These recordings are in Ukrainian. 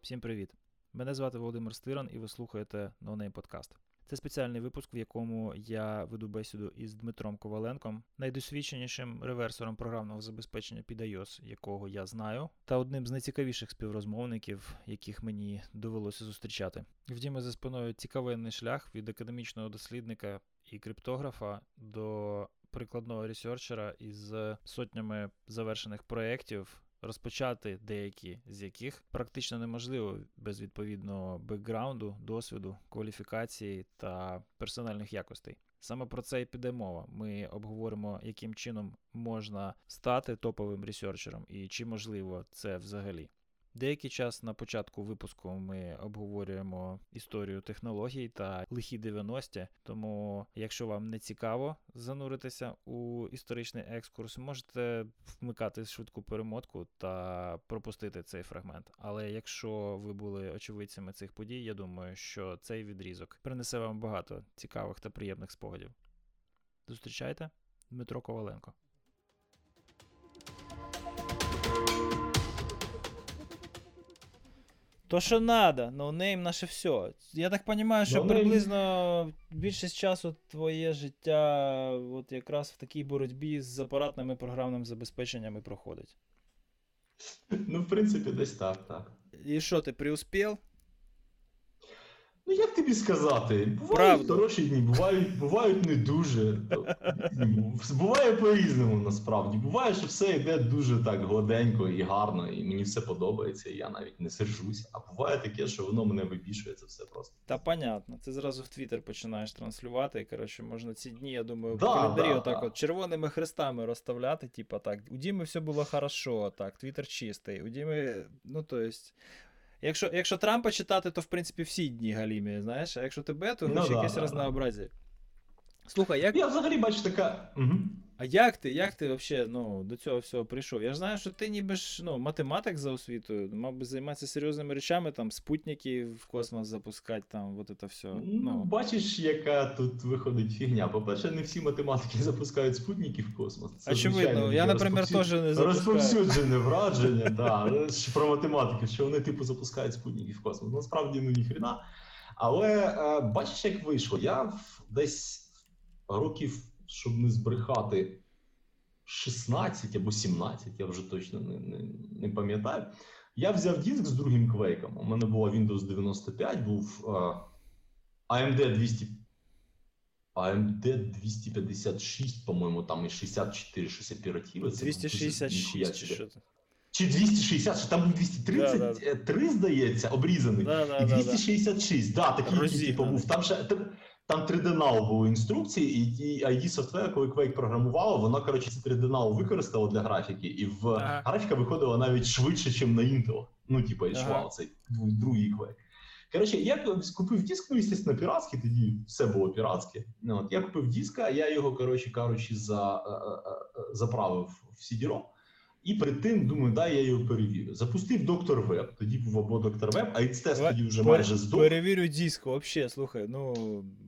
Всім привіт! Мене звати Володимир Стиран, і ви слухаєте No Name Podcast. Це спеціальний випуск, в якому я веду бесіду із Дмитром Коваленком, найдосвідченішим реверсором програмного забезпечення під iOS, якого я знаю, та одним з найцікавіших співрозмовників, яких мені довелося зустрічати. В Діми за спиною цікавенний шлях від академічного дослідника і криптографа до прикладного ресерчера із сотнями завершених проєктів розпочати деякі з яких практично неможливо без відповідного бекграунду, досвіду, кваліфікації та персональних якостей. Саме про це і піде мова. Ми обговоримо, яким чином можна стати топовим ресерчером і чи можливо це взагалі. Деякий час на початку випуску ми обговорюємо історію технологій та лихі 90-ті, тому якщо вам не цікаво зануритися у історичний екскурс, можете вмикати швидку перемотку та пропустити цей фрагмент. Але якщо ви були очевидцями цих подій, я думаю, що цей відрізок принесе вам багато цікавих та приємних спогадів. Зустрічайте Дмитро Коваленко. То, що надо, noname наше все. Я так розумію, що No приблизно більшість часу твоє життя от якраз в такій боротьбі з апаратними програмними забезпеченнями проходить. Ну, в принципі, десь так, так. І що, ти преуспів? Ну, як тобі сказати, бувають Правду. хороші дні, бувають, бувають не дуже. Буває по-різному насправді. Буває, що все йде дуже так гладенько і гарно, і мені все подобається, і я навіть не сержусь. А буває таке, що воно мене вибішує, це все просто. Та понятно. Ти зразу в Твіттер починаєш транслювати. Коротше, можна ці дні, я думаю, в Да, календарі да, отак да. от червоними хрестами розставляти, типа так. У Діми все було хорошо, так, Твіттер чистий. У Діми, ну то есть. Якщо, якщо Трампа читати, то в принципі всі дні галімі, знаєш, а якщо тебе, то Ну хоч да, якесь да, да. Слухай, як, Я взагалі бачу така. Угу. А як ти, як ти вообще, ну, до цього всього прийшов? Я ж знаю, що ти ніби ж ну, математик за освітою, мав би займатися серйозними речами, там, спутники в космос запускати, там, вот это все. Ну, Ну, бачиш, яка тут виходить фігня. По-перше, не всі математики запускають спутники в космос. Це, Очевидно, я, наприклад, теж не запускаю. Розповсюджене враження, да, про математики, що вони типу запускають спутники в космос. Насправді ну ніхрена. Але е, бачиш, як вийшло. Я десь років, щоб не збрехати, 16 або 17, я вже точно не, не, не пам'ятаю. Я взяв диск з другим квейком. У мене була Windows 95, був е, AMD 200. AMD 256, по-моєму, там і 64 щось оперативи. Це був 266 чи що це? Чи 260, що там був Да, 233, здається, обрізаний. Да, да, і да, да. 266, да, такий типу, був. Там ще там 3D-Now були інструкції, і, ID Software, коли Quake програмувало, воно, коротше, ці 3D-Now використало для графіки, і в Ага. графіка виходила навіть швидше, ніж на Intel. Ну, типу, Ага. цей другий Quake. Коротше, я купив диск, ну, звісно, піратський, тоді все було піратське. Ну, от, я купив диска, я його, коротше кажучи, за, е, е, е, заправив в CD-ROM. І перед тим думаю, дай я його перевірю. Запустив доктор Веб. Тоді був або доктор Веб, а тест тоді вже Пере- майже здох. Перевірю диск, вообще, слухай, ну,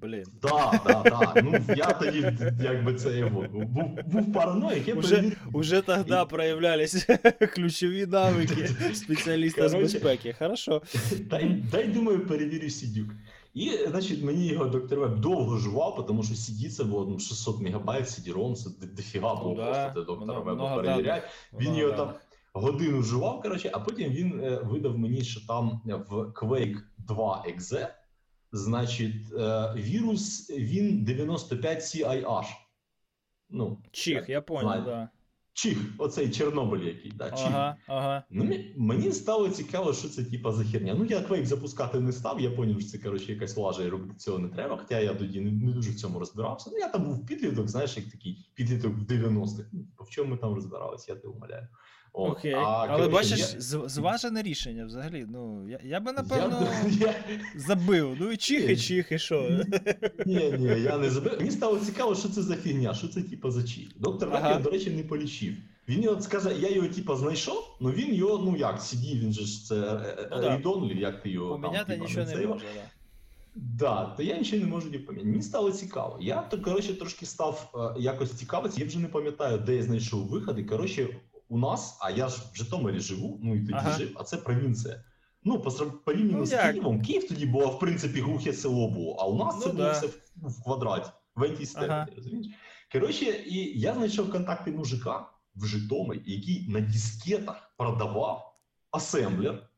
блін. Так, так, так. Ну я тоді, якби це його був, був параноїк, я Уже, перевірив. уже тогда проявлялись ключові навики спеціаліста з безпеки. Хорошо. Дай, дай думаю, перевірю Сідюк. І, значить, мені його доктор Веб довго жував, тому що CD це було ну, 600 мегабайт, CD-ROM, це дофіга було Ну да, просто для доктора Веба перевіряти. Він його там годину жував, коротше, а потім він е, видав мені, що там в Quake 2 exe, значить, е, вірус він 95 CIH. Ну, Чих, я понял, Знаю. да. Чих, оцей Чорнобиль який, да, чих. Ага, ага. Ну, мені- стало цікаво, що це типа за херня. Ну, я Quake запускати не став, я зрозумів, що це коротше якась лажа і робити цього не треба. Хоча я тоді не, не дуже в цьому розбирався. Ну, я там був підліток, знаєш, як такий підліток в 90-х. Ну, типу, в чому ми там розбиралися, я тебе умоляю. Окей. А, Але бачиш, я... зважене рішення взагалі. Ну, Я я би напевно я... забив. Ну і чихи, чихи, що. Ні, ні, я не забив. Мені стало цікаво, що це за фігня, що це типа за чих. Доктор ага. До речі, не полічив. Він його скаже, я його типа знайшов, ну він його, ну як, сидів, він же ж це е, ну, рідонлі, як ти його. Поміняти там, нічого не, не може, так. Да, то я нічого не можу поміняти. Мені стало цікаво. Я то коротше трошки став е, якось цікавитися. Я вже не пам'ятаю, де я знайшов виходи. Коротше, у нас, а я ж в Житомирі живу, ну і тоді ага. жив, а це провінція. Ну, порівняно ну, з Києвом, Київ тоді було, в принципі, глухе село було, а у нас ну, це да. було все в, в квадраті, в антістепі, ага. розумієш? Коротше, і я знайшов контакти мужика в Житомирі, який на дискетах продавав асемблер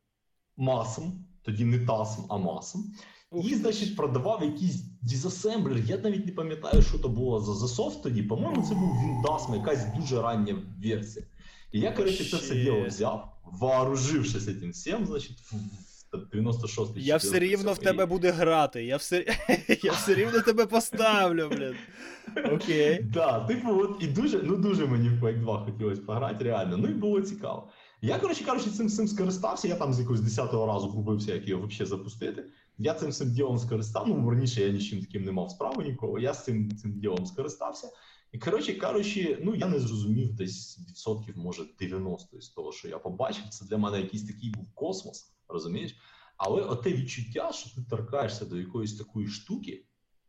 масом, тоді не тасом, а масом. І, значить, продавав якийсь дізасемблер. Я навіть не пам'ятаю, що то було за за софт тоді. По-моєму, це був Віндасм, якась дуже рання версія. І я, коротше, це все діло взяв, вооружившись цим всім, значить, в 96 Я все рівно в тебе буде грати. Я все я все рівно тебе поставлю, блін. Окей. Да, типу, от і дуже, ну дуже мені в Quake 2 хотілося пограти, реально. Ну і було цікаво. Я, коротше кажучи, цим цим скористався. Я там з якогось 10-го разу губився, як його взагалі запустити. Я цим всім ділом скористав. Ну раніше я нічим таким не мав справи нікого. Я з цим цим ділом скористався. І коротше кажучи, ну я не зрозумів десь відсотків, може 90 з того, що я побачив. Це для мене якийсь такий був космос, розумієш? Але оте відчуття, що ти торкаєшся до якоїсь такої штуки,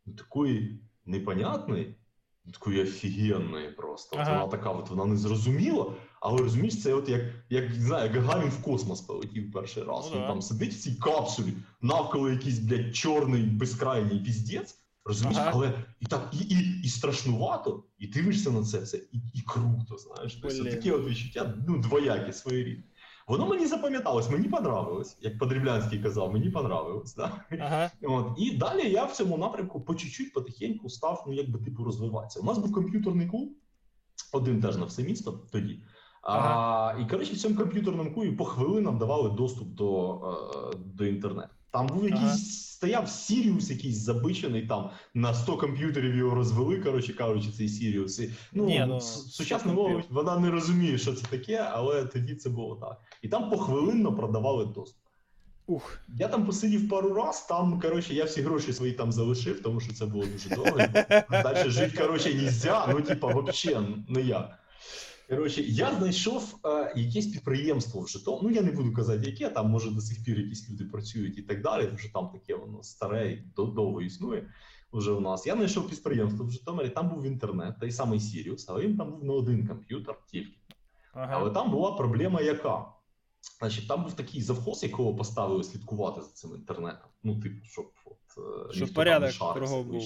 ну, такої непонятної, ну, такої офігенної просто. Ага. От вона така, от вона не зрозуміла, але розумієш, це от як як, не знаю, як Гагарін в космос полетів перший раз. Ну, Він там сидить в цій капсулі, навколо якийсь, блядь, чорний безкрайній піздець. Розумієш, ага. але і так і і, і страшнувато, і дивишся на це все, і і круто. Знаєш, тобто таке от відчуття ну, двоякі своєрідні. Воно мені запам'яталось, мені понравилось, як Подріблянський казав, мені понравилось. Да? Ага. От. І далі я в цьому напрямку по чуть-чуть потихеньку став ну, якби типу розвиватися. У нас був комп'ютерний клуб, один теж на все місто тоді. Ага. А, І коротше, в цьому комп'ютерному клубі по хвилинам давали доступ до, е, до інтернету. Там був якийсь ага. стояв Сіріус, якийсь забичений там на 100 комп'ютерів його розвели. Коротше кажучи, цей Сіріус. І, ну, Ні, ну сучасна мова вона не розуміє, що це таке, але тоді це було так. І там похвилинно продавали доступ. Ух. Я там посидів пару раз, там, коротше, я всі гроші свої там залишив, тому що це було дуже довго. Далі жити, коротше, нельзя, ну, типа, взагалі, ніяк. Коротше, я знайшов е, якесь підприємство в Житомирі, Ну я не буду казати, яке там може до сих пір якісь люди працюють і так далі. тому що там таке воно старе і довго існує. Вже у нас я знайшов підприємство в Житомирі. Там був інтернет, той самий Сіріус, але він там був на один комп'ютер тільки. Ага. Але там була проблема, яка Значить, там був такий завхоз, якого поставили слідкувати за цим інтернетом. Ну, типу, щоб от, е, щоб порядок кругом був.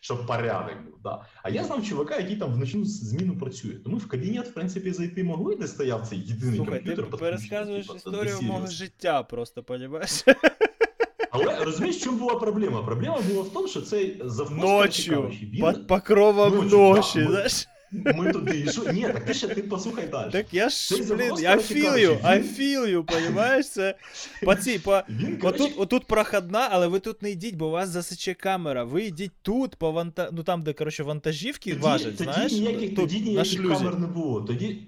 щоб порядок був. Да. А я знав чувака, який там в ночну зміну працює. Тому в кабінет, в принципі, зайти могли, де стояв цей єдиний Слухай, комп'ютер. Ти пересказуєш типу, історію мого життя, просто понімаєш? Але розумієш, в чому була проблема? Проблема була в тому, що цей завхоз... Ночью, під покровом ночі, знаєш? Ми туди йшли. Ні, так ти ще ти послухай далі. Так я ж, блін, я I feel you, понимаєш? Це по цій, по... Він, отут, отут проходна, але ви тут не йдіть, бо у вас засече камера. Ви йдіть тут, по ванта... ну там, де, коротше, вантажівки тоді, важать, тоді знаєш? Ніяких, тут, тоді ніяких камер не було. Тоді,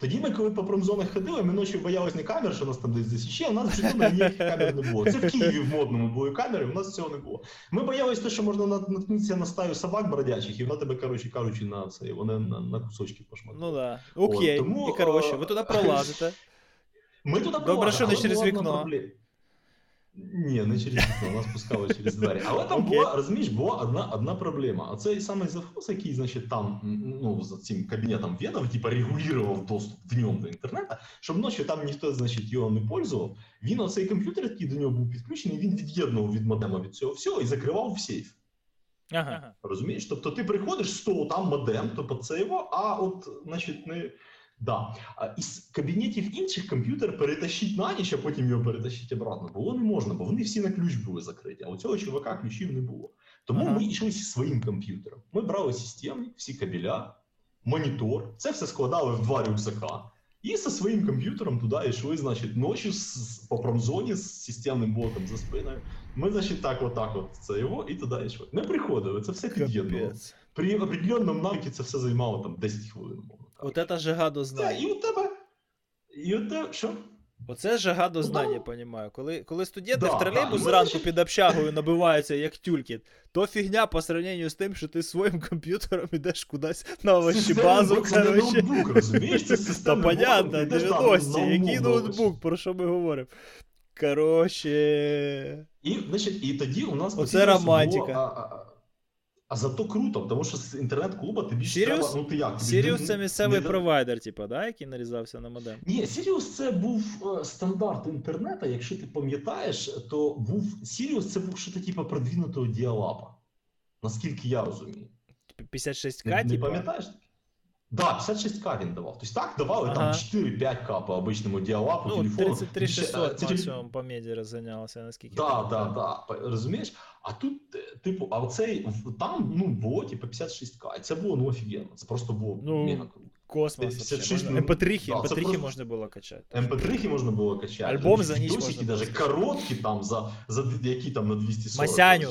тоді ми, коли по промзонах ходили, ми ночі боялись не камер, що нас там десь засіче, у нас в Житомирі ніяких камер не було. Це в Києві в модному були камери, у нас цього не було. Ми боялись те, що можна наткнутися на стаю собак бродячих, і вона тебе, коротше кажучи, на це, вони на, на кусочки пошматує. Ну да. Окей. От, тому, і коротше, ви туди пролазите. Ми туди. Добре, що не через вікно. Ні, не через вікно, нас пускали через двері. Але там була, розумієш, була одна одна проблема. А цей самий завхоз, який, значить, там ну, за цим кабінетом ведав, типа регулював доступ в ньому до інтернету, щоб ночі там ніхто, значить, його не пользував. Він оцей комп'ютер, який до нього був підключений, він від'єднував від модема від цього всього і закривав в сейф. Ага. Розумієш? Тобто ти приходиш з того там модем, тобто це його, а от, значить, не. Да. Із кабінетів інших комп'ютер перетащити на ніч, а потім його перетащити обратно було не можна, бо вони всі на ключ були закриті. А у цього чувака ключів не було. Тому ага. ми йшли зі своїм комп'ютером. Ми брали системи, всі кабеля, монітор, це все складали в два рюкзака. І зі своїм комп'ютером туди йшли, значить, ночі з, по промзоні з системним ботом за спиною. Ми, значить, так, отак, от це його, і туди йшли. Ми приходили, це все під'єднувало. При определенному навіки це все займало там 10 хвилин. От це жига до знань. І у тебе І от що? Оце жага до знання, понімаю. Коли коли студенти да, в тролейбус да. зранку під общагою набиваються, як тюльки, то фігня по сравненню з тим, що ти своїм комп'ютером ідеш кудись на овощі базу. коротше. ноутбук, розумієш? Це Та понятно, ноутбук, ти йдеш, да, 90-ті, який ноутбук, про що ми говоримо? Коротше. І, значить, і тоді у нас Оце романтика. Було, а, а, а зато круто, тому що з інтернет-клуба тобі більше Sirius? треба, ну ти як? Сіріус це місцевий не- провайдер, типу, да, який нарізався на модем. Ні, Сіріус це був е, стандарт інтернету. Якщо ти пам'ятаєш, то був Сіріус це був щось типу продвинутого діалапа. Наскільки я розумію. 56к, Не, не пам'ятаєш? Да, 56к він давав. Тобто так давали Ага. там 4-5к по обичному діалапу, Ну, телефону. 33 Більше, е, 600 максимум по меді розганялося, наскільки. Да, да, да. Розумієш? А тут, е, типу, а оцей там ну, було типу 56к. І це було ну офігенно. Це просто було Ну, мега круто. Космос. 56 вообще. минут. Можна... MP3, Да, MP3 просто- можна було качати. МП3 можна було качати. Альбом за ніч можна даже короткі там за, за які там на 240 Масяню.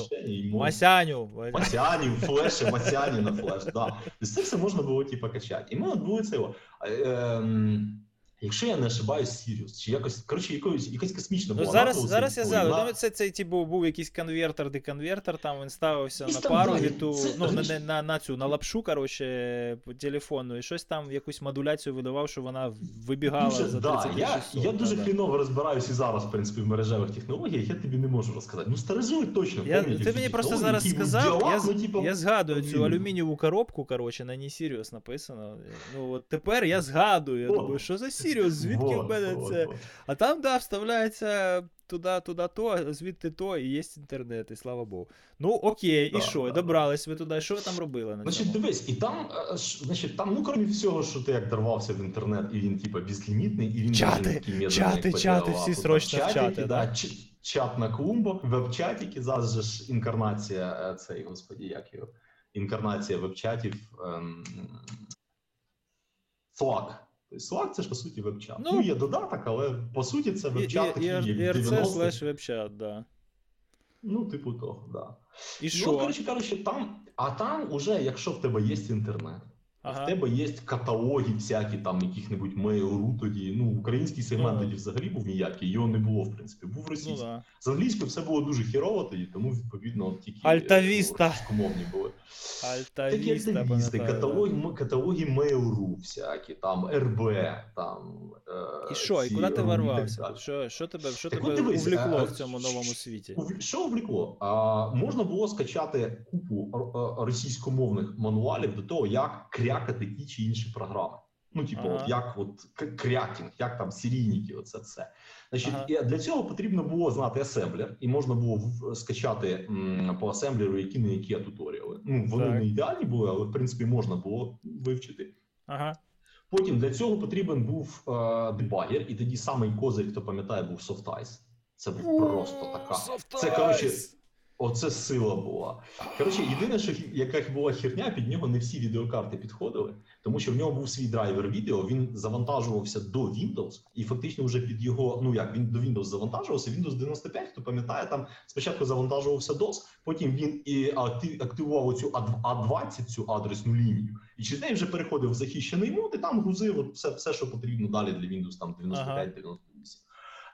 Масяню. Масяню. Флеші, масяні на флеш, да. Тобто це все можна було типу, качати. І ми от були це. його. е, ем, Якщо я не ошибаюсь, Сіріус, чи якось, коротше, якось, якась космічна Ну зараз, назва, зараз я згадую. вона- Ну, це цей типу був якийсь конвертер, деконвертер, там він ставився І на пару да, віту, це- ну на, на, на, на цю на лапшу, коротше, по телефону, і щось там якусь модуляцію видавав, що вона вибігала Дуже, за да, 30 я, я дуже да. хріново розбираюся і зараз, в принципі, в мережевих технологіях, я тобі не можу розказати. Ну, старожили точно Я, ти мені просто зараз сказав, діалог, я, ну, типу, я згадую цю алюмінієву коробку, коротше, на ній Sirius написано. Ну от тепер я згадую. Я думаю, що за Sirius? Звідки вот, в мене вот, це? вот. А там, да, вставляється туди, туди, то, звідти то, і є інтернет, і слава Богу. Ну окей, і що? да, Добрались ви туди. Що ви там робили на Значить, цьому? дивись, і там, е, значить, там, ну, крім всього, що ти як дорвався в інтернет, і він, типа, безлімітний, і він Чати, дуже чати, чати, всі срочно в чати, да, да. чат на клумбах, веб-чатики, зараз же ж інкарнація, е, цей, господі, як його, інкарнація веб-чатів, ем, Slack. Slack це ж по суті веб-чат. Ну, Ну, є додаток, але по суті це вебчат такий, і, як і 90-х. RC слеш веб-чат, да. Ну, типу того, да. І Ну, що? коротше кажучи, там, а там уже, якщо в тебе є інтернет, Ага. в тебе є каталоги всякі там яких-небудь Mail.ru тоді. Ну, український сегмент Ну. тоді взагалі був ніякий, його не було, в принципі, був Ну, да. З англійською все було дуже хірово тоді, тому відповідно от тільки Альтавіста. е, російськомовні були. Такі Альтавіста, альтавісти, каталоги, каталоги Mail.ru всякі, там РБ, там. Е, І що, і куди ти ворвався? Що, що тебе, що Так тебе дивись, увлекло е, в цьому новому світі? Що увлікло? А, можна було скачати купу російськомовних мануалів до того, як крякати ті чи інші програми. Ну, типу, Ага. от як от крякінг, як там серійники, оце все. Значить, Ага. для цього потрібно було знати асемблер, і можна було скачати м, по асемблеру які не які туторіали. Ну, вони Так. не ідеальні були, але в принципі можна було вивчити. Ага. Потім для цього потрібен був е, дебагер, і тоді самий козир, хто пам'ятає, був SoftICE. Це був просто така. Це, коротше, Оце сила була. Коротше, єдине, що яка була херня, під нього не всі відеокарти підходили, тому що в нього був свій драйвер відео, він завантажувався до Windows, і фактично вже під його, ну як він до Windows завантажувався, Windows 95, хто пам'ятає, там спочатку завантажувався DOS, потім він і акти- активував оцю А20, цю адресну лінію, і через неї вже переходив в захищений мод, і там грузив от все, все, що потрібно далі для Windows там 95-98.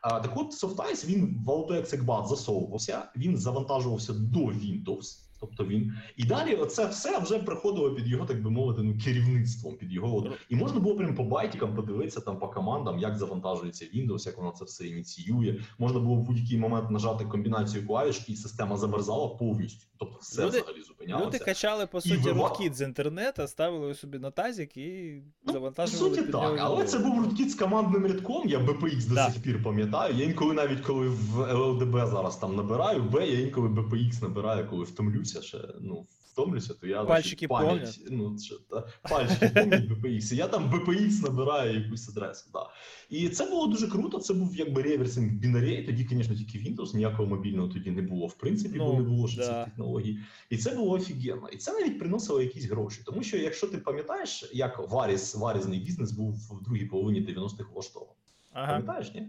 А, так от SoftIce, він в AutoExec засовувався, він завантажувався до Windows. Тобто він і далі це все вже приходило під його, так би мовити, ну керівництвом під його. І можна було прям по байтікам подивитися там по командам, як завантажується Windows, як воно це все ініціює. Можна було в будь-який момент нажати комбінацію клавіш, і система замерзала повністю. Тобто все Люди- взагалі зупинялося. Люди качали, по суті, вива- руткіт з інтернету, ставили собі на тазик і Ну, По суті, так, нього але це був рудкіт з командним рядком. Я BPX до Да. сих пір пам'ятаю. Я інколи навіть коли в LLDB зараз там набираю, B, я інколи BPX набираю, коли втомлюся ще. Ну, втомлюся, то я Пальчики пам'ять? Ну, та, пальчики помнять BPX. Я там BPX набираю якусь адресу. Да. І це було дуже круто. Це був якби реверсинг бінарей. Тоді, звісно, тільки Windows, ніякого мобільного тоді не було. В принципі, Ну, бо не було ще да. цих технологій. І це було офігенно. І це навіть приносило якісь гроші. Тому що, якщо ти пам'ятаєш, як варіс, варізний бізнес був в другій половині 90-х влаштований. Ага. Пам'ятаєш, ні?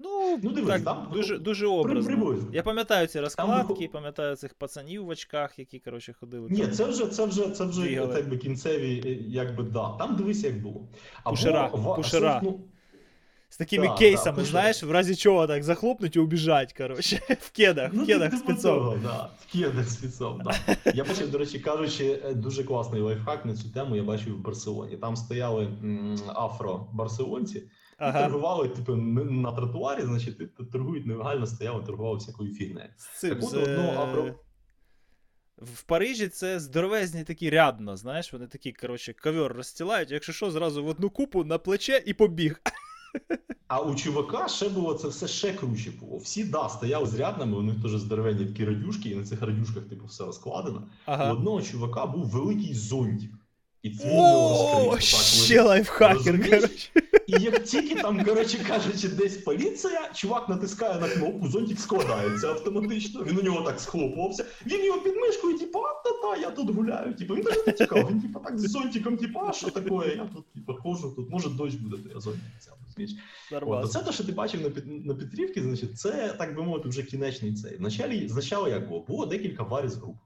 Ну, Ну, дивись, так, там дуже, дуже образно. приблизно. Я пам'ятаю ці розкладки, виход- пам'ятаю цих пацанів в очках, які, коротше, ходили. Ні, там. це вже це вже це вже Бігали. так би кінцеві, е, якби да. Там дивись, як було. Або Пушера, ва- пушера. ну, З такими Да, да, кейсами, пише. знаєш, в разі чого так захлопнуть і убіжать, коротше, в кедах, в кедах Ну, спецом. типу того, да. В кедах спецом, да. Я бачив, до речі, кажучи, е, дуже класний лайфхак на цю тему я бачив в Барселоні. Там стояли афро-барселонці, Ага. торгували, типу, на тротуарі, значить, торгують нелегально, стояли, торгували всякою фігнею. Так от, одного е, В Парижі це здоровезні такі рядно, знаєш, вони такі, коротше, ковер розстілають, якщо що, зразу в одну купу на плече і побіг. А у чувака ще було це все ще круче було. Всі да, стояли з ряднами, у них теж здоровенні такі радюшки, і на цих радюшках, типу, все розкладено. У одного чувака був великий зонтик. І це його ще лайфхакер, коротше. І як тільки там, коротше кажучи, десь поліція, чувак натискає на кнопку, зонтик складається автоматично. Він у нього так схлопувався. Він його під мишкою, типу, а та та я тут гуляю. Типу, він навіть не тікав. Він типу так з зонтиком, типу, а що таке? Я тут типу, ходжу, тут може дощ буде, то я зонтик. От, Нормально. оце те, що ти бачив на, під, на Петрівці, значить, це, так би мовити, вже кінечний цей. Вначалі, як було? Було декілька варіз груп.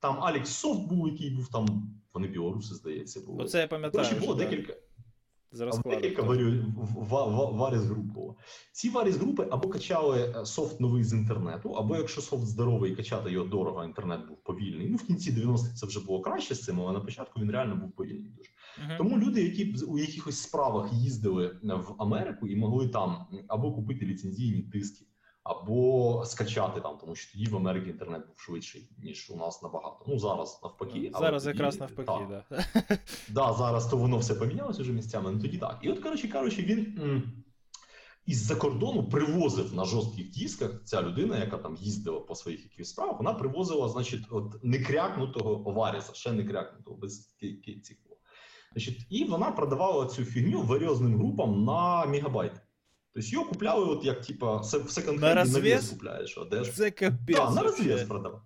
Там Алекс Софт був, який був там, вони білоруси, здається, були. Оце я пам'ятаю. Коротше, було декілька, з розкладу. декілька варі... ва- ва- груп було. Ці варіз групи або качали е, софт новий з інтернету, або якщо софт здоровий, качати його дорого, інтернет був повільний. Ну, в кінці 90-х це вже було краще з цим, але на початку він реально був повільний дуже. Мгм. Тому люди, які у якихось справах їздили в Америку і могли там або купити ліцензійні диски, або скачати там, тому що тоді в Америці інтернет був швидший, ніж у нас набагато. Ну зараз навпаки. але Зараз тоді- якраз навпаки, так. да. Да, зараз то воно все помінялося вже місцями, ну тоді так. І от, коротше кажучи, він м, із-за кордону привозив на жорстких дисках ця людина, яка там їздила по своїх якихось справах, вона привозила, значить, от некрякнутого Оваріса, ще не крякнутого, без ки- Значить, і вона продавала цю фігню варіозним групам на мегабайт. Тобто його купляли, от як типа в секонд На на розвес? вес купляєш, одежу. Це капець. Да, на розв'яз продавав.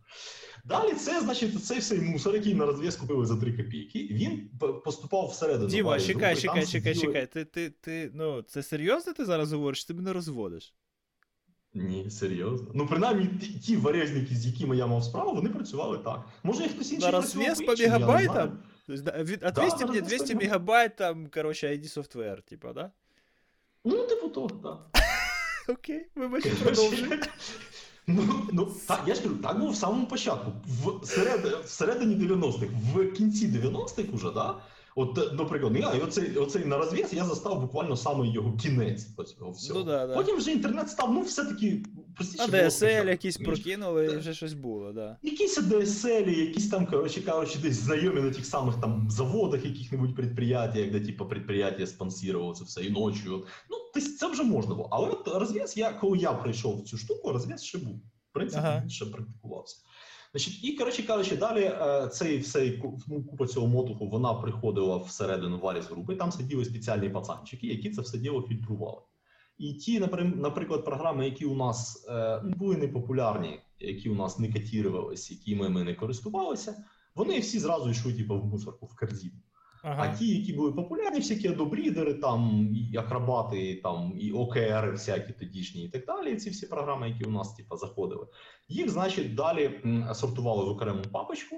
Далі це, значить, цей всей мусор, який на розв'яз купили за 3 копійки, він поступав всередину. Діма, чекай, групи, чекай, чекай, сиділи- чекай. Ти, ти, ти, ну, це серйозно ти зараз говориш, ти мене розводиш? Ні, серйозно. Ну, принаймні, ті, варязники, з якими я мав справу, вони працювали так. Може, і хтось інший На розв'яз по мегабайтам? То есть, да, від- Да, ответьте на 200 мегабайт, там, короче, ID софтвер, типа, да? Ну, типу того, так. Окей, вибач, продовжуй. Ну, ну так, я ж кажу, так було в самому початку. В серед, всередині 90-х, в кінці 90-х уже, да? От, наприклад, я, оцей, оцей на розв'яз я застав буквально саме його кінець цього всього. Ну да, да. Потім вже інтернет став, ну, все-таки простіше. А DSL якісь прокинули, і Да. вже щось було, да. Якісь АДСЛ, якісь там, коротше кажучи, десь знайомі на тих самих там заводах, яких-небудь предприятиях, де типу предприятие спонсировало це все і ночі. От. Ну, тобто це вже можна було. Але от розв'яз, я, коли я прийшов в цю штуку, розв'яз ще був. В принципі, Ага. ще практикувався. Значить, і коротше кажучи, далі е, цей всей ну, купа цього мотуху, вона приходила всередину варіс групи. Там сиділи спеціальні пацанчики, які це все діло фільтрували. І ті, наприклад, програми, які у нас е, ну, були непопулярні, які у нас не катірувалися, якими ми не користувалися, вони всі зразу йшли типу, в мусорку, в корзину. А ті, які були популярні, всякі добрідери, там і акробати, там і ОКР, всякі тодішні, і так далі. Ці всі програми, які у нас типу, заходили, їх, значить, далі сортували в окрему папочку,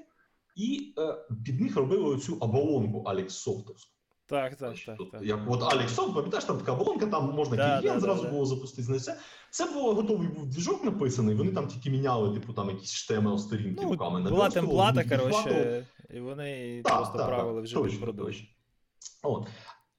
і е, під них робили цю оболонку Алексофтовську. Так, так, Значить, так, так. Як от Алексофт, пам'ятаєш, там така оболонка, там можна Да, клієнт да, зразу да, да. було запустити. Знаєш, це, було готовий був двіжок написаний. Вони там тільки міняли, типу, там якісь HTML сторінки Ну, руками була темплата, коротше, і вони Так, просто так, правили так, вже точно, продукт. точно. От.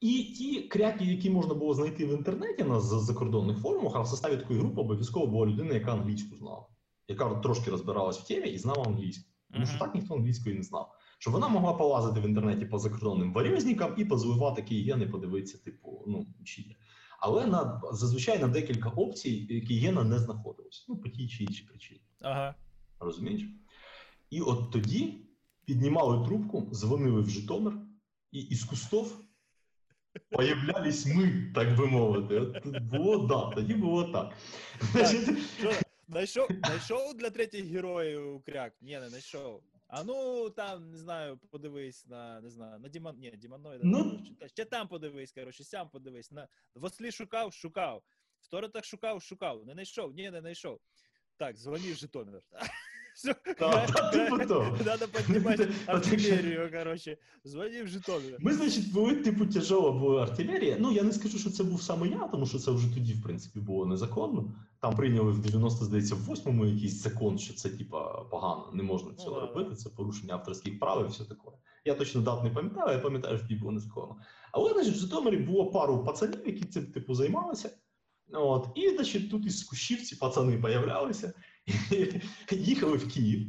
І ті кряки, які можна було знайти в інтернеті на закордонних форумах, а в составі такої групи обов'язково була людина, яка англійську знала, яка трошки розбиралась в темі і знала англійську. Тому що так ніхто англійської не знав. Щоб вона могла полазити в інтернеті по закордонним варіозникам і позливати кейгени, подивитися, типу, ну, чи є. Але на зазвичай на декілька опцій кейгена не знаходилось. Ну, по тій чи іншій причині. Ага. Розумієш? І от тоді піднімали трубку, дзвонили в Житомир, і із кустов появлялись ми, так би мовити. От було да, тоді було так. Значить, Що, знайшов, знайшов для третіх героїв кряк? Ні, не знайшов. А ну там, не знаю, подивись на, не знаю, на Діман. Ні, Діманоїда. Ну. ще- Ще там подивись, коротше, сям подивись. На Вослі шукав, шукав. В так шукав, шукав. Не знайшов, ні, не знайшов. Так, дзвонив Житомир. Все, того. Надо піднімати артилерію, коротше. Звони в Житомир. Ми, значить, були типу тяжова була артилерія. Ну я не скажу, що це був саме я, тому що це вже тоді, в принципі, було незаконно. Там прийняли в 90, здається, в 8-му якийсь закон, що це типа погано, не можна Ну, цього да, робити. Це порушення авторських прав і все таке. Я точно дат не пам'ятаю, я пам'ятаю, що тоді було незаконно. Але значить, в Житомирі було пару пацанів, які цим типу займалися. От, і, значить, тут із кущів ці пацани появлялися, їхали в Київ.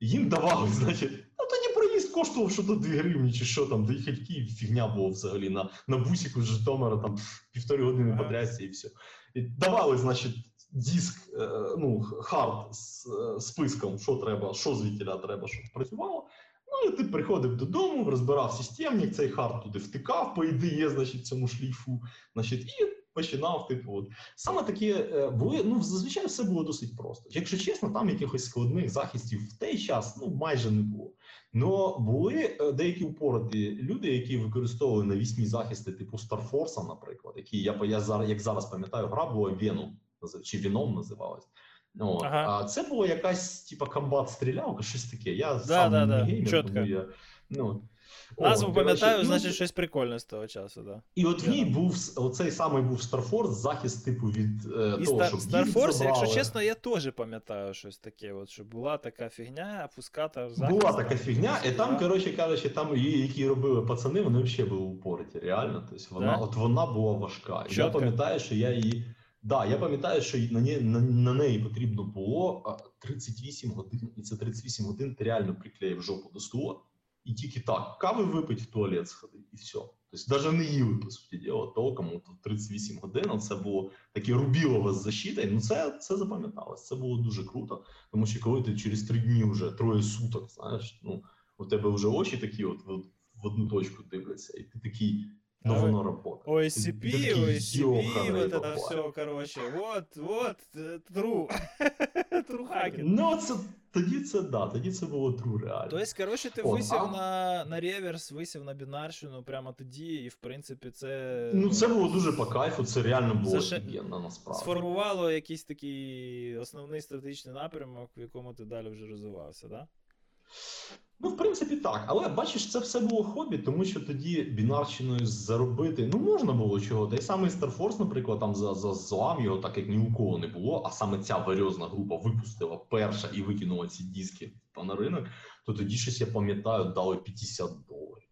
Їм давали, значить, ну тоді проїзд коштував що то 2 гривні, чи що там, доїхати в Київ фігня було взагалі на, на бусіку з Житомира, там півтори години потрясся і все. І давали, значить, диск, е, ну, хард з е, списком, що треба, що звідтіля треба, щоб працювало. Ну, і ти приходив додому, розбирав системник, цей хард туди втикав, по IDE, значить, цьому шлейфу, значить, і починав, типу, от. Саме таке е, були, ну, зазвичай все було досить просто. Якщо чесно, там якихось складних захистів в той час ну, майже не було. Но були е, деякі упороті люди, які використовували навісні захисти, типу Starforce, наприклад, які я, я зараз, як зараз пам'ятаю, гра була назив- чи Venom називалась. От. Ага. А це була якась, типа, комбат-стрілялка, щось таке. Я Да, сам да, не да, геймер, чітко. тому я. Ну, Назву пам'ятаю, значить щось прикольне з того часу, да. і от в ній був оцей самий був Starforce, захист, типу, від е, І того, щоб забрали. якщо чесно, я теж пам'ятаю щось таке, от, що була така фігня, опуската захист. Була така фігня, і там, коротше кажучи, там її, які робили пацани, вони взагалі були упориті, реально. Тобто вона, Да? от вона була важка. І я пам'ятаю, що я її. Да, я пам'ятаю, що на, неї, на, на неї потрібно було а, 38 годин, і це 38 годин ти реально приклеїв жопу до стула, і тільки так, кави випить, в туалет сходить, і все. Тобто навіть не їли, по суті діла, толком, от 38 годин, це було таке рубілове з защитою, ну це, це запам'яталось, це було дуже круто, тому що коли ти через три дні вже троє суток, знаєш, ну, у тебе вже очі такі от в, в одну точку дивляться, і ти такий, ну А воно робота. OSCP, OSCP, «Йоханий вот это все, короче, вот, вот, true. true hacking. Ну, це тоді це да, тоді це було true реально. Тобто, коротше, ти висів а- на, на реверс, висів на бінарщину прямо тоді, і в принципі це. Ну, це було дуже по кайфу, це реально було Це офігенно, насправді. сформувало якийсь такий основний стратегічний напрямок, в якому ти далі вже розвивався, да? Ну, в принципі, так. Але бачиш, це все було хобі, тому що тоді бінарщиною заробити ну можна було чого. Та й саме Force, наприклад, там за, за злам його, так як ні у кого не було, а саме ця варіозна група випустила перша і викинула ці диски на ринок, то тоді щось я пам'ятаю, дали 50 доларів.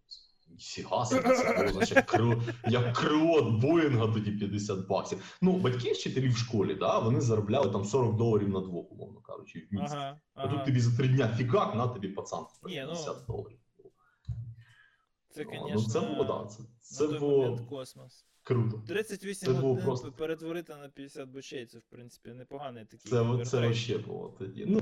Собі, це було значить, крило, як крило від Боїнга тоді 50 баксів. Ну, батьки вчителі в школі, да, вони заробляли там 40 доларів на двох, умовно кажучи, в місяць. Ага. А тут тобі за три дня фігак, на тобі пацан Ні, ну, 50 доларів. Це, Ну, звісно, ну, це було, да, це, це було космос. круто. 38 Це годин просто- перетворити на 50 бучей, це в принципі непоганий такий. Це, це вообще було тоді. Ну,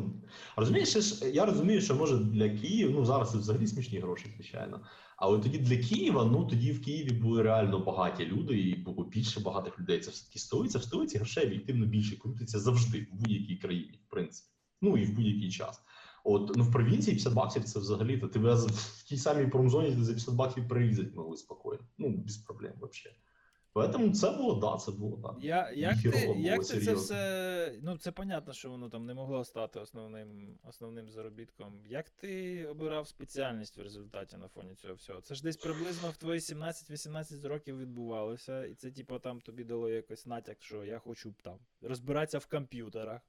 розумієш, я розумію, що може для Києва, ну зараз це взагалі смішні гроші, звичайно. Але тоді для Києва, ну тоді в Києві були реально багаті люди, і було більше багатих людей. Це все-таки столиця. В столиці грошей об'єктивно більше крутиться завжди в будь-якій країні, в принципі. Ну і в будь-який час. От ну в провінції 50 баксів це взагалі то тебе в тій самій промзоні за 50 баксів прирізати могли спокійно. Ну, без проблем взагалі. Тому це було, да, це було так. Я, як ти, було, як ти це все. Ну, це понятно, що воно там не могло стати основним, основним заробітком. Як ти обирав спеціальність в результаті на фоні цього всього? Це ж десь приблизно в твої 17-18 років відбувалося, і це, типу, там тобі дало якось натяк, що я хочу там розбиратися в комп'ютерах,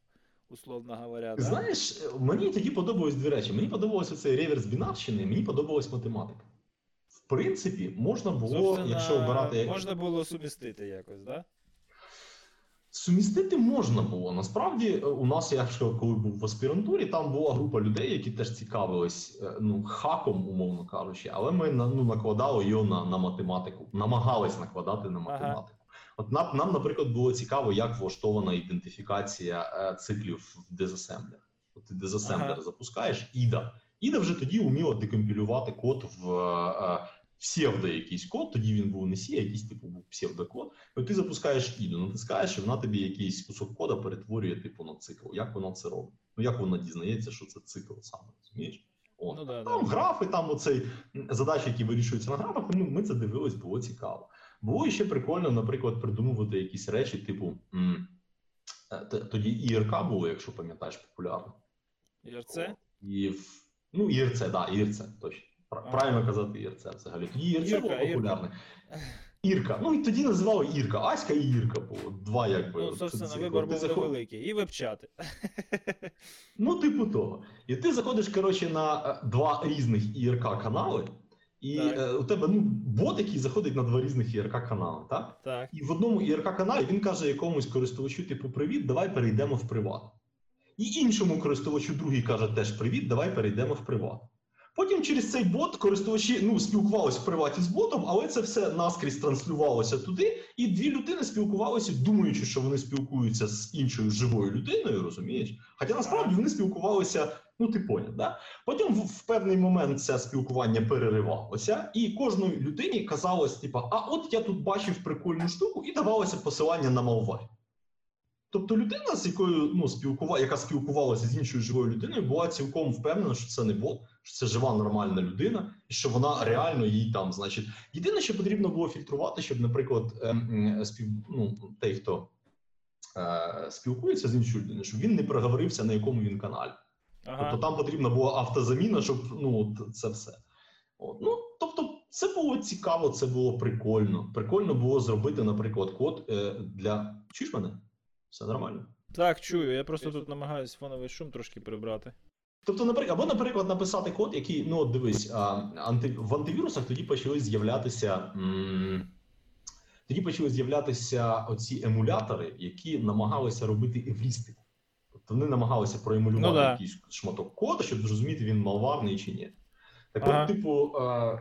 условно говоря. Да? Знаєш, мені тоді подобались дві речі. Мені подобався цей реверс бінарщини, мені подобалась математика. В принципі, можна було, Собственно, якщо обирати. Можна було сумістити якось, да? Сумістити можна було. Насправді, е, у нас, я ще коли був в аспірантурі, там була група людей, які теж цікавились е, ну, хаком, умовно кажучи, але ми ну, накладали його на, на математику, намагались накладати на Ага. математику. От нам, нам, наприклад, було цікаво, як влаштована ідентифікація е, циклів в дезасемблер. От ти дезасемблер Ага. запускаєш, іда. Іда вже тоді вміла декомпілювати код в псевдо якийсь код, тоді він був не сі, а якийсь типу був псевдокод. І ти запускаєш іду, натискаєш, і вона тобі якийсь кусок кода перетворює типу на цикл. Як вона це робить? Ну як вона дізнається, що це цикл саме, розумієш? От. Ну, да, Там да. графи, там оцей задачі, які вирішуються на графах. Ми, ми це дивились, було цікаво. Було ще прикольно, наприклад, придумувати якісь речі, типу е, тоді ІРК було, якщо пам'ятаєш, популярно. ІРЦ? І. Ну, ІРЦ, так, да, ІРЦ, точно. Правильно казати ІРЦ взагалі. Тоді ІРЦ Ірка, було популярне. Ірка. Ну і тоді називали Ірка. Аська і Ірка було. Два якби. Ну, собственно, це- вибір був заход- невеликий. І веб-чати. Ну, типу того. І ти заходиш, коротше, на е, два різних ІРК канали, і Так. е, у тебе ну, бот, який заходить на два різних ІРК канали, так? Так. І в одному ІРК каналі він каже якомусь користувачу, типу, привіт, давай перейдемо в приват. І іншому користувачу другий каже теж привіт, давай перейдемо в приват. Потім через цей бот користувачі ну, спілкувалися в приваті з ботом, але це все наскрізь транслювалося туди, і дві людини спілкувалися, думаючи, що вони спілкуються з іншою живою людиною, розумієш? Хоча насправді вони спілкувалися, ну ти поняв, да? Потім в, в певний момент це спілкування переривалося, і кожної людині казалось, типа, а от я тут бачив прикольну штуку, і давалося посилання на Малвай. Тобто людина, з якою ну, спілкува... яка спілкувалася з іншою живою людиною, була цілком впевнена, що це не бот, що це жива нормальна людина, і що вона реально їй там, значить. Єдине, що потрібно було фільтрувати, щоб, наприклад, ем, спів... ну, той, хто е, спілкується з іншою людиною, щоб він не проговорився, на якому він каналі. Ага. Тобто там потрібна була автозаміна, щоб ну це все. От. Ну, тобто, це було цікаво, це було прикольно. Прикольно було зробити, наприклад, код е, для. Чуєш мене? Все нормально. Так, чую. Я просто тут намагаюсь фоновий шум трошки прибрати. Тобто, наприклад, або, наприклад, написати код, який, ну от дивись, а, анти, в антивірусах тоді почали з'являтися. М, тоді почали з'являтися оці емулятори, які намагалися робити еврістику. Тобто вони намагалися проемулювати Ну да. якийсь шматок коду, щоб зрозуміти, він малварний чи ні. Так Ага. от, типу, е,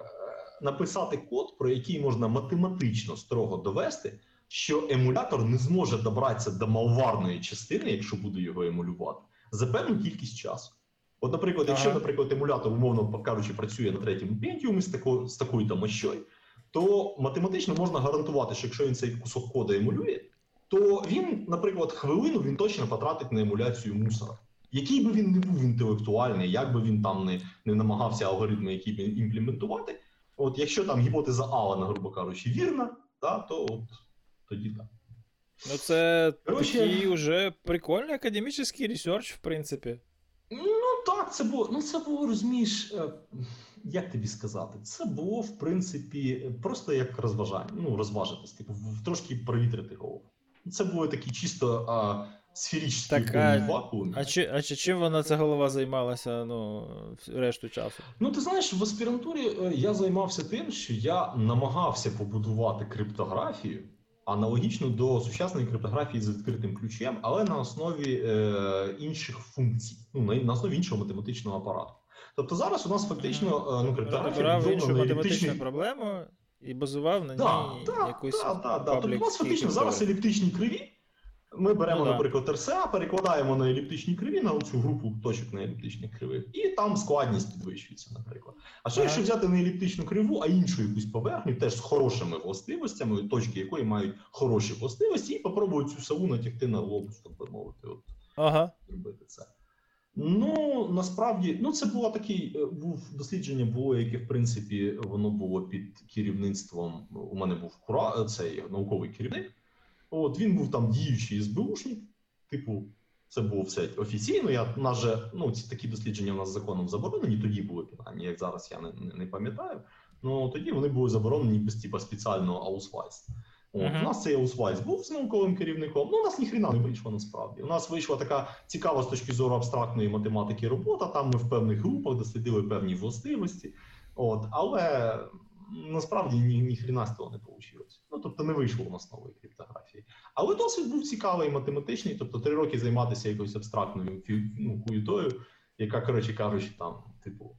написати код, про який можна математично строго довести, що емулятор не зможе добратися до малварної частини, якщо буде його емулювати, за певну кількість часу. От, наприклад, якщо, наприклад, емулятор, умовно кажучи, працює на третьому Pentium з такою з такою там мощою, то математично можна гарантувати, що якщо він цей кусок коду емулює, то він, наприклад, хвилину він точно потратить на емуляцію мусора. Який би він не був інтелектуальний, як би він там не, не намагався алгоритми, які б імплементувати, от якщо там гіпотеза Алана, грубо кажучи, вірна, та, то от тоді так. Ну, це Короче- такий уже прикольний академічний ресерч, в принципі. Ну так, це було. Ну це було, розумієш, е, як тобі сказати, це було в принципі просто як розважання. Ну, розважитись, типу, трошки провітрити голову. Це були такі чисто а, а- вакуумі. А чи, а чи чим вона ця голова займалася ну, решту часу? Ну, ти знаєш, в аспірантурі е, я займався тим, що я намагався побудувати криптографію аналогічно до сучасної криптографії з відкритим ключем, але на основі е, інших функцій, ну на, на основі іншого математичного апарату. Тобто зараз у нас фактично е, ну, криптографія іншу математичну проблему і базував на Да, ній да, якусь. да, да, да. Тобто у нас фактично зараз еліптичні криві. Ми беремо, Ну наприклад, РСА, перекладаємо на еліптичні криві на цю групу точок на еліптичних кривих, і там складність підвищується, наприклад. А що якщо взяти не еліптичну криву, а іншу якусь поверхню, теж з хорошими властивостями, точки якої мають хороші властивості, і попробують цю сову натягти на глобус, так би мовити, от Ага. зробити це. Ну насправді, ну це було такий е, був дослідження, було яке в принципі воно було під керівництвом. У мене був кура цей науковий керівник. От він був там діючий СБУшник, типу, це було все офіційно. Я нас же, ну ці такі дослідження у нас законом заборонені. Тоді були принаймні, як зараз я не, не, не пам'ятаю. Ну тоді вони були заборонені без типу, спеціального аусвайс. От, Мгм. У нас цей аусвайс був з науковим керівником. Ну, у нас ніхрена не вийшло насправді. У нас вийшла така цікава з точки зору абстрактної математики робота. Там ми в певних групах дослідили певні властивості. От, але насправді ні, ніхрена з того не вийшло. Ну, тобто не вийшло у нас нової криптографії. Але досвід був цікавий математичний, тобто три роки займатися якоюсь абстрактною ну, хуєтою, яка, коротше кажучи, там, типу.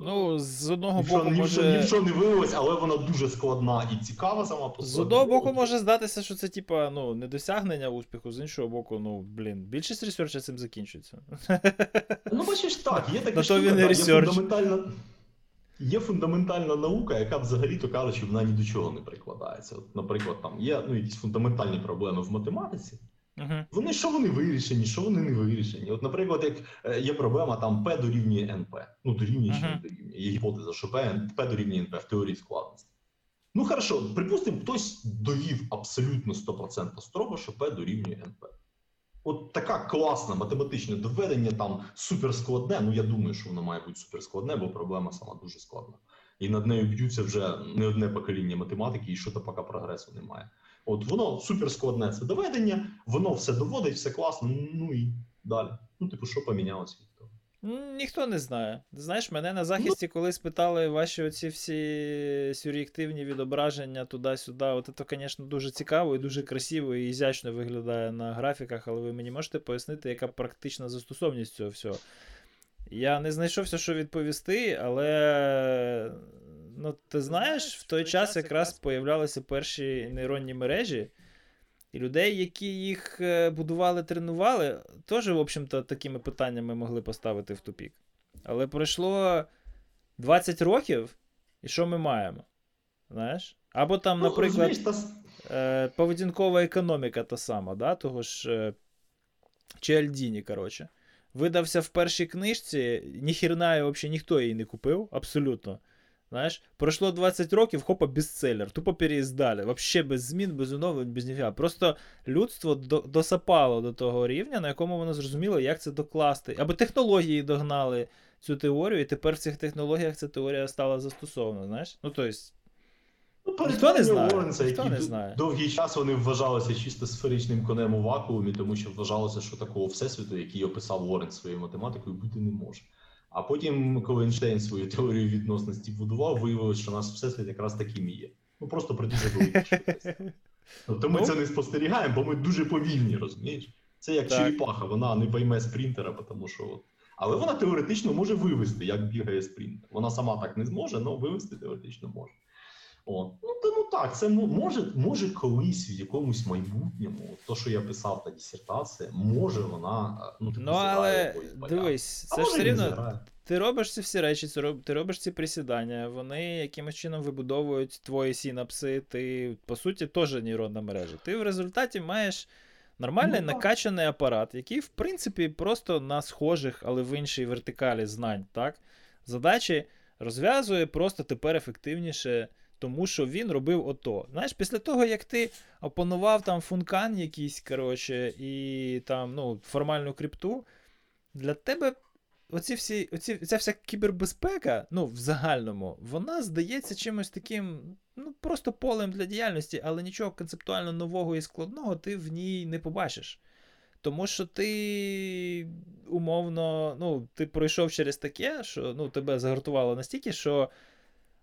Ну, з одного Нічого, боку, може. нічого не виявилось, але вона дуже складна і цікава сама по собі. З одного боку може здатися, що це типа ну, не досягнення успіху, з іншого боку, ну блін, більшість ресерча цим закінчується. Ну, бачиш, так, є і да, є фундаментальна. Є фундаментальна наука, яка взагалі-то кажучи, вона ні до чого не прикладається. От, наприклад, там є ну, якісь фундаментальні проблеми в математиці. Угу. Вони що вони вирішені, що вони не вирішені. От, наприклад, як е, є проблема там P дорівнює NP. Ну, дорівнює чи не дорівнює. Є гіпотеза, що P, P дорівнює NP в теорії складності. Ну, хорошо, припустимо, хтось довів абсолютно 100% строго, що P дорівнює NP. от така класна математичне доведення, там суперскладне. Ну я думаю, що воно має бути суперскладне, бо проблема сама дуже складна. І над нею б'ються вже не одне покоління математики, і що то поки прогресу немає. От воно суперскладне це доведення, воно все доводить, все класно. Ну і далі. Ну, типу, що помінялося? Ніхто не знає. Знаєш, мене на захисті, коли спитали ваші оці всі сюр'єктивні відображення туди-сюди. От це, звісно, дуже цікаво і дуже красиво і ізячно виглядає на графіках, але ви мені можете пояснити, яка практична застосовність цього всього. Я не знайшовся, що відповісти, але ну, ти знаєш, в той час якраз появлялися перші нейронні мережі. І людей, які їх е, будували, тренували, теж, в общем-то, такими питаннями могли поставити в тупік. Але пройшло 20 років, і що ми маємо? Знаєш? Або там, Ну, наприклад, е, поведінкова економіка та сама, да? того ж е, Чіальдіні, коротше. Видався в першій книжці, ніхірна взагалі ніхто її не купив, абсолютно. Знаєш, пройшло 20 років, хопа, бестселлер, тупо переїздали. Вообще без змін, без оновлень, без ніфіга. Просто людство до, досапало до того рівня, на якому воно зрозуміло, як це докласти. Або технології догнали цю теорію, і тепер в цих технологіях ця теорія стала застосована. Знаєш? Ну, тобто, Ну, Ніхто не знає, Лоренса, ніхто не знає. довгий час вони вважалися чисто сферичним конем у вакуумі, тому що вважалося, що такого всесвіту, який описав Лоренс своєю математикою, бути не може. А потім, коли Ейнштейн свою теорію відносності будував, виявилось, що наш всесвіт якраз таким і є. Ну просто про дуже великій. Тобто ми Ну. це не спостерігаємо, бо ми дуже повільні, розумієш? Це як Так. черепаха, вона не пойме спринтера, тому що. от- Але вона теоретично може вивести, як бігає спринтер. Вона сама так не зможе, але вивести теоретично може. О, ну, та, ну так, це може, може колись в якомусь майбутньому, то, що я писав та дисертація, може вона е, ну, типу, ну але дивись, А це ж все рівно. Ти робиш ці всі речі, ти робиш ці присідання, вони якимось чином вибудовують твої синапси, ти, по суті, теж нейронна мережа. Ти в результаті маєш нормальний Ну, накачаний апарат, який, в принципі, просто на схожих, але в іншій вертикалі знань, так? Задачі розв'язує просто тепер ефективніше, тому що він робив ото. Знаєш, після того, як ти опанував там функан якийсь, коротше, і там, ну, формальну крипту, для тебе оці всі, оці, ця вся кібербезпека, ну, в загальному, вона здається чимось таким, ну, просто полем для діяльності, але нічого концептуально нового і складного ти в ній не побачиш. Тому що ти умовно, ну, ти пройшов через таке, що ну, тебе загартувало настільки, що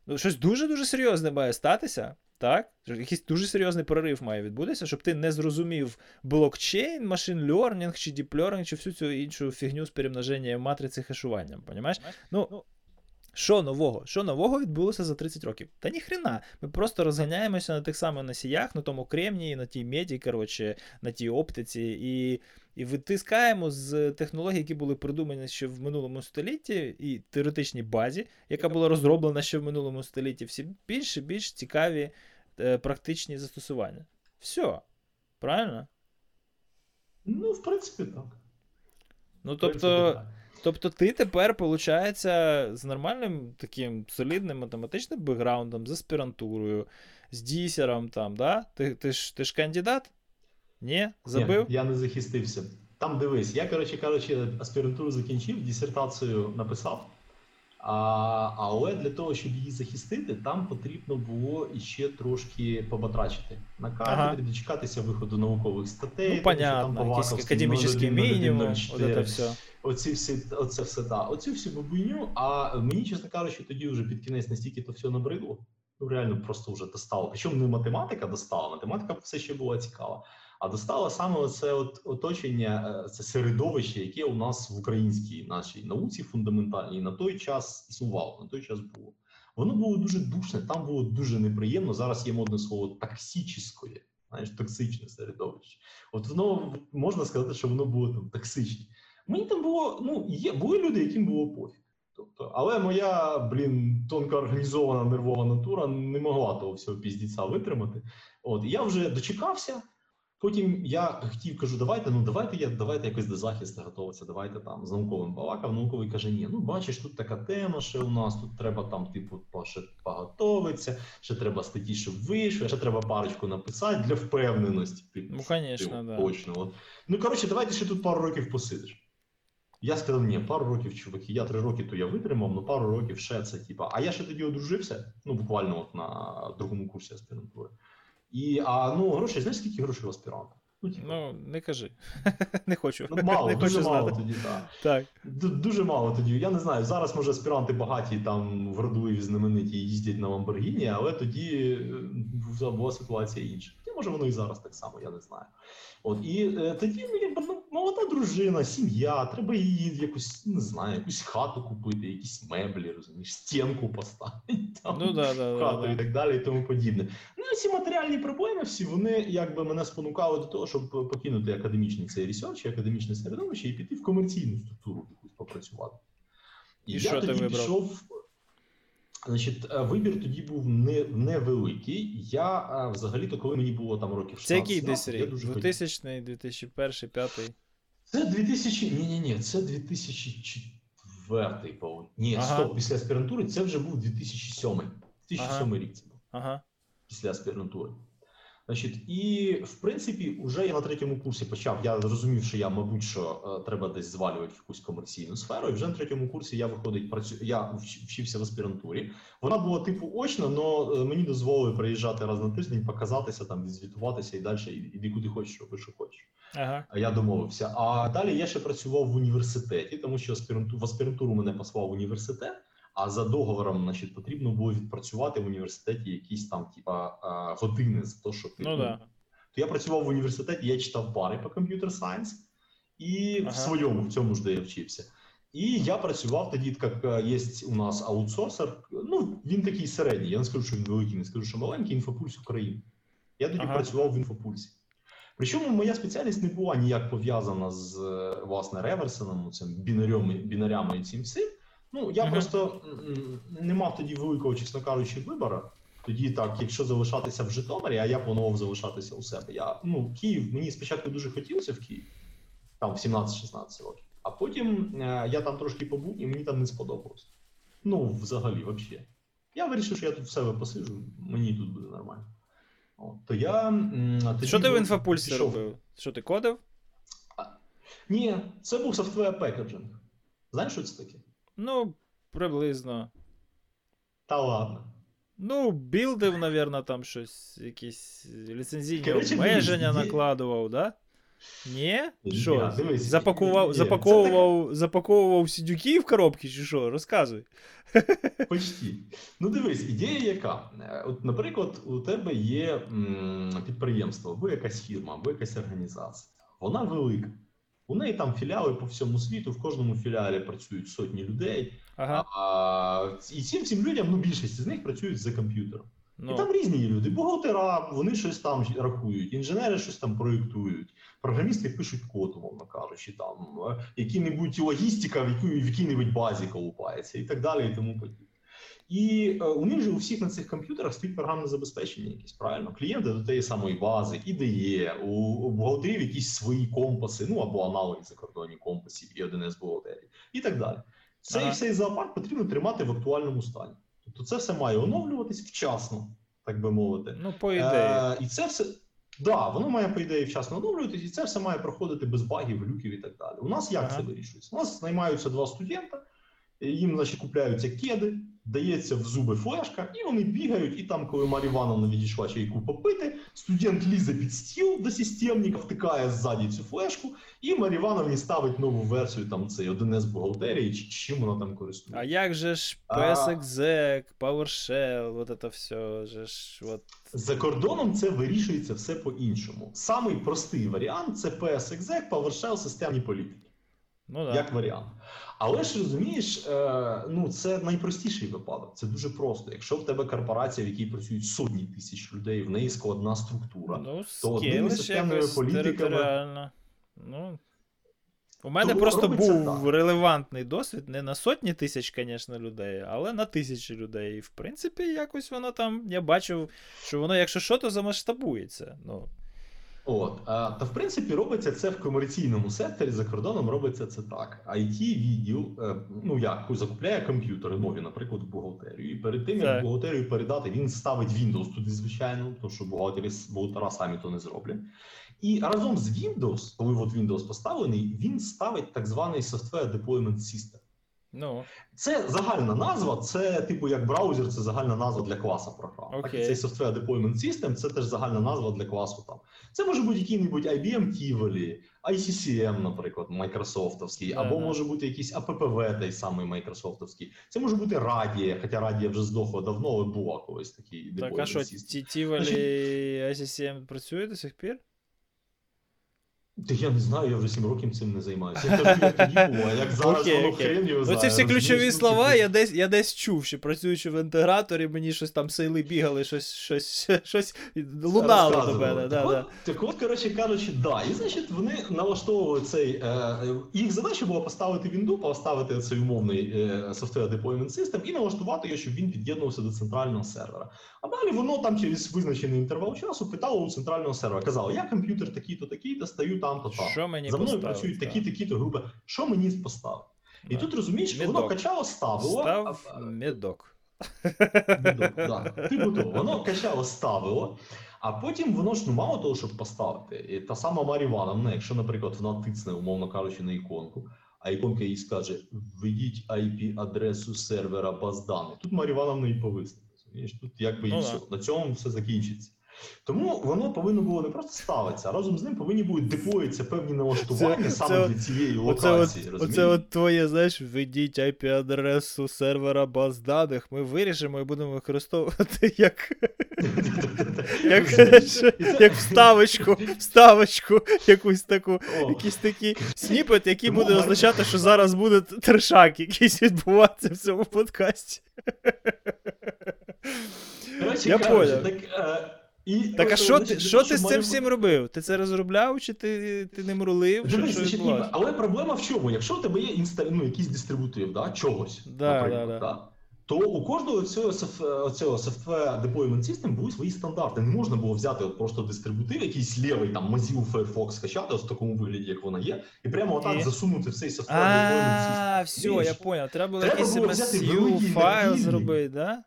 ну, щось дуже-дуже серйозне має статися. Так? Якийсь дуже серйозний прорив має відбутися, щоб ти не зрозумів блокчейн, машин лернінг чи діплернінг, чи всю цю іншу фігню з перемноженням матриці хешуванням. Понімаєш? Ну, що нового? Що нового відбулося за 30 років? Та ніхрена. Ми просто розганяємося на тих самих носіях, на тому кремнії, на тій меді, коротше, на тій оптиці, і і витискаємо з технологій, які були придумані ще в минулому столітті, і теоретичній базі, яка була розроблена ще в минулому столітті, всі більш і більш цікаві е, практичні застосування. Все. Правильно? Ну, в принципі, так. Ну, тобто. Тобто ти тепер, виходить, з нормальним таким солідним математичним бекграундом, з аспірантурою, з дісером там, да? Ти, ти, ж, ти ж кандидат? Ні? Забив? Ні, я не захистився. Там дивись, я, коротше кажучи, аспірантуру закінчив, дисертацію написав. А, але для того, щоб її захистити, там потрібно було іще трошки побатрачити на кафедрі, Ага. дочекатися виходу наукових статей. Ну, там понятно, Ваковській академічний 01, 01, мінімум, 04. це все. Оці всі, оце все, да. Оцю всю бабуйню, а мені, чесно кажучи, тоді вже під кінець настільки то все набридло. Ну, реально просто вже достало. Причому не математика достала, математика все ще була цікава. А достало саме це от оточення, е, це середовище, яке у нас в українській нашій науці фундаментальній на той час існувало, на той час було. Воно було дуже душне, там було дуже неприємно. Зараз є модне слово токсичне, знаєш, токсичне середовище. От воно можна сказати, що воно було там токсичне. Мені там було, ну, є, були люди, яким було пофіг. Тобто, але моя, блін, тонко організована нервова натура не могла того всього піздіця витримати. От, і я вже дочекався, Потім я хотів, кажу, давайте, ну давайте я давайте якось до захисту готуватися, давайте там з науковим балакав. Науковий каже: ні, ну бачиш, тут така тема, ще у нас тут треба там, типу, ще поготовитися, ще треба статті, щоб вийшли, ще треба парочку написати для впевненості. Типу, ну, звісно, типу, да. точно. От. Ну коротше, давайте ще тут пару років посидиш. Я сказав, ні, пару років, чуваки, я три роки, то я витримав, ну пару років ще це, типа. А я ще тоді одружився, ну буквально от на другому курсі аспірантури. І а ну грошей, знаєш, скільки грошей в аспіранта? Ну, типу. ну, не кажи. Не хочу. Ну, Мало, не дуже хочу мало знати. тоді, так. так. Дуже мало тоді. Я не знаю. Зараз, може, аспіранти багаті там в Радуєві знамениті їздять на Ламборгіні, але тоді е, була ситуація інша. І може воно і зараз так само, я не знаю. От і е, тоді ну, якби ну, молода дружина, сім'я, треба її якусь не знаю, якусь хату купити, якісь меблі, розумієш, стінку поставити там, ну, да, да, хату да, і так далі, і тому подібне. Ну і ці матеріальні проблеми всі вони якби мене спонукали до того, щоб покинути академічний цей research, академічне середовище і піти в комерційну структуру якусь попрацювати. І, і що я ти тоді вибрав? пішов. Значить, е, вибір тоді був не, невеликий. Я е, взагалі-то, коли мені було там років 16, Це який десь рік? 2000, 2001, 2005? Це 2000... Ні, ні, ні, це 2004, по Ні, Ага. стоп, після аспірантури це вже був 2007. 2007 рік це був Ага. після аспірантури. Значить, і в принципі, вже я на третьому курсі почав. Я зрозумів, що я, мабуть, що е, треба десь звалювати в якусь комерційну сферу. І вже на третьому курсі я виходить, працю... я вчився в аспірантурі. Вона була типу очна, але мені дозволили приїжджати раз на тиждень, показатися там, відзвітуватися і далі іди куди хочеш, роби, що хочеш. Ага. Я домовився. А далі я ще працював в університеті, тому що аспіранту... в аспірантуру мене послав університет. А за договором, значить, потрібно було відпрацювати в університеті якісь там, типа, години за те, що ти Ну да. то я працював в університеті, я читав пари по computer science і Ага. в своєму, в цьому ж де я вчився. І я працював тоді, як е, є у нас аутсорсер. Ну він такий середній. Я не скажу, що він великий, не скажу, що маленький інфопульс України. Я тоді Ага. працював в інфопульсі. Причому моя спеціальність не була ніяк пов'язана з е, власне реверсином, цим бінарями, бінарями і цим всім. Ну я Ага. просто не мав тоді великого, чесно кажучи, вибору. Тоді так, якщо залишатися в Житомирі, а я планував залишатися у себе. Я ну Київ мені спочатку дуже хотілося в Київ, там в 17-16 років. А потім е, я там трошки побув і мені там не сподобалось. Ну, взагалі, взагалі. Я вирішив, що я тут в себе посиджу, мені тут буде нормально. От, то я, м, Що ти в інфопульсі пішов- робив? Що ти кодив? Ні, це був софтвер пекеджинг. Знаєш, що це таке? Ну, приблизно. Та ладно. Ну, білдив, напевно, там щось, якісь ліцензійні Коротше, обмеження дивись, накладував, да? Ні? Що? дивись, Запакував, ні, запаковував, запаковував сідюки в коробки, чи що? Розказуй. Почти. Ну дивись, ідея яка? Е, От, наприклад, у тебе є м, підприємство, або якась фірма, або якась організація. Вона велика. У неї там філіали по всьому світу, в кожному філіалі працюють сотні людей. Ага. А, і цим цим людям, ну більшість з них працюють за комп'ютером. І Ну, там різні люди. Бухгалтера, вони щось там рахують, інженери щось там проєктують, програмісти пишуть код, умовно кажучи, там е, які-небудь логістика в якій-небудь базі колупається і так далі, і тому подібне. І е, у них же у всіх на цих комп'ютерах стоїть програмне забезпечення, якесь правильно. Клієнти до тієї самої бази, ідеє, у, у бухгалтерів якісь свої компаси, ну або аналоги закордонні компасів і 1С бухгалтерії, і так далі. Цей Ага. всей зоопарк потрібно тримати в актуальному стані. Тобто це все має оновлюватись вчасно, так би мовити. ну, по ідеї. Е, і це все. Да, воно має, по ідеї, вчасно оновлюватись, і це все має проходити без багів, глюків і так далі. У нас як Ага. це вирішується? У нас наймаються два студента, їм значить, купляються кеди, дається в зуби флешка, і вони бігають. І там, коли Марія Івановна відійшла чайку попити, студент лізе під стіл до системника, втикає ззаді цю флешку, і Марія Івановні ставить нову версію там цей 1С бухгалтерії, чи чим вона там користується. А як же ж PSExec, PowerShell, вот это все, же ж, вот. За кордоном це вирішується все по-іншому. Самий простий варіант це PSExec, PowerShell, системні політики. Ну да. Як варіант. Але ж розумієш, е, ну це найпростіший випадок. Це дуже просто. Якщо в тебе корпорація, в якій працюють сотні тисяч людей, в неї складна структура. Ну, то одними системними політиками- Ну. У мене Тому просто був так. релевантний досвід не на сотні тисяч, звісно, людей, але на тисячі людей. І в принципі, якось воно там. Я бачив, що воно, якщо що, то замасштабується. Ну, От, Та в принципі робиться це в комерційному секторі. За кордоном робиться це так. it відділ е, ну як закупляє комп'ютери нові, наприклад, в бухгалтерію. І перед тим як Так. бухгалтерію передати, він ставить Windows туди, звичайно, тому що бухгалтери бухгалтера самі то не зроблять. І разом з Windows, коли от Windows поставлений, він ставить так званий Software Deployment System. Ну, Це загальна назва, це типу як браузер, це загальна назва для класа програм. Так цей Software Deployment System це теж загальна назва для класу там. Це може бути який-небудь IBM Tivoli, SCCM, наприклад, майкрософтовський, або да. може бути якийсь App-V, той самий майкрософтовський. Це може бути Радія, хоча Радія вже здохла давно, але була колись такий так, а що, Тівалі ICCM працює до сих пір? Та я не знаю, я вже 7 років цим не займаюся. Я кажу, як тоді було, а як зараз Окей, воно окей. хрен його Оці всі розумієш? ключові Ну, слова типу, я десь, я десь чув, що працюючи в інтеграторі, мені щось там сейли бігали, щось, щось, щось лунало до розказували. мене. Так, Да, от, да. так от, коротше кажучи, да. І значить, вони налаштовували цей. Е, їх задача була поставити Вінду, поставити цей умовний е, Software Deployment System і налаштувати його, щоб він під'єднувався до центрального сервера. А далі воно там через визначений інтервал часу питало у центрального сервера. Казало, я комп'ютер такий-то, такий-то, стою там-то там. Що мені За мною працюють такі-такі-то групи. Що мені поставити? І тут розумієш, воно качало, ставило. Став а- медок. Відомо, да. Типу того, воно качало, ставило, а потім воно ж ну мало того, щоб поставити. І та сама Марі Івановна, якщо, наприклад, вона тицне, умовно кажучи, на іконку, а іконка їй скаже: введіть IP-адресу сервера баз даних. Тут Марі Івановна і повисне. Тут якби Ну і все. На цьому все закінчиться. Тому воно повинно було не просто ставитися, а разом з ним повинні будуть деплоїтися певні налаштування Це- саме це для цієї локації. розумієш? оце от твоє, знаєш, введіть IP-адресу сервера баз даних, ми виріжемо і будемо використовувати як, як, вставочку, вставочку, якусь таку, якийсь такий сніпет, який Тому буде означати, що зараз буде трешак якийсь відбуватися в цьому подкасті. Я е, і, Так а що ти, що ти з цим всім робив? Ти це розробляв, чи ти, ти ним рулив? Що, що значить, ні, але проблема в чому? Якщо у тебе є інста... ну, якийсь дистрибутив, да, чогось, Да, наприклад, да, да. да, то у кожного цього, цього software deployment system були свої стандарти. Не можна було взяти от просто дистрибутив, якийсь лівий там Mozilla Firefox скачати ось в такому вигляді, як вона є, і прямо отак І? засунути в цей software deployment system. А, все, я понял. Треба було якийсь взяти MSU файл зробити, да?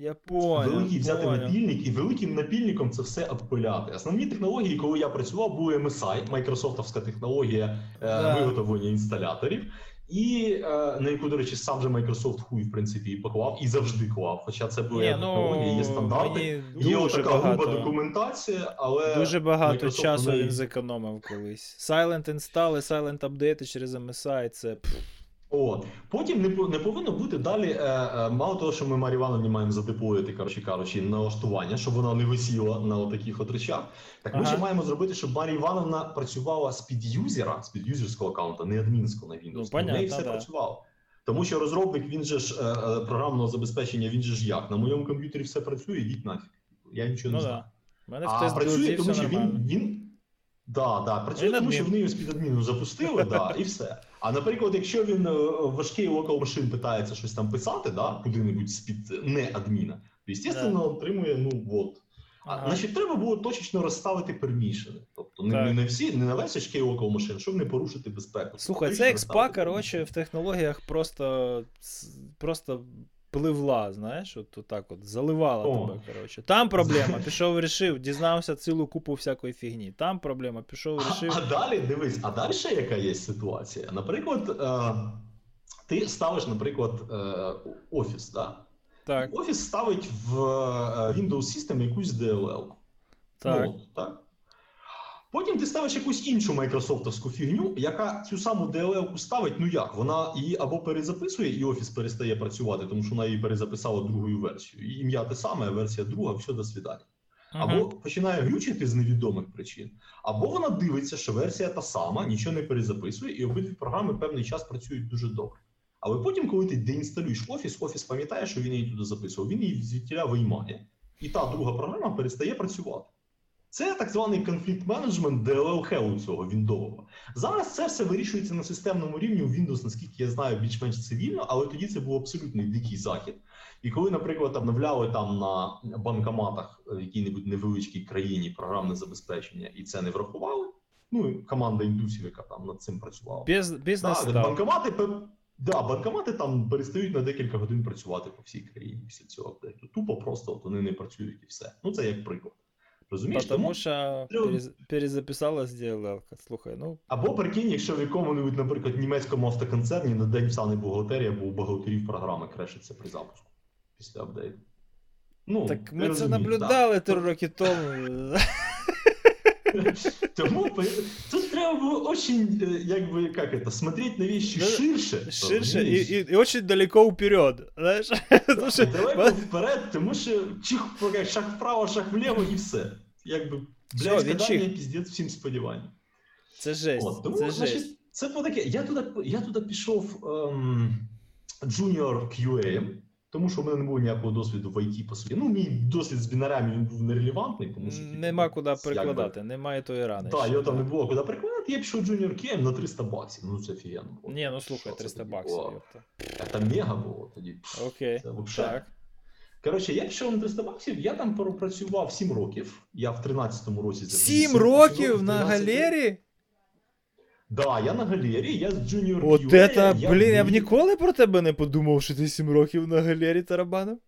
Я понял. Великий взяти понял. напільник і великим напільником це все обпиляти. Основні технології, коли я працював, були MSI, майкрософтовська технологія е, виготовлення інсталяторів. І е, на яку, до речі, сам же Microsoft хуй, в принципі, і поклав, і завжди клав. Хоча це були Ні, технології, є ну, стандарти, є така груба документація, але дуже багато Microsoft часу неї- він зекономив колись. Silent install і silent апдейти через MSI, це От. Потім не, не повинно бути далі. Е, е, мало того, що ми Марі Івановні маємо задеплоїти, коротше кажучи, налаштування, щоб вона не висіла на таких от речах. Так ми Ага. ще маємо зробити, щоб Марія Івановна працювала з під'юзера, з під'юзерського аккаунта, не адмінського на Windows. Ну, в понятно, неї все да. працювало. Тому що розробник, він же ж е, е, програмного забезпечення, він же ж як? На моєму комп'ютері все працює, йдіть нафіг. Я нічого ну не знаю. да. Мене А працює, тому що він, він да, да, працює, Він тому що вони його з-під адміну запустили, да, і все. А наприклад, якщо він е, важкий локал машин питається щось там писати, да, куди-небудь з-під не адміна, то звісно, отримує, ну вот. А, Ага. Значить, треба було точечно розставити пермішени. Тобто не, не, не всі, не на весь важкий локал машин, щоб не порушити безпеку. Слухай, це експа, розставити коротше, в технологіях просто, просто пливла, знаєш, от так от, заливала О. тебе, коротше. Там проблема, пішов вирішив, дізнався цілу купу всякої фігні. Там проблема, пішов А, вирішив. а далі дивись, а далі ще яка є ситуація? Наприклад, е, ти ставиш, наприклад, е, офіс, да? Так, Офіс ставить в е, Windows System якусь DLL. так. Ну, так. Потім ти ставиш якусь іншу майкрософтовську фігню, яка цю саму DLL ставить, ну як? Вона її або перезаписує, і офіс перестає працювати, тому що вона її перезаписала другою версією. І ім'я те саме, версія друга, все до свидання. Або Мгм. починає глючити з невідомих причин, або вона дивиться, що версія та сама, нічого не перезаписує, і обидві програми певний час працюють дуже добре. Але потім, коли ти деінсталюєш офіс, офіс пам'ятає, що він її туди записував, він її звідтіля виймає, і та друга програма перестає працювати. Це так званий конфлікт менеджмент DLL у цього віндового. Зараз це все вирішується на системному рівні у Windows, наскільки я знаю, більш-менш цивільно, але тоді це був абсолютний дикий захід. І коли, наприклад, обновляли там на банкоматах в якій-небудь невеличкій країні програмне забезпечення і це не врахували. Ну, команда індусів, яка там над цим працювала. Біз, бізнес став. банкомати, да, банкомати там перестають на декілька годин працювати по всій країні після цього апдейту. Тупо просто от вони не працюють і все. Ну це як приклад. Розумієш? Потому Тому, що перез- перезаписалась DLL. Слухай, ну або прикинь, якщо в якому-небудь, наприклад, німецькому автоконцерні на день встане бухгалтерія, або у бухгалтерів програми крешиться при запуску після апдейту. Ну, так ми це наблюдали три роки тому. да. Тому тут треба було очень, е, як би, як это, смотреть на вещи Ну, ширше. Ширше і, і, і очень далеко вперед. Знаєш? Тому що Далеко вперед, тому що чих, шаг вправо, шаг вліво і все. Якби блядь, чих. піздець всім сподіванням. Це жесть. От, тому, це значить, жесть. це таке. Я туди, я туди пішов ем, junior QA, тому що в мене не було ніякого досвіду в IT по суті. Ну, мій досвід з бінарями він був нерелевантний, тому що типу, Нема куди якби- перекладати, немає тої рани. Так, його там не було куди перекладати, я пішов junior QA на 300 баксів. Ну це офігенно було. Ні, ну слухай, Що 300 баксів. Це мега було тоді. Окей. Так. Коротше, я пішов на 300 баксів, я там пропрацював 7 років. Я в 13-му році Сім в років на галері? Да, я на галері, я з Junior От QA, это, я блін, я б ніколи про тебе не подумав, що ти 7 років на галері тарабанив.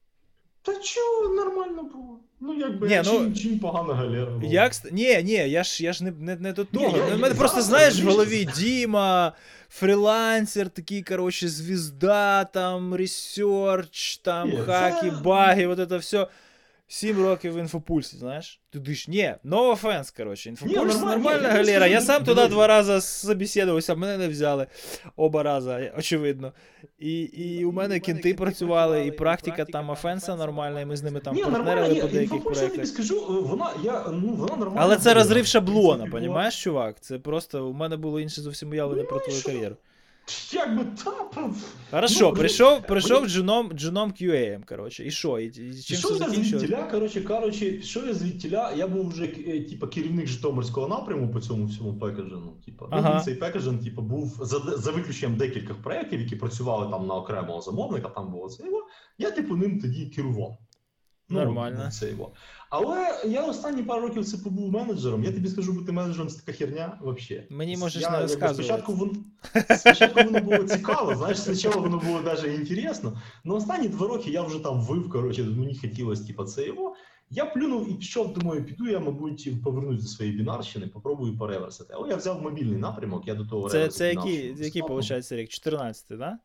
Та чого, нормально було. Ну, якби, Ні, ну, чим, чим погана галера була. Як Ні, ні, я ж я ж не, не, не до того. я- Ну, мене просто знаєш в голові Діма, фрілансер, такий, коротше, звізда, там, research, там, Ні, хаки, це- баги, от це все. Сім років в інфопульсі, знаєш? Туди ж, ні, no offense, коротше, інфопульс нормально, нормальна ні, галера. Я сам туди два рази собеседувався, мене не взяли. Оба рази, очевидно. І, і у мене кінти працювали, і практика там офенса нормальна, і ми з ними там партнерили по деяких інфопульс, я тобі проєктах. скажу, е, вона, я, ну, вона нормальна. Але це розрив шаблона, понімаєш, чувак? Це просто у мене було інше зовсім уявлення Ну, про твою кар'єру. Якби, та, Хорошо, Ну, прийшов, прийшов джуном, джуном QA, коротше, і що? І, і чим Пішов я звідтіля, коротше, коротше, пішов я звідтіля, я був вже е, типа, керівник Житомирського напряму по цьому всьому пекеджену. Типа, Ага. ну, цей пекеджен типа, був за, за виключенням декількох проєктів, які працювали там на окремого замовника, там було це його. Я, типу, ним тоді керував. Нормально. Ну, це його. Але я останні пару років це побув менеджером. Я тобі скажу, бути менеджером це така херня взагалі. Мені можеш я, не розказувати. Спочатку, вон, спочатку воно було цікаво, знаєш, спочатку воно було навіть інтересно. Но останні два роки я вже там вив, коротше, мені хотілося, типу, це його. Я плюнув і пішов, думаю, піду я, мабуть, повернусь до своєї бінарщини, попробую переверсити. Але я взяв мобільний напрямок, я до того Це, це який, який виходить, рік? 14, да?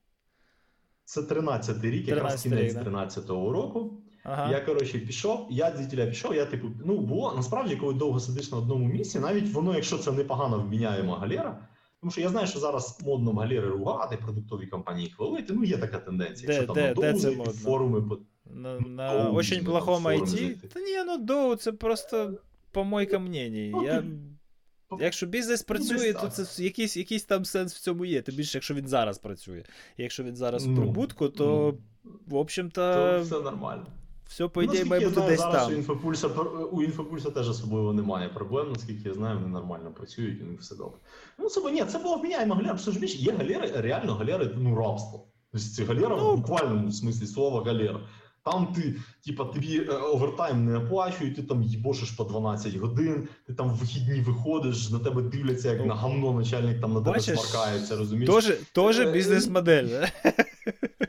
Це 13-й рік, якраз 13-й кінець да. 13-го року. Ага. Я коротше пішов, я звідтіля пішов, я типу, ну було насправді, коли довго сидиш на одному місці, навіть воно, якщо це непогано вміняєма галера, тому що я знаю, що зараз модно галери ругати, продуктові компанії хвалити. Ну є така тенденція. Де- якщо там де- на де довго це модно? форуми по На, на Доу, очень візьми, плохом там, форум IT. зайти. Та ні, ну доу, це просто помойка мнені. Ну, Я... Якщо бізнес працює, десь то це якийсь, якийсь там сенс в цьому є. Тим більше, якщо він зараз працює. Якщо він зараз в Ну, прибутку, то, в то общем-то, все нормально. Все, по Ну, ідеї, має бути десь зараз там. У інфопульса, у інфопульса теж особливо немає проблем, наскільки я знаю, вони нормально працюють, у них все добре. Ну, це ні, це було вміняємо галера, тому ж більше є галери, реально галери, ну, рабство. Тобто галера Ну, в буквальному смислі слова галера. Там ти, типа, тобі е, овертайм не оплачують, ти там їбошиш по 12 годин, ти там в вихідні виходиш, на тебе дивляться, як Ну, на гамно начальник там на тебе бачиш, смаркається, розумієш? Тоже, тоже Е, бізнес-модель. да?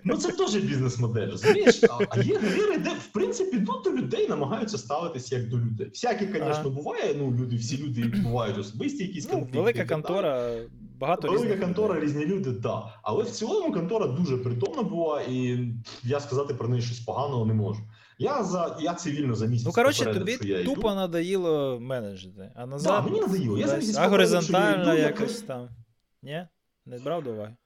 Ну це теж бізнес-модель, розумієш? А, а є галери, де в принципі ну, до людей намагаються ставитися як до людей. Всякі, звісно, буває. Ну люди, всі люди бувають особисті, якісь Ну, велика і так контора, багато Велика різних контора, різні люди, так. Да. Але в цілому контора дуже притомна була, і я сказати про неї щось поганого не можу. Я за я цивільно за місяць. Ну, коротше, тобі що я йду. надоїло менеджити, а назад. мені надоїло. Я за місяць а горизонтально якось там. Ні? Не брав до уваги.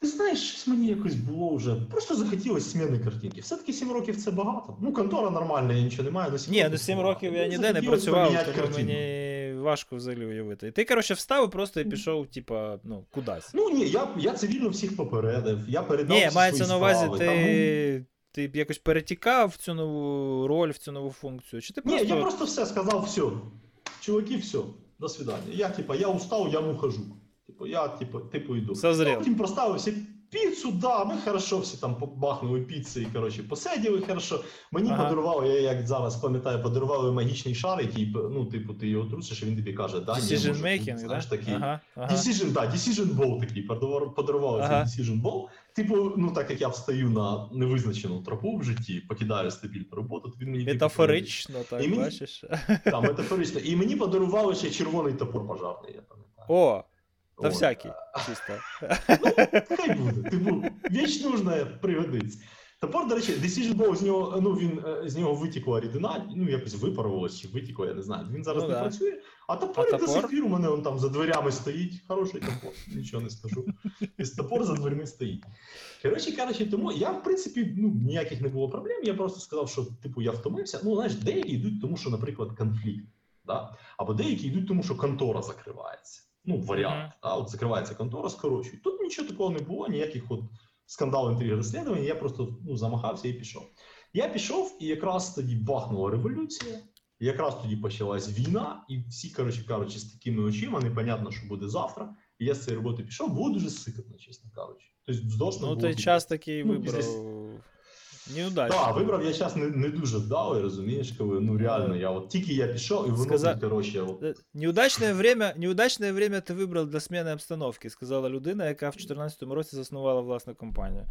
Ти знаєш, щось мені якось було вже. Просто захотілося зміни картинки. Все-таки 7 років це багато. Ну, контора нормальна, я нічого не маю. але 7 Ні, ну 7 років я ніде не працював, тому мені важко взагалі уявити. І ти, коротше, встав і просто і пішов, типа, ну, кудись. Ну ні, я, я цивільно всіх попередив. Я передав Ні, всі мається свої на увазі, справи. ти Ти б якось перетікав в цю нову роль, в цю нову функцію? Чи ти Ні, просто... я просто все сказав, все. Чуваки, все, до свидання. Я, типа, я устав, я ухожу. Типу, я, типу, типу, йду. Созрел. Потім проставився піцу, да, ми хорошо всі там побахнули піци і коротше посиділи хорошо. Мені Ага. подарували, я як зараз пам'ятаю, подарували магічний шар, який, ну, типу, ти його трусиш, і він тобі каже, да, Decision може, making, знаєш, да? такий. Ага, ага. Decision, да, Decision Ball такий, подарували, цей Decision Ball. Типу, ну так як я встаю на невизначену тропу в житті, покидаю стабільну роботу, то він мені типу, так, І мені- бачиш. Да, метафорично. І мені подарували ще червоний топор пожарний, я пам'ятаю. О, та От. всякий, чисто. Хай буде. Типу, віч нужна пригодиться. Топор, до речі, Decision Ball, з нього, ну, він, е, з нього витікла рідина, ну якось випарувалась чи витікла, я не знаю. Він зараз Ну, не да. працює, а топор, А до сих пір у мене он там за дверями стоїть. Хороший топор, нічого не скажу. І топор за дверми стоїть. Коротше кажучи, тому я, в принципі, ну, ніяких не було проблем. Я просто сказав, що типу я втомився. Ну, знаєш, деякі йдуть, тому що, наприклад, конфлікт. Да? Або деякі йдуть, тому що контора закривається. Ну, варіант. Да? От закривається контора, скорочують. Тут нічого такого не було, ніяких от скандал інтриги розслідувань. Я просто ну, замахався і пішов. Я пішов, і якраз тоді бахнула революція. Якраз тоді почалась війна, і всі, коротше кажучи, з такими очима, непонятно, що буде завтра. І я з цієї роботи пішов, було дуже сикотно, чесно кажучи. Тобто, здошно Ну, той час такий Ну, вибрав. здесь- Неудачно. Так, вибрав я час не, не дуже вдалий, розумієш, коли ну реально, я от тільки я пішов, і воно Сказа- коротше, от, Э, время, неудачное время ти вибрав для зміни обстановки, сказала людина, яка в 2014 році заснувала власну компанію.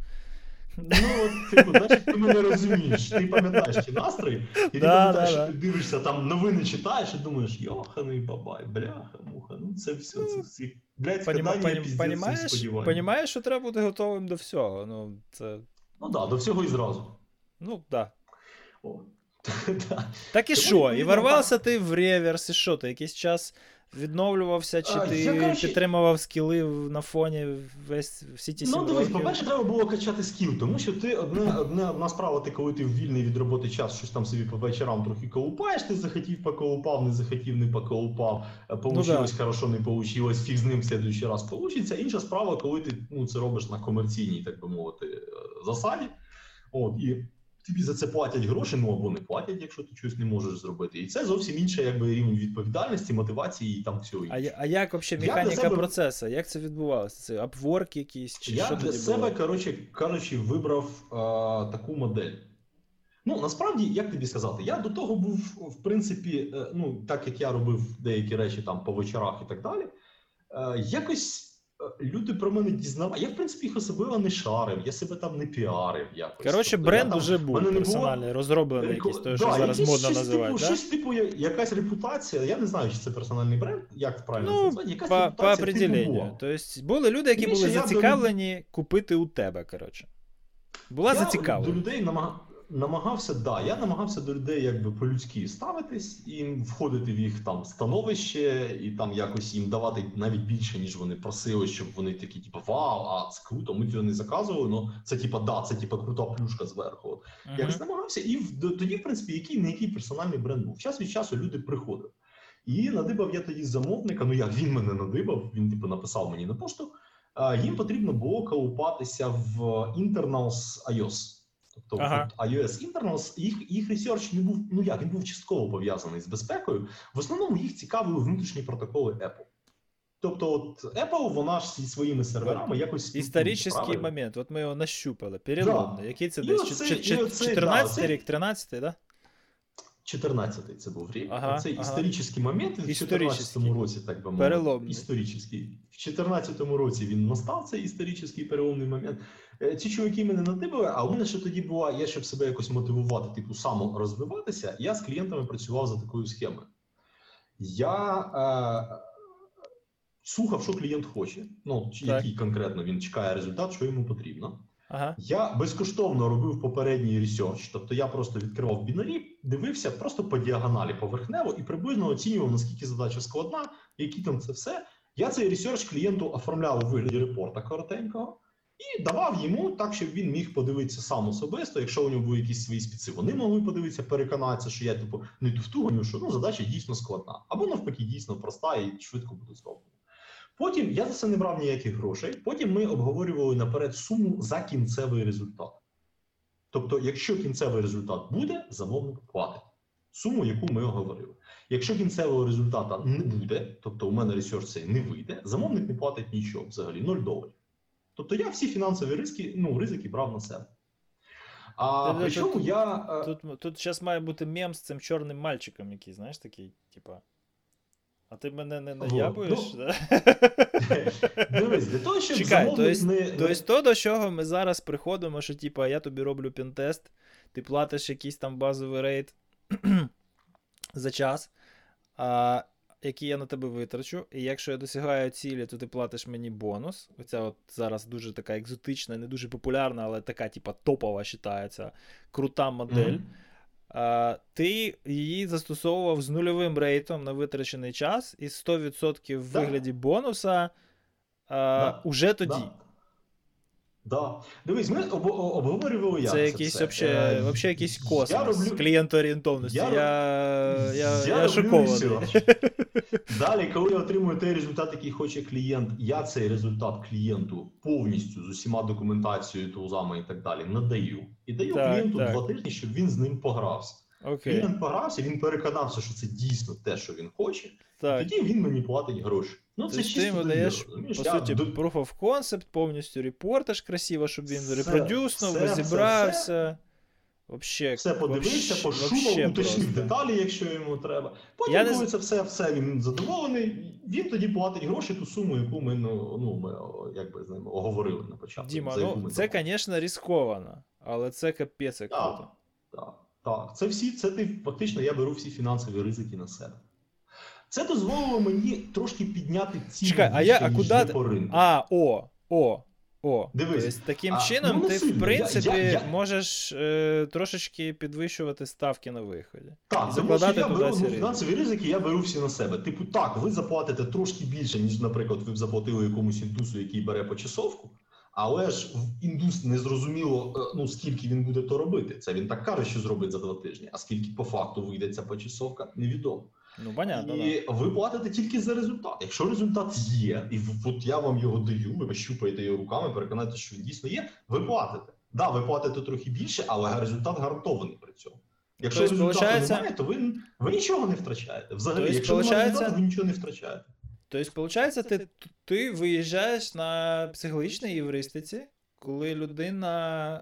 Ну, от, типу, знаєш, ти мене розумієш, ти пам'ятаєш ті настрої, і ти Да, пам'ятаєш, да, ти дивишся, там новини читаєш і думаєш, йоханий бабай, бляха, муха, ну це все, це всі. Блядь, Поніма, складання, понім, піздець, понімаєш, понімаєш, що треба бути готовим до всього. Ну, це, Ну так, да, до всього і зразу. ну, так. Да. Так і що? І ворвався ти в реверс, і що? Ти якийсь час відновлювався, чи А, ти я, коротше- підтримував скіли на фоні весь всі ті сім Ну, дивись, по-перше, треба було качати скіл, тому що ти одне, одне, одна справа, ти коли ти в вільний від роботи час, щось там собі по вечорам трохи колупаєш, ти захотів поколупав, не захотів, не поколупав, е, получилось хорошо, не получилось, фіг з ним в следующий раз получиться. Інша справа, коли ти ну, це робиш на комерційній, так би мовити, е, засаді. От, і тобі за це платять гроші, ну або не платять, якщо ти щось не можеш зробити. І це зовсім інший якби, рівень відповідальності, мотивації і там всього А, іншого. я- а як взагалі механіка себе- процесу? Як це відбувалося? Це апворк якийсь? Чи Я що для себе, коротше кажучи, вибрав е, таку модель. Ну, насправді, як тобі сказати, я до того був, в принципі, е, ну, так як я робив деякі речі там по вечорах і так далі, е, якось люди про мене дізнавали. Я, в принципі, їх особливо не шарив, я себе там не піарив якось. Коротше, Тобто, бренд уже був не було- персональний, розроблений Реко- якийсь, той, да, що зараз якийсь модно щось називають, Типу, да? Щось типу я- якась репутація. Я не знаю, чи це персональний бренд, як правильно Ну, назвати. Якась по, репутація типу определенню. була. Тобто були люди, які Більше були я до зацікавлені купити у тебе, коротше. Була я до зацікавлена. людей намаг... намагався, да, я намагався до людей якби по-людськи ставитись і входити в їх там становище, і там якось їм давати навіть більше, ніж вони просили, щоб вони такі, типу, вау, а це круто, ми цього не заказували. Ну це типа да, це типа крута плюшка зверху. От. Мгм. Якось намагався, і в- до- тоді, в принципі, який не який персональний бренд був. Час від часу люди приходили. І надибав я тоді замовника. Ну як він мене надибав, він типу написав мені на пошту. Їм потрібно було колупатися в internals iOS. Тобто Ага. iOS internals, їх, їх research не був, ну як, він був частково пов'язаний з безпекою. В основному їх цікавили внутрішні протоколи Apple. Тобто, от Apple, вона ж зі своїми серверами якось Історичний момент, от ми його нащупали, переломний. Який це І десь? оце- Чи- і чи- оце, 14 да, рік, 13 да? 14-й це був рік. Ага, це ага. історичний момент в 14-му році, так би мовити. Переломний. Історичний. В 14-му році він настав цей історичний переломний момент. Е, Ці чоловіки мене надибали, а у мене ще тоді була, я щоб себе якось мотивувати, типу, саморозвиватися, я з клієнтами працював за такою схемою. Я е, слухав, що клієнт хоче, ну, чи який конкретно він чекає результат, що йому потрібно. Ага. Я безкоштовно робив попередній research, тобто я просто відкривав бінарі, дивився просто по діагоналі поверхнево і приблизно оцінював, наскільки задача складна, які там це все. Я цей research клієнту оформляв у вигляді репорта коротенького і давав йому так, щоб він міг подивитися сам особисто. Якщо у нього були якісь свої спіци, вони могли подивитися, переконатися, що я типу не туфтуганю, що ну задача дійсно складна, або навпаки, дійсно проста і швидко буде зроблена. Потім я за це не брав ніяких грошей. Потім ми обговорювали наперед суму за кінцевий результат. Тобто, якщо кінцевий результат буде, замовник платить суму, яку ми оговорили. Якщо кінцевого результату не буде, тобто у мене research не вийде, замовник не платить нічого взагалі, 0 доларів. Тобто я всі фінансові ризики, ну, ризики брав на себе. А причому тут- я. е, Тут, тут зараз має бути мем з цим чорним мальчиком, який, знаєш, такий, типа. А ти мене не наябуєш? ну, да? Дивись, для того, щоб Чекай, то есть- не. Тобто то, до чого ми зараз приходимо, що типа я тобі роблю пінтест, ти платиш якийсь там базовий рейд за час, а, який я на тебе витрачу. І якщо я досягаю цілі, то ти платиш мені бонус. Оця от зараз дуже така екзотична, не дуже популярна, але така, типа, топова вважається, крута модель. Мгм. А, ти її застосовував з нульовим рейтом на витрачений час і 100% в Да. вигляді бонуса а, Да. уже тоді. Да. Да. Дивись, ми об- об- обговорювали як Це це якийсь все. вообще, Е, вообще якийсь я космос роблю- клієнтоорієнтовності. Я, Я я, я, я шокований. Далі, коли я отримую той результат, який хоче клієнт, я цей результат клієнту повністю з усіма документацією, тулзами і так далі надаю. І даю Так, клієнту так. два тижні, щоб він з ним погрався. Окей. Клієнт погрався, він переконався, що це дійсно те, що він хоче. Так. Тоді він мені платить гроші. Ну це Тобто ти йому даєш, по суті, proof of concept, повністю репортаж красиво, щоб він репродюснув, розібрався. Вообще, Все подивився, пошумав, уточнив деталі, якщо йому треба. Потім, Я не коли це все, все він задоволений, він тоді платить гроші, ту суму, яку ми ну, ну ми якби з ним оговорили на початку. Діма, ну це, звісно, ризиковано, але це капець як Так, круто. так, так. Це всі, це ти фактично я беру всі фінансові ризики на себе. Це дозволило мені трошки підняти ціну Чекай, а я- а куди по ринку. А, о, о, о. Дивись, Тобто, таким а, чином ну, ти, сильно. в принципі, я- я- можеш е, трошечки підвищувати ставки на виході. Так, тому що я туди беру ну, фінансові ризики, я беру всі на себе. Типу, так, ви заплатите трошки більше, ніж, наприклад, ви б заплатили якомусь індусу, який бере почасовку, але ж в індус не зрозуміло, е, ну скільки він буде то робити. Це він так каже, що зробить за два тижні, а скільки по факту вийде ця почасовка, невідомо. Ну, понятно, да. і ви платите тільки за результат. Якщо результат є, і от я вам його даю, ви щупаєте його руками, переконаєте, що він дійсно є, ви платите. Да, ви платите трохи більше, але результат гарантований при цьому. Якщо Тобто, результату немає, то ви, ви нічого не втрачаєте. Взагалі, Тобто, якщо немає результату, ви нічого не втрачаєте. Тобто, виходить, ти, ти виїжджаєш на психологічній євристиці, коли людина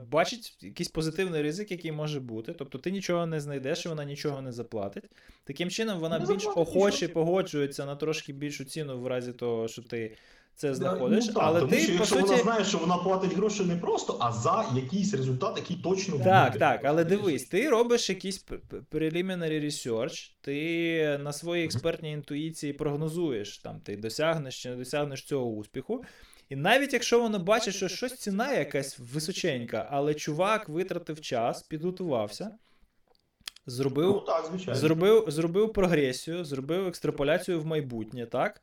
е, бачить якийсь позитивний ризик, який може бути. Тобто ти нічого не знайдеш, і вона нічого не заплатить. Таким чином, вона Не більш заплатить охоче погоджується на трошки більшу ціну в разі того, що ти це Да, знаходиш. ну, так, але тому ти, що по якщо суті. вона знає, що вона платить гроші не просто, а за якийсь результат, який точно Так, буде. так, але дивись, ти робиш якийсь preliminary research, ти на своїй експертній інтуїції прогнозуєш, там ти досягнеш чи не досягнеш цього успіху. І навіть якщо воно бачить, що щось ціна якась височенька, але чувак витратив час, підготувався, Ну, зробив, так, зробив, зробив прогресію, зробив екстраполяцію в майбутнє, так?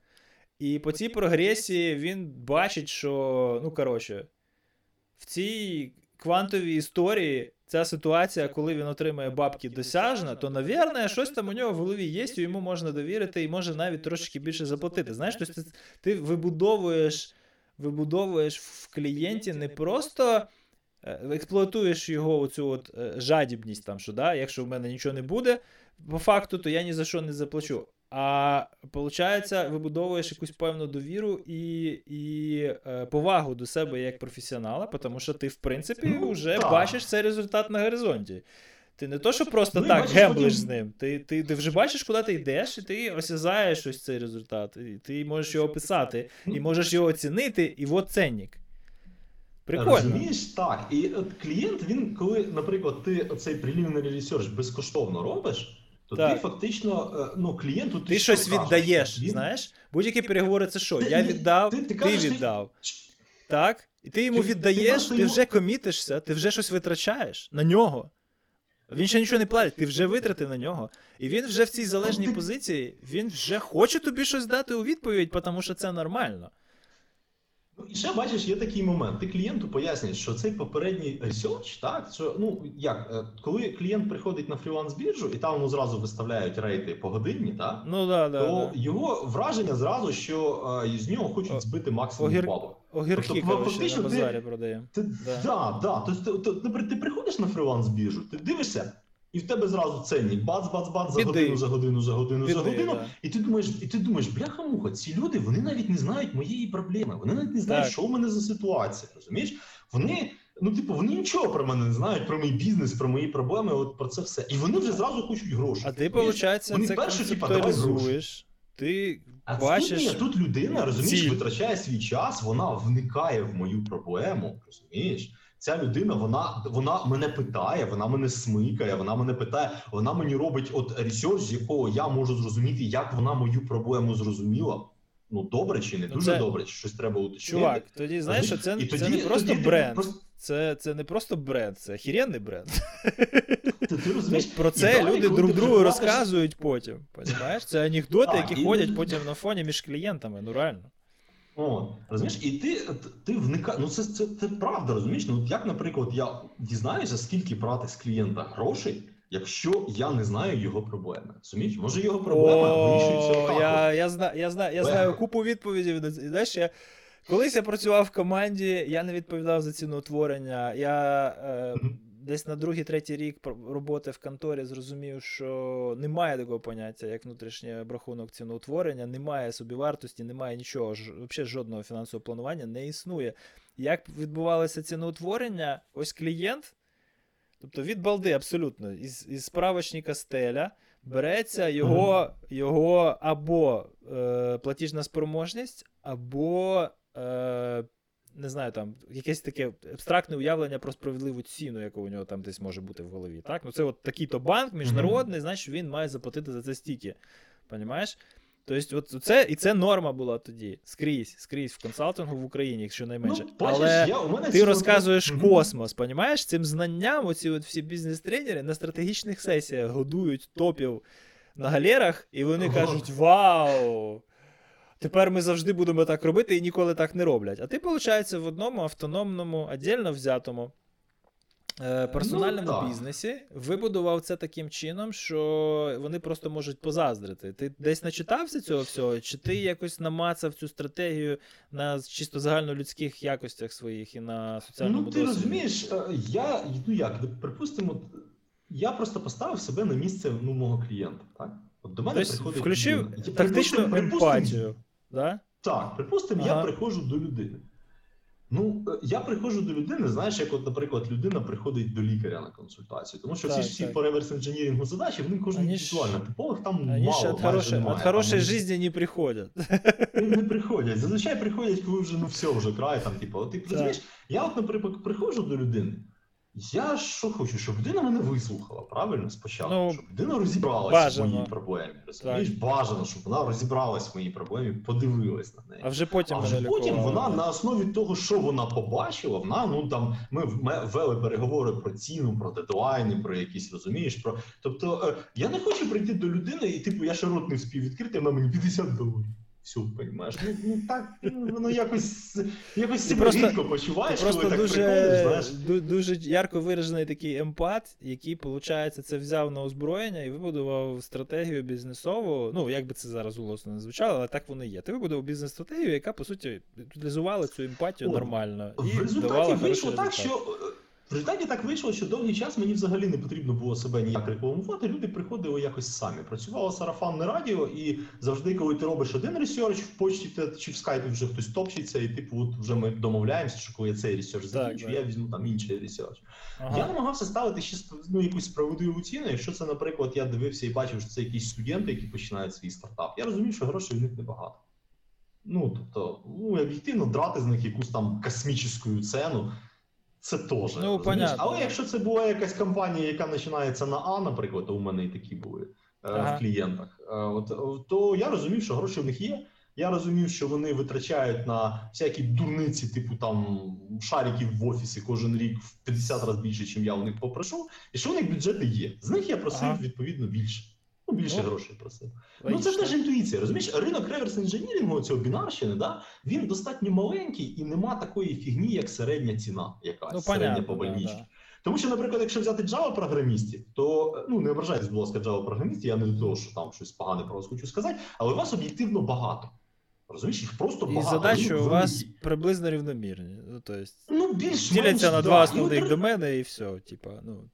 І по цій прогресії він бачить, що, ну коротше, в цій квантовій історії ця ситуація, коли він отримає бабки досяжна, то, навірно, щось там у нього в голові є, і йому можна довірити, і може навіть трошки більше заплатити. Знаєш, тобто ти вибудовуєш, вибудовуєш в клієнті не просто. е, Експлуатуєш його оцю от е, жадібність, там, що да, якщо в мене нічого не буде, по факту, то я ні за що не заплачу. А виходить, вибудовуєш якусь певну довіру і, і е, повагу до себе як професіонала, тому що ти, в принципі, Ну, вже так. бачиш цей результат на горизонті. Ти не то, що просто Ну, так бачиш гемблиш потім- з ним. Ти, ти, ти вже бачиш, куди ти йдеш, і ти осязаєш ось цей результат. І ти можеш його описати, і можеш його оцінити, і от ценник. Прикольно. Розумієш, так. І от клієнт, він, коли, наприклад, ти цей preliminary research безкоштовно робиш, то Так. ти фактично, е, ну, клієнту ти, Ти що щось кажеш? віддаєш, Він- знаєш? Будь-які переговори це що? Я віддав, ти- ти, ти кажеш, ти- віддав. Так? І ти йому віддаєш, ти вже commit ишся, ти вже щось витрачаєш на нього. Він ще нічого не платить, ти вже витратив на нього. І він вже в цій залежній позиції, він вже хоче тобі щось дати у відповідь, тому що це нормально. Ну, і ще бачиш, є такий момент. Ти клієнту пояснюєш, що цей попередній research, так що ну як е, коли клієнт приходить на фріланс біржу і там йому зразу виставляють rate и погодинні, так ну да, да, то да. його враження зразу, що е, з нього хочуть збити максимум Огір... бабок. Огірки, Тобто, коротше, на ти- базарі продаємо. Ти, Да. да. Да, Тобто, ти, ти, ти, ти приходиш на фріланс біржу, ти дивишся, і в тебе зразу ценник бац, бац, бац, за годину, за годину, за годину, за годину. да. І ти думаєш, і ти думаєш, бляха-муха, ці люди вони навіть не знають моєї проблеми. Вони навіть не знають, Так. що в мене за ситуація. Розумієш? Вони. Ну, типу, вони нічого про мене не знають, про мій бізнес, про мої проблеми, от про це все. І вони вже зразу хочуть гроші. А ти, виходить, Вони це перше, типа, давай концептуалізуєш. Ти А бачиш. тут, ні, тут людина, розумієш, витрачає свій час, вона вникає в мою проблему, розумієш? Ця людина, вона, вона мене питає, вона мене смикає, вона мене питає, вона мені робить от research, з якого я можу зрозуміти, як вона мою проблему зрозуміла. Ну, добре чи не Ну, дуже це- добре, чи щось треба уточнити. Чувак, тоді знаєш, що це, це тоді- не просто тоді бренд. просто- Це, це не просто бренд, це охеренний бренд. Ти, ти розумієш? Про це далі, люди друг другу розказують потім. Понимаешь? Це анекдоти, Так, які і- ходять потім на фоні між клієнтами. Ну реально. О, розумієш, і ти, ти вникаєш, ну це, це, це правда, розумієш? Ну, як, наприклад, я дізнаюся, скільки брати з клієнта грошей, якщо я не знаю його проблеми. Розумієш? Може його проблема вирішується я, я, зна, я, зна, я знаю купу відповідей. І Знаєш, я, колись я працював в команді, я не відповідав за ціноутворення. Я е. Десь на другий, третій рік роботи в конторі зрозумів, що немає такого поняття, як внутрішній обрахунок ціноутворення, немає собівартості, немає нічого, взагалі жодного фінансового планування не існує. Як відбувалося ціноутворення, ось клієнт, тобто від балди абсолютно, із, із справочника стеля. Береться його, його або е, платіжна спроможність, або е, не знаю, там якесь таке абстрактне уявлення про справедливу ціну, яка у нього там десь може бути в голові. Так? Ну, це от такий-то банк міжнародний, значить він має заплатити за це стільки. Понімаєш? Тобто, от це, і це норма була тоді. Скрізь, скрізь в консалтингу в Україні, якщо найменше. Ну, Але я, у мене ти розказуєш Мгм. космос, понімаєш? Цим знанням оці от всі бізнес-тренери на стратегічних сесіях годують топів на галерах, і вони кажуть: Вау! Тепер ми завжди будемо так робити і ніколи так не роблять. А ти, виходить, в одному автономному, віддільно взятому е, персональному Ну, бізнесі вибудував це таким чином, що вони просто можуть позаздрити. Ти десь начитався цього всього, чи ти якось намацав цю стратегію на чисто загальнолюдських якостях своїх і на соціальному Ну, ти досвіді? розумієш, е, я ну як, припустимо, я просто поставив себе на місце ну, мого клієнта. Так? От до мене Тобто приходить включив людина. Тактичну емпатію. Да? Так, припустимо, Ага. я приходжу до людини. Ну, е, я приходжу до людини, знаєш, як, от, наприклад, людина приходить до лікаря на консультацію. Тому що Так, всі ж всі по реверс інженірінгу задачі, вони кожен індивідуально. Типових там Они мало, от майже хорошей, немає. от Там хорошей вони не приходят. не приходять. Зазвичай приходять, коли вже ну все, вже край там, типу, от ти розумієш, я от, наприклад, приходжу до людини. Я що хочу, щоб людина мене вислухала, правильно спочатку, Ну, щоб людина розібралася бажано. в моїй проблемі. Розумієш, бажано, щоб вона розібралась в моїй проблемі, подивилась на неї. А вже потім А вже потім вона на основі того, що вона побачила, вона ну там ми вели переговори про ціну, про дедлайни, про якісь розумієш. Про тобто е, я не хочу прийти до людини, і типу я ще рот не вспів відкрити, вона мені 50 доларів. Все, розумієш? Ну, ну так ну, воно якось якось Ти себе просто- рідко Ти почуваєш, коли просто так дуже, приходиш, знаєш. дуже ярко виражений такий емпат, який, виходить, це взяв на озброєння і вибудував стратегію бізнесову. Ну, як би це зараз голосно не звучало, але так воно і є. Ти вибудував бізнес-стратегію, яка, по суті, утилізувала цю емпатію О, нормально. І В результаті вийшло так, результат. що в результаті так вийшло, що довгий час мені взагалі не потрібно було себе ніяк рекламувати. Люди приходили якось самі. Працювало сарафанне радіо, і завжди, коли ти робиш один research в почті чи в скайпі вже хтось топчеться, і типу, от вже ми домовляємося, що коли я цей research закінчу, я візьму там інший research. Ага. Я намагався ставити ще ну, якусь справедливу ціну. Якщо це, наприклад, я дивився і бачив, що це якісь студенти, які починають свій стартап. Я розумів, що грошей в них небагато. Ну, тобто, ну, об'єктивно драти з них якусь там космічну ціну. Це теж. Ну, понятно. Але якщо це була якась компанія, яка починається на А, наприклад, у мене і такі були е, Ага. в клієнтах, е, от, е, то я розумів, що гроші в них є. Я розумів, що вони витрачають на всякі дурниці, типу там шариків в офісі кожен рік в 50 разів більше, ніж я у них попрошу, і що у них бюджети є. З них я просив Ага. відповідно більше. Ну, більше Ну, грошей просив. Ну це теж інтуїція. Розумієш, ринок реверс інженірингу, цього бінарщини, да, він достатньо маленький і нема такої фігні, як середня ціна, якась Ну, середня понятно, по да, больничці. да. Тому що, наприклад, якщо взяти Java програмістів, то ну не ображайтесь, будь ласка, Java програмістів, я не до того, що там щось погане про вас хочу сказати, але у вас об'єктивно багато. Розумієш, їх просто І багато. задачі у вас приблизно рівномірні. Ну, то есть, ну, більш діляться на да. два І основних от домени, і все. Типа, ну.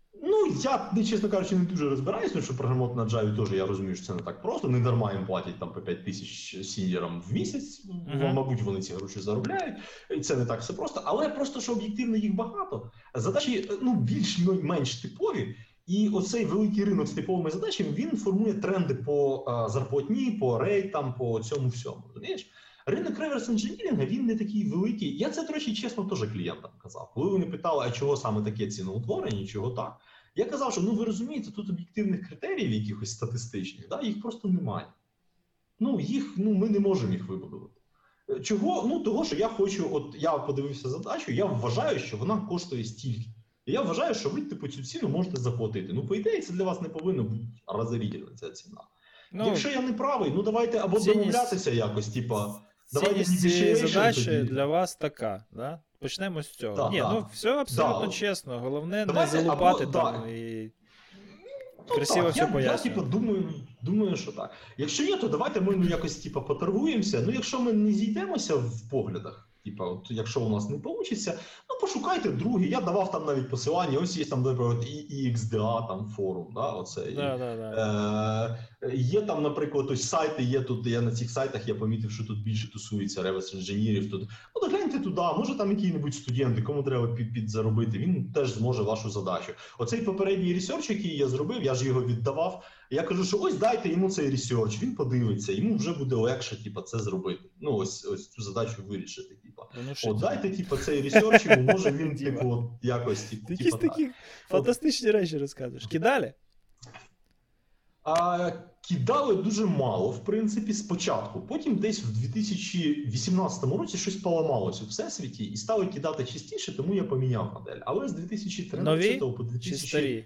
Ну, я, чесно кажучи, не дуже розбираюся, тому що програмувати на Java теж я розумію, що це не так просто. Не дарма їм платять там по 5 тисяч сіньорам в місяць. Мгм. Мабуть, вони ці гроші заробляють. І це не так все просто. Але просто що об'єктивно їх багато. Задачі ну, більш-менш типові. І оцей великий ринок з типовими задачами він формує тренди по а, зарплатні, по рейтам, по цьому всьому. Розумієш? Ринок реверс інженірінга він не такий великий. Я це, речі, чесно теж клієнтам казав. Коли вони питали, а чого саме таке ціноутворення, чого так. Я казав, що ну ви розумієте, тут об'єктивних критеріїв, якихось статистичних, да, їх просто немає. Ну, їх, ну, ми не можемо їх вибудувати. Е, Чого? Ну, того, що я хочу, от я подивився задачу, я вважаю, що вона коштує стільки. І я вважаю, що ви типу цю ціну можете заплатити. Ну, по ідеї, це для вас не повинна бути розорительна ця ціна. Ну, Якщо я не правий, ну давайте або цінність- домовлятися якось, типа. давайте задачі тоді. для вас така, да? Почнемо з цього. Да, Ні, да. ну все абсолютно Да. чесно. Головне Давайте не залупати або- там да. і. Ну, Красиво так, все я, я типу, думаю, думаю, що так. Якщо ні, то давайте ми ну, якось типу, поторгуємося. Ну, якщо ми не зійдемося в поглядах, типу, от, якщо у нас не вийде, ну пошукайте другий. Я давав там навіть посилання. Ось є там, наприклад, і XDA, там форум, да, оцей. Да, да, да. Е, є там, наприклад, ось сайти, є тут. Я на цих сайтах я помітив, що тут більше тусується реверс інженерів. Тут ну то гляньте туди, може там який-небудь студент, кому треба під, підзаробити, він теж зможе вашу задачу. Оцей попередній research, який я зробив, я ж його віддавав. Я кажу, що ось дайте йому цей research, він подивиться, йому вже буде легше, типа, це зробити. Ну ось ось цю задачу вирішити. Типа, Ну, от дайте, типа, цей research, йому може він типу от, якось Ти типу, якісь так. такі фантастичні речі розказуєш. Кидали? А, кидали дуже мало, в принципі, спочатку. Потім десь в 2018 році щось поламалось у всесвіті і стали кидати частіше, тому я поміняв модель. Але з 2013 Нові по Чи старі?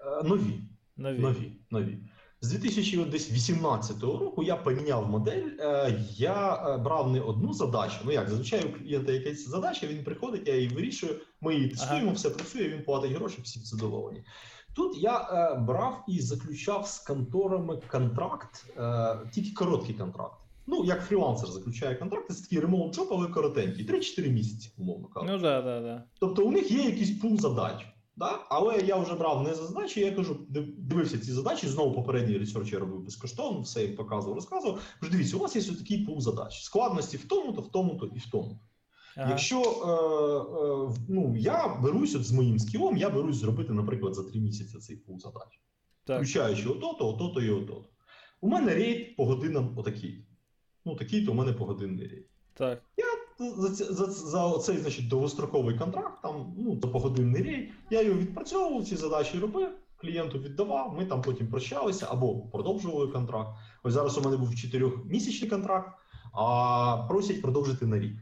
Е, нові, Нові. нові, нові. З 2018 року я поміняв модель. Е, Я е, брав не одну задачу. Ну як зазвичай у клієнта якась задача, він приходить, я її вирішую. Ми її тестуємо, Ага. все працює. Він платить гроші, всі задоволені. Тут я е, брав і заключав з конторами контракт, тільки короткий контракт. Ну, як фрілансер заключає контракт, це такий remote job, але коротенький, 3-4 місяці, умовно кажучи. Ну да, да, да. Тобто у них є якийсь пул задач. Да? Але я вже брав не за задачі, я кажу, дивився ці задачі, знову попередній research я робив безкоштовно, все їм показував, розказував. Кажу, дивіться, у вас є такий пул задач. Складності в тому-то, в тому-то і в тому. Ага. Якщо е, е, ну, я берусь от з моїм skill ом, я берусь зробити, наприклад, за три місяці цей пул задач, Так. включаючи ото-то, ото-то і ото-то. У мене rate по годинам отакий. Ну, такий-то у мене погодинний rate. Так. За, за, за цей значить, довгостроковий контракт, там, ну, за погодинний rate, я його відпрацьовував, ці задачі робив, клієнту віддавав, ми там потім прощалися або продовжували контракт. Ось зараз у мене був 4-місячний контракт, а просять продовжити на рік.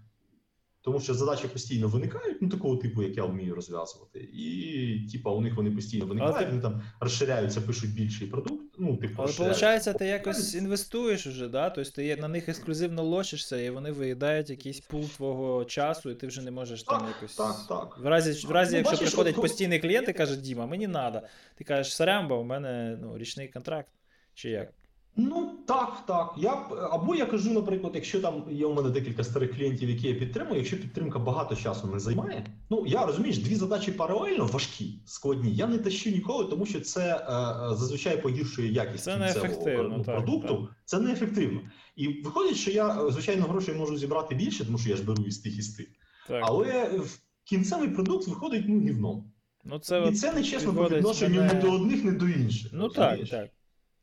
Тому що задачі постійно виникають, ну такого типу, як я вмію розв'язувати. І типа у них вони постійно виникають, вони там розширяються, пишуть більший продукт. Ну, типу, Але виходить, ти якось інвестуєш уже, да? Тобто ти на них ексклюзивно лочишся, і вони виїдають якийсь пул твого часу, і ти вже не можеш там Так, якось. так, так. В разі, в разі Ну, якщо бачиш, приходить от- постійний клієнт і каже, Діма, мені треба. Ти кажеш, Сарямба, у мене ну, річний контракт. Чи як? Ну так, так. Я або я кажу, наприклад, якщо там є у мене декілька старих клієнтів, які я підтримую, якщо підтримка багато часу не займає. Ну я розумієш, дві задачі паралельно важкі, складні. Я не тащу ніколи, тому що це е, е, зазвичай погіршує якість Це кінцевого неефективно, ну, так, продукту. Це неефективно. І виходить, що я е, звичайно грошей можу зібрати більше, тому що я ж беру із тих і з тих. Так. Але в кінцевий продукт виходить ну гівном. Ну це І це не чесно по відношенню мене- не до одних, не до інших. ну розумієш? так. То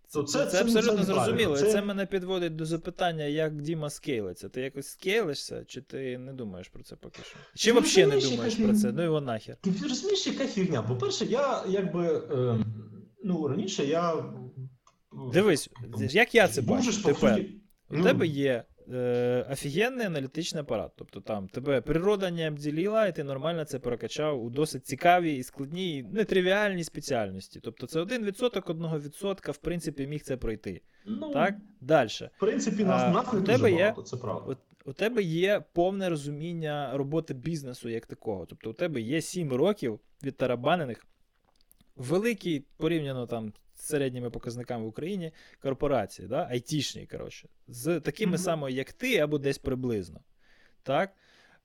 Це, це- це, це- абсолютно зрозуміло. Це- це мене підводить до запитання, як Діма скейлиться. Ти якось скейлишся, чи ти не думаєш про це поки що? Чи ти взагалі не думаєш про це? Ну його нахер. Ти розумієш, яка фігня? По-перше, я якби е, ну раніше я Дивись, як я це бачу тепер. У ну, тебе є е, офігенний аналітичний апарат. Тобто там тебе природа не обділила, і ти нормально це прокачав у досить цікавій і складній, нетривіальній спеціальності. Тобто це 1% одного відсотка, в принципі, міг це пройти. Ну, Так? Далі. В принципі, нас, у дуже тебе є- багато, це правда. У тебе є повне розуміння роботи бізнесу як такого. Тобто, у тебе є 7 років від тарабанених, великі порівняно там середніми показниками в Україні корпорації, да? айтішні, коротше, з такими Мгм. самими, як ти, або десь приблизно. Так?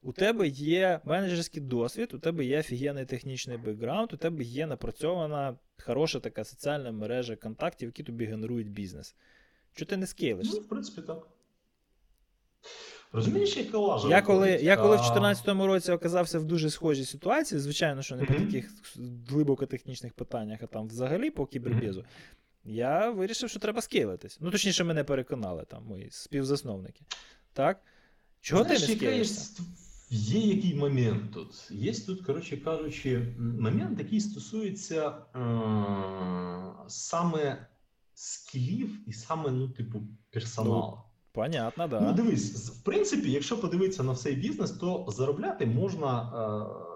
У тебе є менеджерський досвід, у тебе є офігенний технічний бекграунд, у тебе є напрацьована хороша така соціальна мережа контактів, які тобі генерують бізнес. Чого ти не скейлишся? Ну, в принципі, так. Розумієш, яка лажа? Я коли, я коли в 2014 році оказався в дуже схожій ситуації, звичайно, що не по таких глибоко технічних питаннях, а там взагалі по кібербізу, я вирішив, що треба скейлитись. Ну, точніше, мене переконали там мої співзасновники. Так? Чого знаєш, ти не скейлишся? є який момент тут? Є тут, коротше кажучи, момент, який стосується е- саме скілів і саме, ну, типу, персоналу. Понятно, да. Ну, дивись, в принципі, якщо подивитися на цей бізнес, то заробляти можна.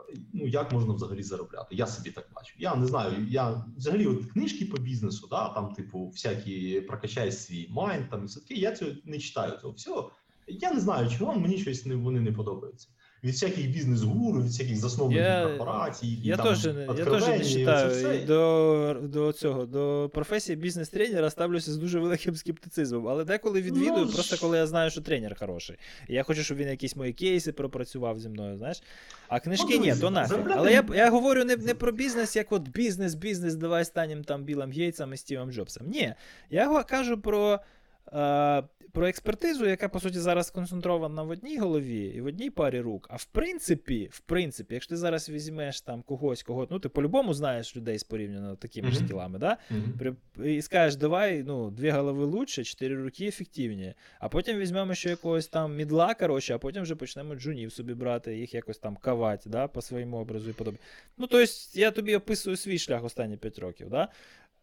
Е, ну, як можна взагалі заробляти? Я собі так бачу. Я не знаю. Я взагалі от книжки по бізнесу, да, там, типу, всякі прокачай свій майнд, там і все таке. Я цього не читаю цього всього. Я не знаю, чого мені щось не вони не подобаються. Від всяких бізнес-гуру, від всяких засновників Я- корпорацій, які Я там теж я теж не читаю. До, до цього, до професії бізнес-тренера ставлюся з дуже великим скептицизмом. Але деколи відвідую, Ну, просто коли я знаю, що тренер хороший. Я хочу, щоб він якісь мої кейси пропрацював зі мною, знаєш. А книжки Ну, ні, то нафіг. Але я, я говорю не, не про бізнес, як от бізнес, бізнес, давай станемо там Білом Гейтсом і Стівом Джобсом. Ні. Я кажу про. Е, Про експертизу, яка по суті зараз сконцентрована в одній голові і в одній парі рук. А в принципі, в принципі, якщо ти зараз візьмеш там когось, кого ну ти по-любому знаєш людей з порівняно такими ж Мгм. скілами, да? При, і скажеш, давай ну, дві голови лучше, чотири руки ефективніше. А потім візьмемо ще якогось там мідла, коротше, а потім вже почнемо джунів собі брати, їх якось там кавати, да, по своєму образу і подобі. Ну, тобто, я тобі описую свій шлях останні 5 років, да?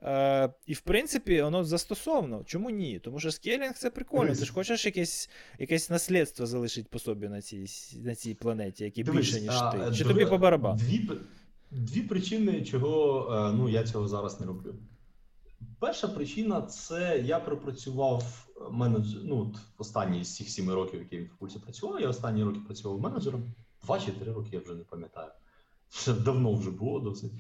Е, і в принципі, воно застосовано. Чому ні? Тому що скелінг це прикольно. Ти ж хочеш якесь, якесь наслідство залишити по собі на цій, на цій планеті, яке Дивись, більше, ніж а, ти. Чи друге- тобі по барабану? Дві, дві причини, чого е, ну, я цього зараз не роблю. Перша причина це я пропрацював менедж... ну, от останні з цих сіми років, які я в пульсі працював, я останні роки працював менеджером. Два чи три роки, я вже не пам'ятаю. Це давно вже було досить.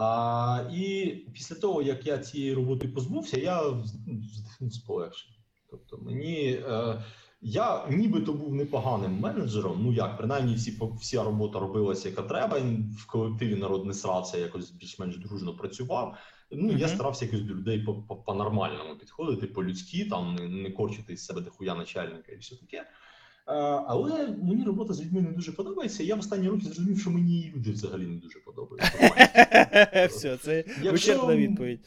А, і після того, як я цієї роботи позбувся, я здихнувся полегше. Тобто мені. Е, я нібито був непоганим менеджером. Ну як, принаймні, всі по- вся робота робилася, яка треба. і В колективі народ не срався, якось більш-менш дружно працював. Ну я старався якось до людей по- по- по-нормальному підходити, по-людськи, там не, не корчити з себе дохуя начальника і все таке. Але мені робота з людьми не дуже подобається. Я в останні роки зрозумів, що мені і люди взагалі не дуже подобаються. Все, це вичерпна відповідь.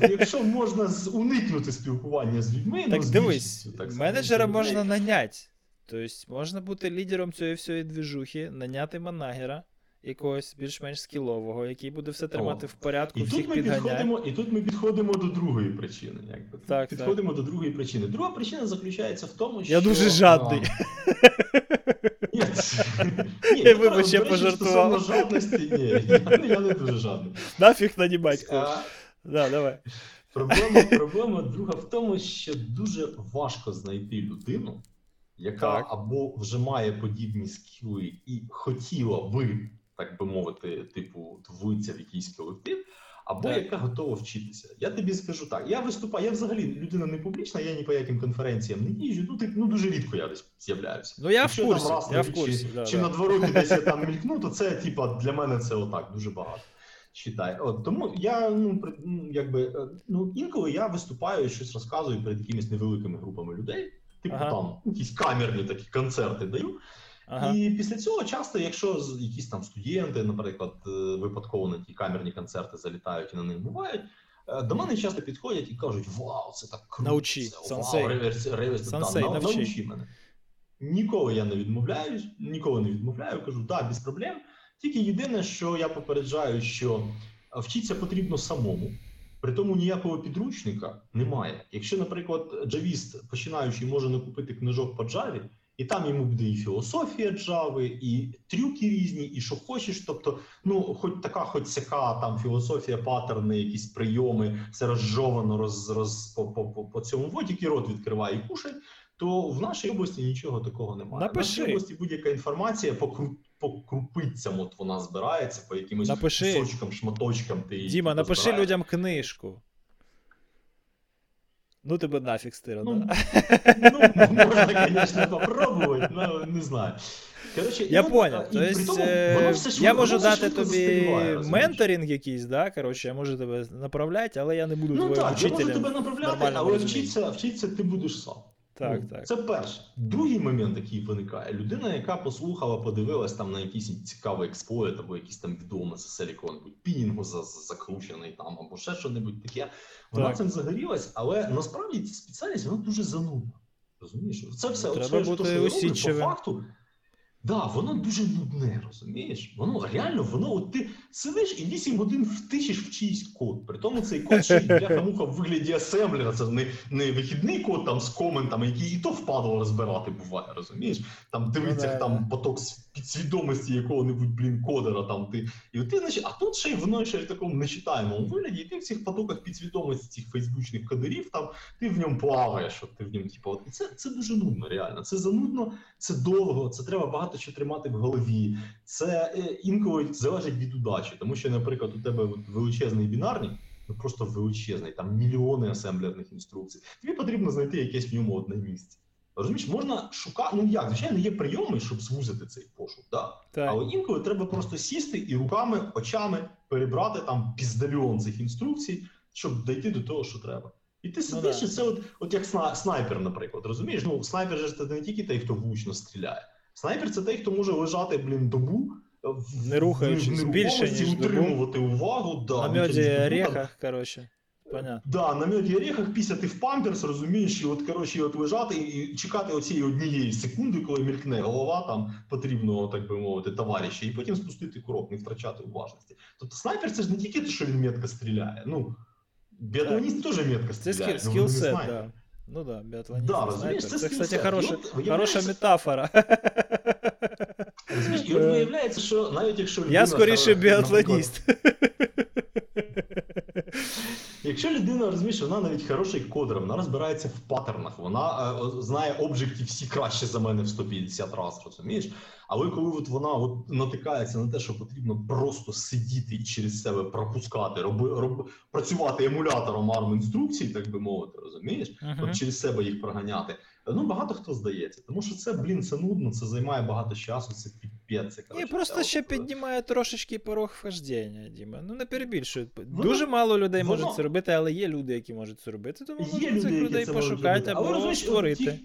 Якщо можна уникнути спілкування з людьми, Так ну, дивись, менеджера можна наняти. Тобто можна бути лідером цієї всієї движухи, наняти манагера якогось більш-менш скілового, який буде все тримати О. в порядку, І всіх тут, ми підходимо, і тут ми підходимо до другої причини. Якби. Так, підходимо до другої причини. Друга причина заключається в тому, що. Я дуже жадний. Ні, ні, Я, я, вибач, я пожартував. жадності, ні, я, я не дуже жадний. Нафіг нанімать. А, Да, давай. Проблема, проблема друга в тому, що дуже важко знайти людину, яка Так. або вже має подібні скіли і хотіла би, так би мовити, типу, ввитися в якийсь колектив, або Так. яка готова вчитися. Я тобі скажу так: я виступаю, я взагалі людина не публічна, я ні по яким конференціям не їжджу. Ну, тип, ну дуже рідко я десь з'являюся. Ну я в Якщо там раз я в курсі. Чи, да, чи да. на два роки десь я там мількну, то це типа для мене це отак дуже багато. Читай. От тому я ну при- ну, якби е, ну інколи я виступаю щось розказую перед якимись невеликими групами людей. Типу Ага. там якісь камерні такі концерти даю. Ага. І після цього часто, якщо якісь там студенти, наприклад, е, випадково на ті камерні концерти залітають і на них бувають. е, До мене часто підходять і кажуть: Вау, це так круто! Научи, це. Вау, реверс, реверс, Сенсей, да, навчи». научи мене. Ніколи я не відмовляюсь, ніколи не відмовляю. Кажу, да, без проблем. Тільки єдине, що я попереджаю, що вчитися потрібно самому. При тому ніякого підручника немає. Якщо, наприклад, джавіст починаючий може накупити книжок по джаві, і там йому буде і філософія джави, і трюки різні, і що хочеш. Тобто, ну, хоч така, хоч сяка там філософія, паттерни, якісь прийоми, все розжовано роз, роз, по, по, по, по цьому воді, який рот відкриває і кушай, то в нашій області нічого такого немає. Напиши. В нашій області будь-яка інформація по, кру- по крупицям от вона збирається, по якимось Напиши. кусочкам, шматочкам. Ти Діма, напиши позбираєш. людям книжку. Ну тебе нафіг стирано. Ну? Ну, можно, конечно, попробовать, но не знаю. Короче, Я понял. То есть, швидко- я можу дати тобі менторинг якийсь, да? Короче, я можу тебе направляти, але я не буду Ну твоїм так, я можу тебе направляти, але вчитися, вчитися ти будеш сам. Так, Ну, так. Це перше. Другий момент, який виникає. Людина, яка послухала, подивилась там на якийсь цікавий експлойт, або якийсь там відомий за якого-небудь пінінгу за- за- закручений там, або ще що-небудь таке. Вона Так. цим загорілась, але насправді ця спеціальність вона дуже занудна. Розумієш? Це все Треба от бути що я роблю, по факту. Да, воно дуже нудне, розумієш? Воно реально, воно, от ти сидиш і 8 годин втичеш в чийсь код. При тому цей код ще й бляха-муха в вигляді асемблера. Це не, не вихідний код там з коментами, який і то впадло розбирати буває, розумієш? Там дивиться Ну там поток підсвідомості якого-небудь, блін, кодера. Там ти. І от ти, значить, а тут ще й воно ще в такому нечитаємому вигляді, і ти в цих потоках підсвідомості цих фейсбучних кодерів, там ти в ньому плаваєш, от ти в ньому, типу, от, і це, це дуже нудно, реально. Це занудно, це довго, це треба багато що тримати в голові. Це е, інколи залежить від удачі, тому що, наприклад, у тебе величезний бінарник, ну просто величезний, там мільйони асемблерних інструкцій. Тобі потрібно знайти якесь в ньому одне місце. Розумієш, можна шукати, ну як, звичайно, є прийоми, щоб звузити цей пошук, да? Так. але інколи треба просто сісти і руками, очами перебрати там піздальон цих інструкцій, щоб дійти до того, що треба. І ти сидиш, да. і це от, от як снайпер, наприклад, розумієш? Ну, снайпер же це не тільки той, хто влучно стріляє. Снайпер це той, хто може лежати, блін, добу, в- Не рухаючись, в більше, ніж добу. утримувати увагу. Да, На ну, мьоді добу, орехах, коротше. Понятно. Да, на мьоді орехах пісяти в памперс, розумієш, і от коротше, от лежати і чекати оцієї однієї секунди, коли мількне голова там потрібного, так би мовити, товариша, і потім спустити курок, не втрачати уважності. Тобто снайпер це ж не тільки те, що він метко стріляє. Ну, біатлоніст теж метко Це стріляє. скіл, ну, вони скілсет, снайпери. да. Ну да, біатлоніст, Да, розумієш, це Це, кстати, скілсет. хороша, І от хороша метафора. Розумієш, і от виявляється, що навіть якщо людина... Я скоріше наприклад, біатлоніст. Якщо людина розуміє, що вона навіть хороший кодер, вона розбирається в паттернах, вона е, знає обжекти всі краще за мене в 150 разів, розумієш? Але коли от вона от натикається на те, що потрібно просто сидіти і через себе пропускати, роби, роб, працювати емулятором арм інструкцій, так би мовити, розумієш? Мгм. От через себе їх проганяти. Ну багато хто здається, тому що це, блін, це нудно, це займає багато часу, це піпець. Це, Ні, просто ще от, піднімає трошечки порог вхождення, Діма. Ну не перебільшуй. Воно- Дуже мало людей воно- можуть це робити, але є люди, які можуть це робити. Тому Є люди, цих людей пошукати або створити.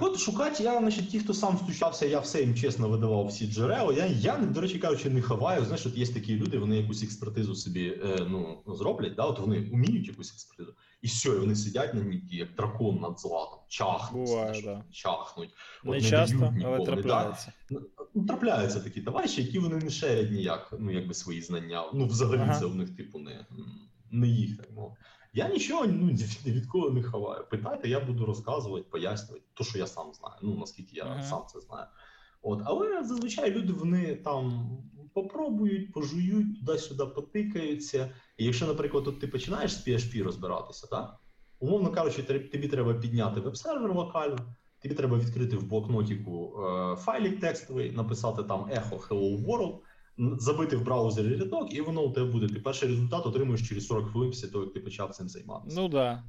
от шукати, я, значить, ті, хто сам стучався, я все їм чесно видавав всі джерела. Я, я до речі кажучи, не ховаю. Знаєш, от є такі люди, вони якусь експертизу собі е, ну, зроблять, да? от вони вміють якусь експертизу, і все, і вони сидять на ній, як дракон над златом, чахнуть, Буває, знаєш, да. чахнуть. От Не не часто, дають але ніколи, да. Ну, трапляються такі товариші, які вони не шерять ніяк, ну якби свої знання. Ну, взагалі, Ага. це у них, типу, не, не їх так. Я нічого ну, ні від- від кого не ховаю. Питайте, я буду розказувати, пояснювати, то, що я сам знаю. Ну наскільки я Ага. сам це знаю. От, але зазвичай люди вони там попробують, пожують, туди-сюди потикаються. І якщо, наприклад, тут ти починаєш з PHP розбиратися, так? умовно кажучи, тобі треба підняти веб-сервер локально, тобі треба відкрити в блокнотіку е, файлік текстовий, написати там echo hello world, забити в браузері рядок, і воно у тебе буде. Ти перший результат отримуєш через 40 хвилин після того, як ти почав цим займатися. Ну да.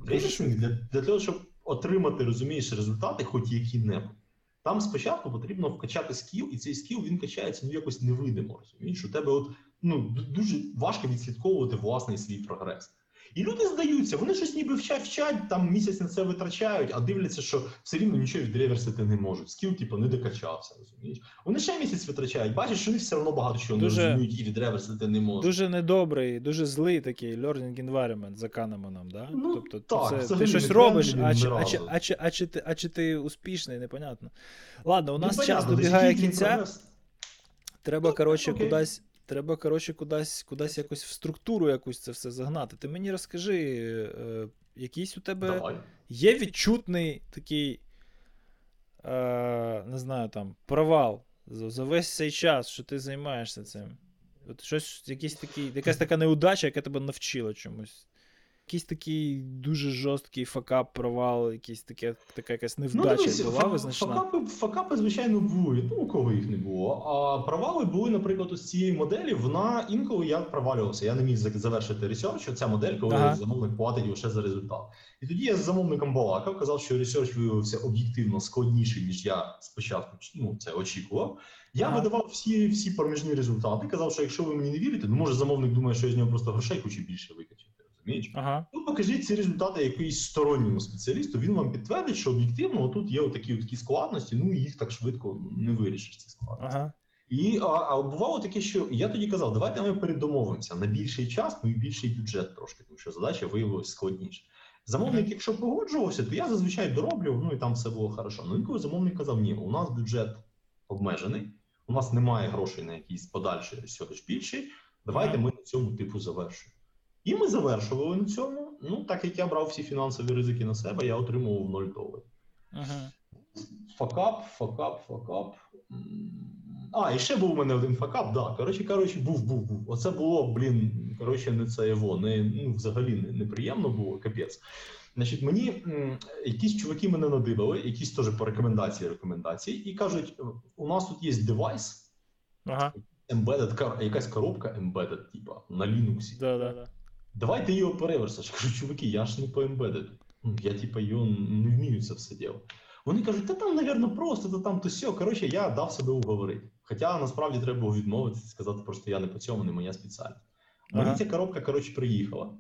Для, для того, щоб отримати, розумієш, результати, хоч які-небудь. Там спочатку потрібно вкачати скіл, і цей скіл він качається ну якось невидимо. Розумієш, у тебе от ну дуже важко відслідковувати власний свій прогрес. І люди здаються, вони щось ніби вчать, вчать, там місяць на це витрачають, а дивляться, що все рівно нічого відреверсити не можуть. Скіл, типу, не докачався, розумієш? Вони ще місяць витрачають, бачиш, що вони все одно багато чого Дуже- не розуміють і відреверсити не можуть. Дуже недобрий, дуже злий такий learning environment за Канеманом, да? Ну, тобто так, це, ти щось робиш, а чи, а, чи, а, чи, а, чи ти, а чи ти успішний, непонятно. Ладно, у нас Ну, час добігає кінця. прогрес. Треба, коротше, кудись. Треба, коротше, кудись кудись якось в структуру якусь це все загнати. Ти мені розкажи, е, якийсь у тебе Давай. є відчутний такий, е, не знаю, там, провал за, за весь цей час, що ти займаєшся цим. От щось, якийсь такий, якась така неудача, яка тебе навчила чомусь. Якийсь такий дуже жорсткий факап, провал, якийсь таке, така якась невдача ну, дивись, була визначна. Факапи, fuckup и, звичайно, були. Ну, у кого їх не було. А провали були, наприклад, ось цієї моделі. Вона інколи я провалювався. Я не міг за- завершити research. Ця модель, коли Ага. замовник платить лише за результат. І тоді я з замовником балакав, казав, що research виявився об'єктивно складніший, ніж я спочатку ну, це очікував. Я Ага. видавав всі, всі проміжні результати. Казав, що якщо ви мені не вірите, ну може замовник думає, що я з нього просто грошей хочу більше викачати. Розумієш? Ага. Ну, покажіть ці результати якоюсь сторонньому спеціалісту. Він вам підтвердить, що об'єктивно тут є такі такі складності. Ну їх так швидко не вирішиш. Ці складності. Ага. І а, а бувало таке, що я тоді казав, давайте ми передомовимося на більший час, ну і більший бюджет трошки, тому що задача виявилася складніше. Замовник, якщо погоджувався, то я зазвичай дороблював, ну і там все було хорошо. Ну інколи замовник казав, ні, у нас бюджет обмежений, у нас немає грошей на якийсь подальший ресерч більший. Давайте ми на цьому типу завершуємо. І ми завершували на цьому. Ну, так як я брав всі фінансові ризики на себе, я отримував 0 доларів. Ага. Fuckup, fuckup, fuckup. А, і ще був у мене один fuckup, да. Коротше, коротше, був, був, був. Оце було, блін, коротше, не це його, не, ну, взагалі не, неприємно було, капець. Значить, мені м, якісь чуваки мене надивили, якісь теж по рекомендації рекомендації, і кажуть: у нас тут є device, Ага. embedded, якась коробка embedded, типа, на Linux. Да, да, да. Давайте його переreverse иш. Я кажу, чуваки, я ж не по embedded. Я, типа, його не вмію це все діло. Вони кажуть, та там, навірно, просто, то там, то сьо. Коротше, я дав себе уговорити. Хоча насправді треба було відмовитися, сказати, просто я не по цьому, не моя спеціальність. Мені Ага. ця коробка, коротше, приїхала.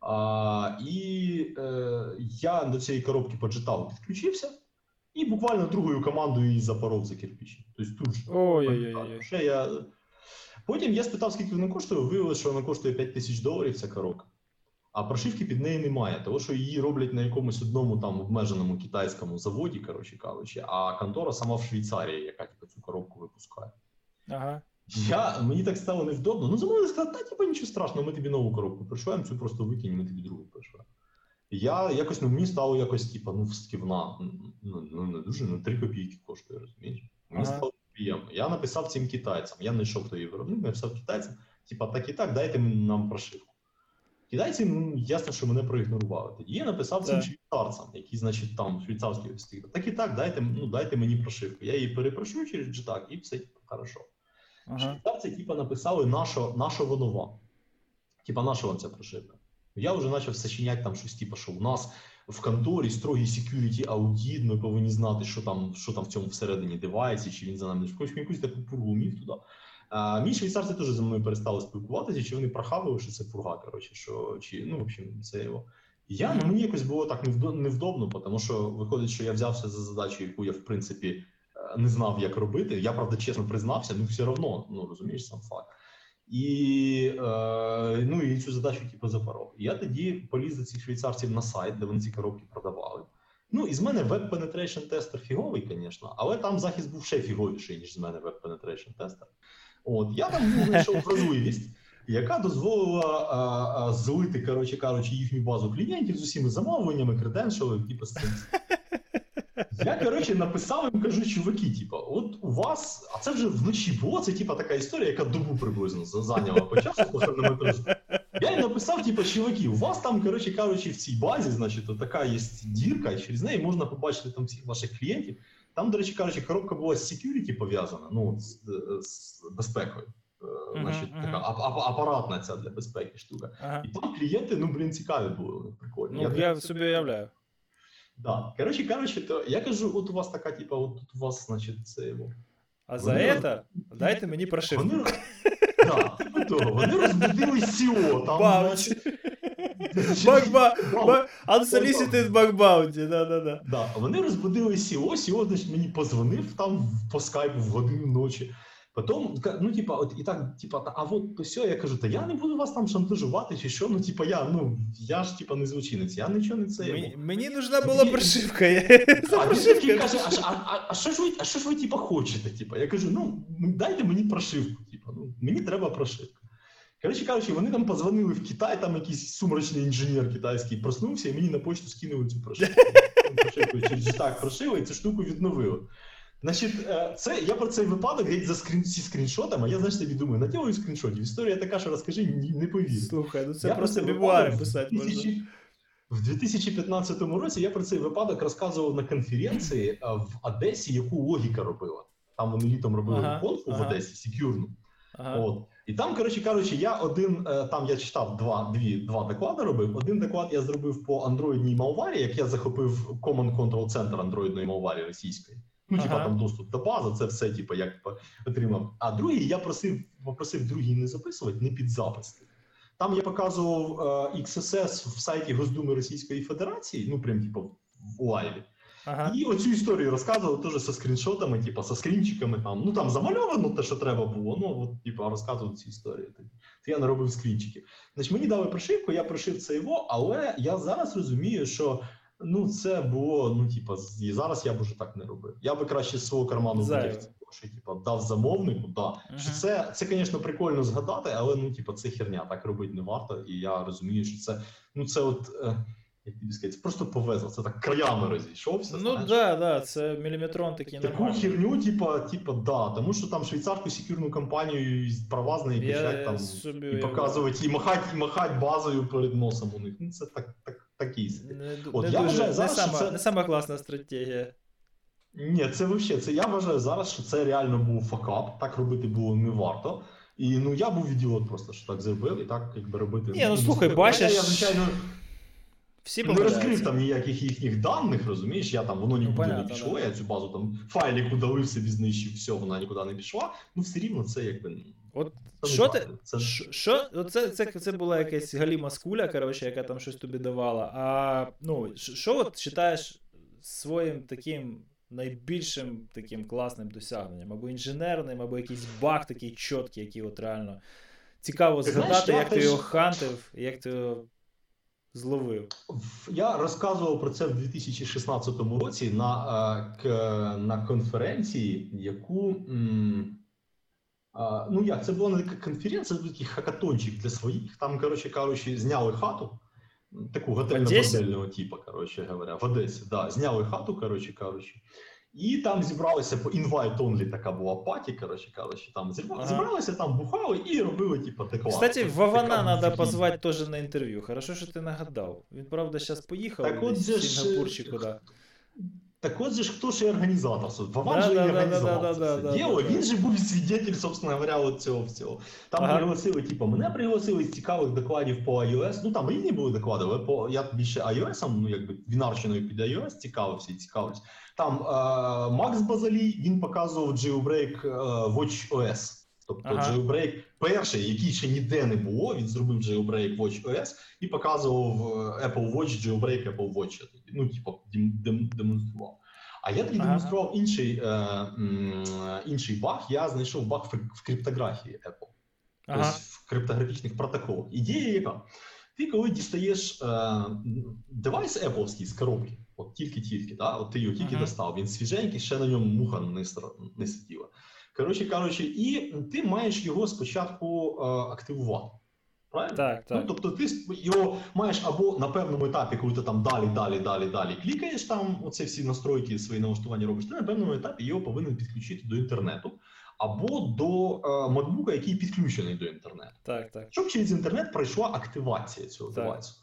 А, і е, я до цієї коробки почитав, підключився, і буквально другою командою її запоров за кирпичі. Тобто тут же. Ой-ой-ой. Потім я спитав, скільки вона коштує, виявилося, що вона коштує 5 тисяч доларів ця коробка. А прошивки під неї немає, тому що її роблять на якомусь одному там обмеженому китайському заводі, коротше кажучи, а контора сама в Швейцарії, яка типу, цю коробку випускає. Ага. Я, мені так стало невдобно. Ну, замовили сказали, та типу, нічого страшного, ми тобі нову коробку пришиваємо, цю просто викинемо, ми тобі другу пришиваємо. Я якось, ну мені стало якось, типу, ну, всківна, ну, ну не дуже, ну 3 копійки коштує, розумієш? Мені Ага. стало приємно. Я написав цим китайцям, я знайшов хто її виробник, написав китайцям, типа, так і так, дайте нам прошивку. Китайці, ну, ясно, що мене проігнорували. Тоді я написав цим швейцарцям, які, значить, там швейцарські стіг. Так і так, дайте, ну, дайте мені прошивку. Я її перепрошую через джитак, і все типу, хорошо. Ага. Швейцарці, типа, написали, нашо, нашо воно вам. Типа, наша вам ця прошивка. Я вже почав сочиняти там щось, типу, що у нас в конторі строгий security аудит, ми повинні знати, що там, що там в цьому всередині девайсі, чи він за нами не шкодить, якусь таку пургу міг туди. А, мій швейцарці теж за мною перестали спілкуватися, чи вони прохавили, що це пурга, коротше, що, чи, ну, в общем, це його. Я, ну, мені якось було так невдобно, тому що виходить, що я взявся за задачу, яку я, в принципі, е, не знав, як робити. Я, правда, чесно признався, ну все одно, ну розумієш сам факт. І, е, ну, і цю задачу типу запоров. Я тоді поліз до цих швейцарців на сайт, де вони ці коробки продавали. Ну, і з мене веб penetration тестер фіговий, звісно, але там захист був ще фіговіший, ніж з мене веб penetration тестер. От я там ну, знайшов вразливість, яка дозволила а, а, злити, коротше кажучи, їхню базу клієнтів з усіма замовленнями, креденшали, типу з цим. Я, коротше, написав їм, кажу, чуваки, типу, от у вас, а це вже вночі було, це типу така історія, яка добу приблизно за- зайняла по часу по хронометражу. Я їм написав, типу, чуваки, у вас там, коротше кажучи, в цій базі, значить, така є дірка, і через неї можна побачити там всіх ваших клієнтів. Там, до речі, кажучи, коробка була з security пов'язана, ну, з, з безпекою. Е, Мгм, Значить, мгм. така ап- ап- апаратна ця для безпеки штука. Ага. І там клієнти, ну, блін, цікаві були, вони прикольні. Ну, я собі уявляю. Да. Коротше кажучи, то я кажу, от у вас така, типа, от тут у вас, значить, це його. А за Вони- це дайте мені прошивку. Вони, да, того, вони розбудили СІО, там, значить, Unsolicited bug bounty, да-да-да. Да, вони розбудили СІО, СІО, значить, мені позвонив там по скайпу в годину ночі. Потім, ну, типа, от і так, типа, а от то все, я кажу, та я не буду вас там шантажувати чи що, ну, типа, я, ну, я ж, типа, не злочинець, я нічого не це. Мені, мені нужна була прошивка. я- А він каже, а, а, а, а що ж ви, а що ж ви типа хочете? Типа, я кажу, ну дайте мені прошивку. Типа, ну мені треба прошивка. Коротше кажучи, вони там позвонили в Китай, там якийсь сумрачний інженер китайський проснувся, і мені на почту скинули цю прошивку. Прошивку через так прошили і цю штуку відновили. Значить, е, це я про цей випадок геть за скрін, зі скріншотами. Я знаєш собі думаю, наділаю скріншотів. Історія така, що розкажи, не повір. Слухай, ну це я просто мемуари писати можна. В 2015 році я про цей випадок розказував на конференції е, в Одесі, яку логіка робила. Там вони літом робили ага, конфу ага. в Одесі, секюрну. Ага. От. І там, коротше кажучи, я один е, там я читав два дві, два доклади робив. Один доклад я зробив по андроїдній Малварі, як я захопив Common Control Center андроїдної Малварі російської. Ну, ага. типа там доступ до бази, це все, типа, як отримав. А другий я просив, попросив другий не записувати, не під запис. Там я показував е, XSS в сайті Госдуми Російської Федерації, ну прям типу в лайві. Ага. І оцю історію розказував теж зі скріншотами, типу, со скрінчиками. Там ну там замальовано те, що треба було. Ну от типу, розказував цю історію. То я не робив скрінчики. Значить, мені дали прошивку, я прошив це його, але я зараз розумію, що ну це було ну, типу, і зараз я б уже так не робив. Я би краще з свого карману витяг що типу, дав замовнику, да. Uh-huh. Це, це, звісно, прикольно згадати, але ну, типу, це херня, так робити не варто. І я розумію, що це ну це от. Е, як тобі сказати, це просто повезло, це так краями розійшовся. Ну так, да, да, це міліметрон такий Таку нормальний. херню, типа, типа, да, тому що там швейцарську секюрну компанію права з неї пішать там собі... і показувати, і махати, і махати базою перед носом у них. Ну, це так, так, такий собі. Не, От, не, я дуже, вважаю, зараз, не, сама, це... не сама класна стратегія. Ні, це взагалі, це я вважаю зараз, що це реально був факап, так робити було не варто. І ну я був ідіот просто, що так зробив, і так якби робити. Ні, ну слухай, бачиш. Я, звичайно, всі не розкрив там ніяких їхніх даних, розумієш, я там воно нікуди ну, не пішло, да. я цю базу там файлик удалив собі, знищив, все, вона нікуди не пішла. Ну, все рівно це якби. Ну, От що ти це що, це, це, це була якась галіма скуля, коротше, яка там щось тобі давала. А ну, що от вважаєш своїм таким найбільшим таким класним досягненням, або інженерним, або якийсь баг такий чіткий, який от реально цікаво згадати, як ти його хантив, як ти його зловив. Я розказував про це в 2016 році на е, на конференції, яку. Ну як, це була не така конференція, це такий хакатончик для своїх. Там, коротше кажучи, зняли хату. Таку готельно-бордельного типу, коротше говоря, в Одесі. Да, Зняли хату, коротше кажучи. І там зібралися по only така була паті, коротше кажучи, там зібралися, там бухали і робили, типу, декларацію. Кстати, Вована треба позвати теж на інтерв'ю. Хорошо, що ти нагадав. Він, правда, зараз поїхав так от в Сінгапур чи куди. Так от же ж хто ж і організатор? Вован да, же да, і організував да, це да, діло. Він же був свідетель, собственно говоря, от цього всього. Там ага. пригласили, типу, мене пригласили з цікавих докладів по iOS. Ну там різні були доклади, але по я більше iOS, ну якби вінарщиною під iOS цікавився і цікавився. Там е, Макс Базалій він показував jailbreak е, WatchOS. Тобто ага. jailbreak перший, який ще ніде не було, він зробив jailbreak WatchOS і показував е, Apple Watch, jailbreak Apple Watch. Ну, типу, демонстрував. А я тоді ага. демонстрував інший е, інший баг. Я знайшов баг в криптографії Apple. Ага. Тобто в криптографічних протоколах. Ідея яка? Ти коли дістаєш е, девайс Apple з коробки, от тільки-тільки, да? от ти його тільки ага. достав, він свіженький, ще на ньому муха не, не сиділа. Коротше кажучи, і ти маєш його спочатку е, активувати. Правильно? Так, ну, так. Ну, Тобто ти його маєш або на певному етапі, коли ти там далі, далі, далі, далі клікаєш, там оце всі настройки, свої налаштування робиш, ти на певному етапі його повинен підключити до інтернету. Або до е, макбука, який підключений до інтернету. Так, так. Щоб через інтернет пройшла активація цього девайсу.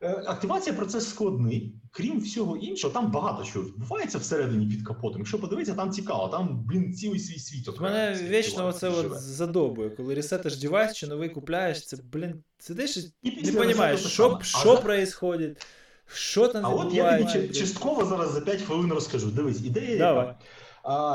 Е, активація процес складний, крім всього іншого, там багато чого відбувається всередині під капотом. Якщо подивитися, там цікаво, там, блін, цілий свій світ. Мене вічно оце от задобує, коли ресетиш девайс чи новий купляєш, це, блін, сидиш і не розумієш, що що происходить, що там відбувається. А от я тобі частково зараз за 5 хвилин розкажу. Дивись, ідея Давай. яка.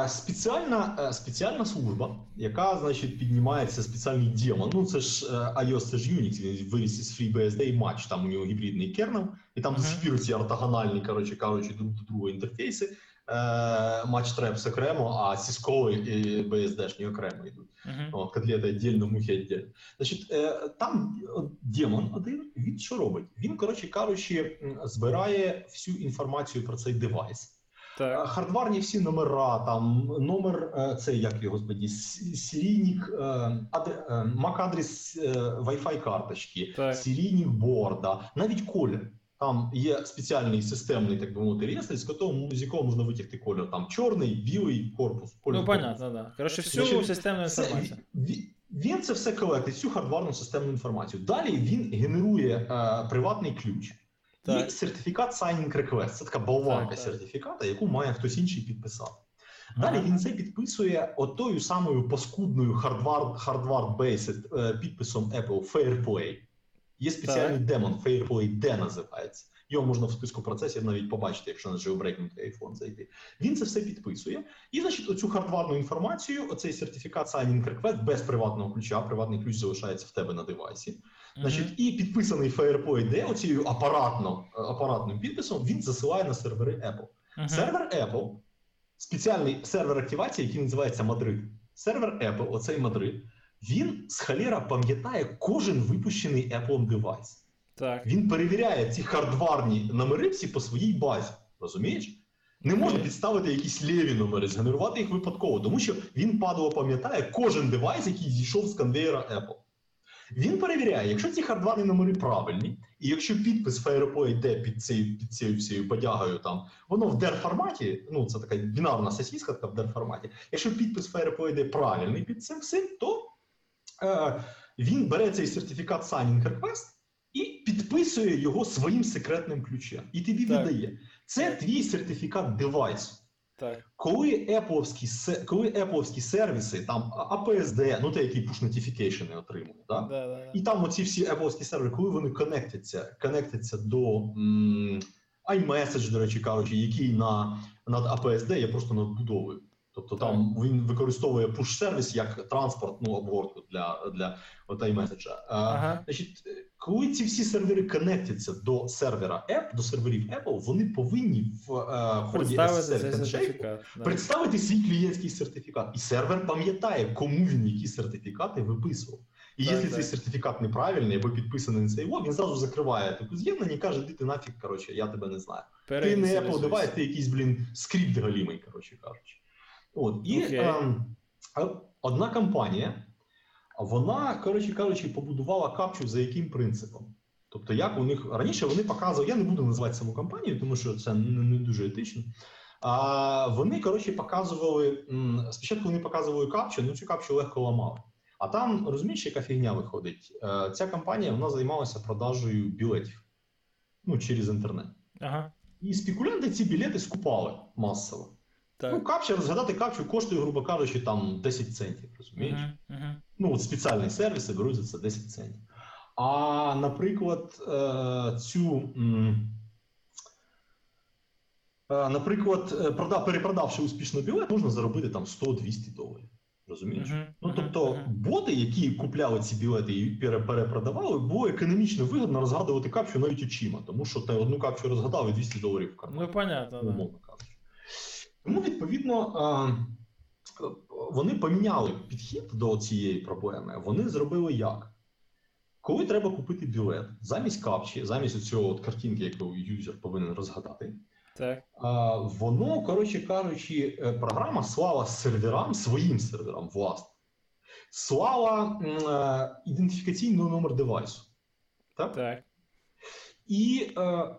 Спеціальна е, спеціальна служба, яка значить піднімається спеціальний демон. Ну це ж е, iOS, це ж Unix, він вивіз із FreeBSD і матч. Там у нього гібридний кернел, і там uh-huh. ці ортогональні, коротше кажучи, до другого інтерфейси. Матч трепс окремо, а сісковий і BSD-шні окремо йдуть. Uh-huh. От, котлети віддільно, мухи віддільно. Значить, е, там демон один, він що робить? Він, коротше кажучи, збирає всю інформацію про цей девайс. Так. Хардварні всі номера, там номер, це як його господі, серійник, MAC-адрес Wi-Fi карточки, серійник борда, навіть колір. Там є спеціальний системний, так би мовити, реєстр, з якого, з якого можна витягти кольор. Там чорний, білий корпус. Колір ну, понятно. Да. Коротше, всю Значить, системну інформацію. Він це все колектить, цю хардварну системну інформацію. Далі він генерує е, приватний ключ так. і сертифікат Signing Request. Це така болванка сертифіката, яку має хтось інший підписати. Далі ага. він це підписує отою самою паскудною hardware-based е, підписом Apple Fairplay. Є спеціальний так. демон Fairplay D називається. Його можна в списку процесів навіть побачити, якщо на jailbreaking iPhone зайти. Він це все підписує. І, значить, оцю хардварну інформацію, оцей сертифікат Signing Request без приватного ключа, приватний ключ залишається в тебе на девайсі. Значить, і підписаний FirePoint ID, оцією апаратно, апаратним підписом, він засилає на сервери Apple. Uh-huh. Сервер Apple, спеціальний сервер активації, який називається Мадрид. Сервер Apple, оцей Мадрид, він з халера пам'ятає кожен випущений Apple девайс. Так. Він перевіряє ці хардварні номери всі по своїй базі. Розумієш? Не можна підставити якісь ліві номери, згенерувати їх випадково, тому що він падало пам'ятає кожен девайс, який зійшов з конвейера Apple. Він перевіряє, якщо ці хардварні номери правильні, і якщо підпис FirePo йде під цією під цією всією подягою, там воно в der форматі, ну це така бінарна сосіска така в der форматі. Якщо підпис FirePo йде правильний під цим всім, то е, він бере цей сертифікат Signing Request і підписує його своїм секретним ключем. І тобі так. видає. Це твій сертифікат девайсу. Так. Коли Apple коли Apple сервіси, там APSD, ну те, які push notification отримують, да? Да, да, і там оці всі Apple сервери, коли вони конектяться конектяться до м, iMessage, до речі кажучи, який на над APSD є просто надбудовою. Тобто там він використовує push-сервіс як транспортну обгортку для для iMessage. Ага. Значить, коли ці всі сервери конектяться до сервера App, до серверів Apple, вони повинні в е, ході SSL представити свій клієнтський сертифікат. І сервер пам'ятає, кому він які сертифікати виписував. І якщо цей сертифікат неправильний або підписаний на цей лог, він зразу закриває таку з'єднання і каже, ти нафіг, коротше, я тебе не знаю. Ти не Apple девайс, ти якийсь, блін, скрипт галімий, коротше кажучи. От. І okay. е, одна компанія вона, коротше кажучи, побудувала капчу за яким принципом. Тобто, як у них раніше вони показували, я не буду називати саму компанію, тому що це не, не дуже етично. А вони, коротше, показували спочатку вони показували капчу, ну цю капчу легко ламали. А там, розумієш, яка фігня виходить? Е, ця компанія вона займалася продажею білетів ну, через інтернет. Ага. І спекулянти ці білети скупали масово. Так. Ну, капча, розгадати капчу коштує, грубо кажучи, там 10 центів. розумієш? Uh-huh, uh-huh. Ну, от спеціальні сервіси беруть за це 10 центів. А, наприклад, е, цю. Е, наприклад, е, перепродавши успішно білет, можна заробити там 100-200 доларів. Розумієш? Uh-huh, ну тобто, боти, які купляли ці білети і перепродавали, було економічно вигідно розгадувати капчу навіть очима, тому що ти одну капчу розгадав і 200 доларів в кармані. Ну, понятно, кажучи. Тому, відповідно, вони поміняли підхід до цієї проблеми. Вони зробили як? Коли треба купити білет, замість капчі, замість цього от картинки, яку юзер повинен розгадати, так. воно, коротше кажучи, е, програма слала серверам, своїм серверам, власне, слала е, ідентифікаційний номер девайсу. Так? Так. І е,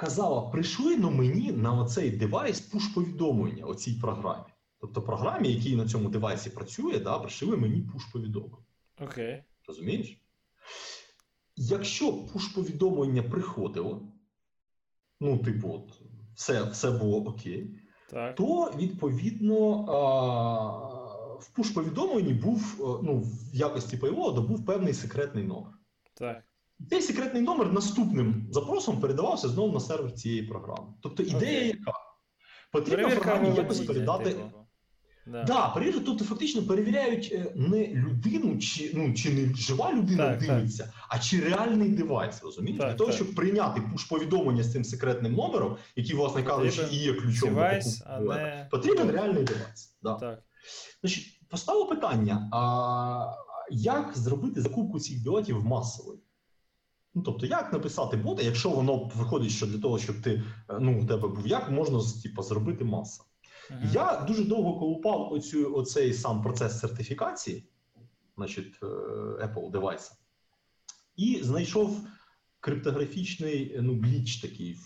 казала: прийшли на мені на оцей девайс пуш-повідомлення оцій програмі. Тобто програмі, який на цьому девайсі працює, да, прийшли мені пуш-повідомлення. Окей. Okay. Розумієш? Якщо пуш-повідомлення приходило, ну, типу, от, все все було окей, так. то відповідно а, в пуш-повідомленні був ну, в якості payload був певний секретний номер. Так. Цей секретний номер наступним запросом передавався знову на сервер цієї програми. Тобто ідея, okay. яка потрібно програмі якось передати. Типу. Да. да, перевірити, тобто фактично перевіряють е, не людину, чи ну чи не жива людина так, дивиться, так. а чи реальний девайс, розумієш? Для того, щоб прийняти пуш-повідомлення з цим секретним номером, який, власне кажучи, і є ключом девайс, а не... потрібен реальний девайс. Да. Так. Значить, Поставило питання: а як зробити закупку цих білетів масовою? Ну, тобто, як написати бота, якщо воно виходить, що для того, щоб ти ну, у тебе був як, можна типу, зробити маса. Uh-huh. Я дуже довго колупав оцю, оцей сам процес сертифікації, значить, е, Apple девайса, і знайшов криптографічний ну, гліч такий.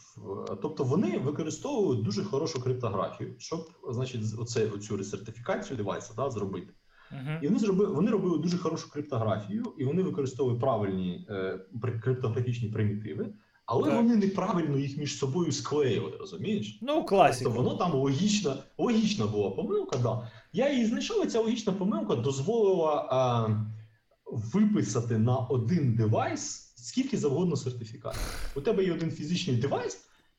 Тобто вони використовують дуже хорошу криптографію, щоб значить, оце, оцю ресертифікацію девайса да, зробити. Uh-huh. І вони зробили, вони робили дуже хорошу криптографію, і вони використовують правильні е, криптографічні примітиви, але так. вони неправильно їх між собою склеїли, розумієш? Ну, класика. Тобто воно там логічна, логічна була помилка, да. Я її знайшов, і ця логічна помилка дозволила е, виписати на один девайс скільки завгодно сертифікатів. У тебе є один фізичний девайс,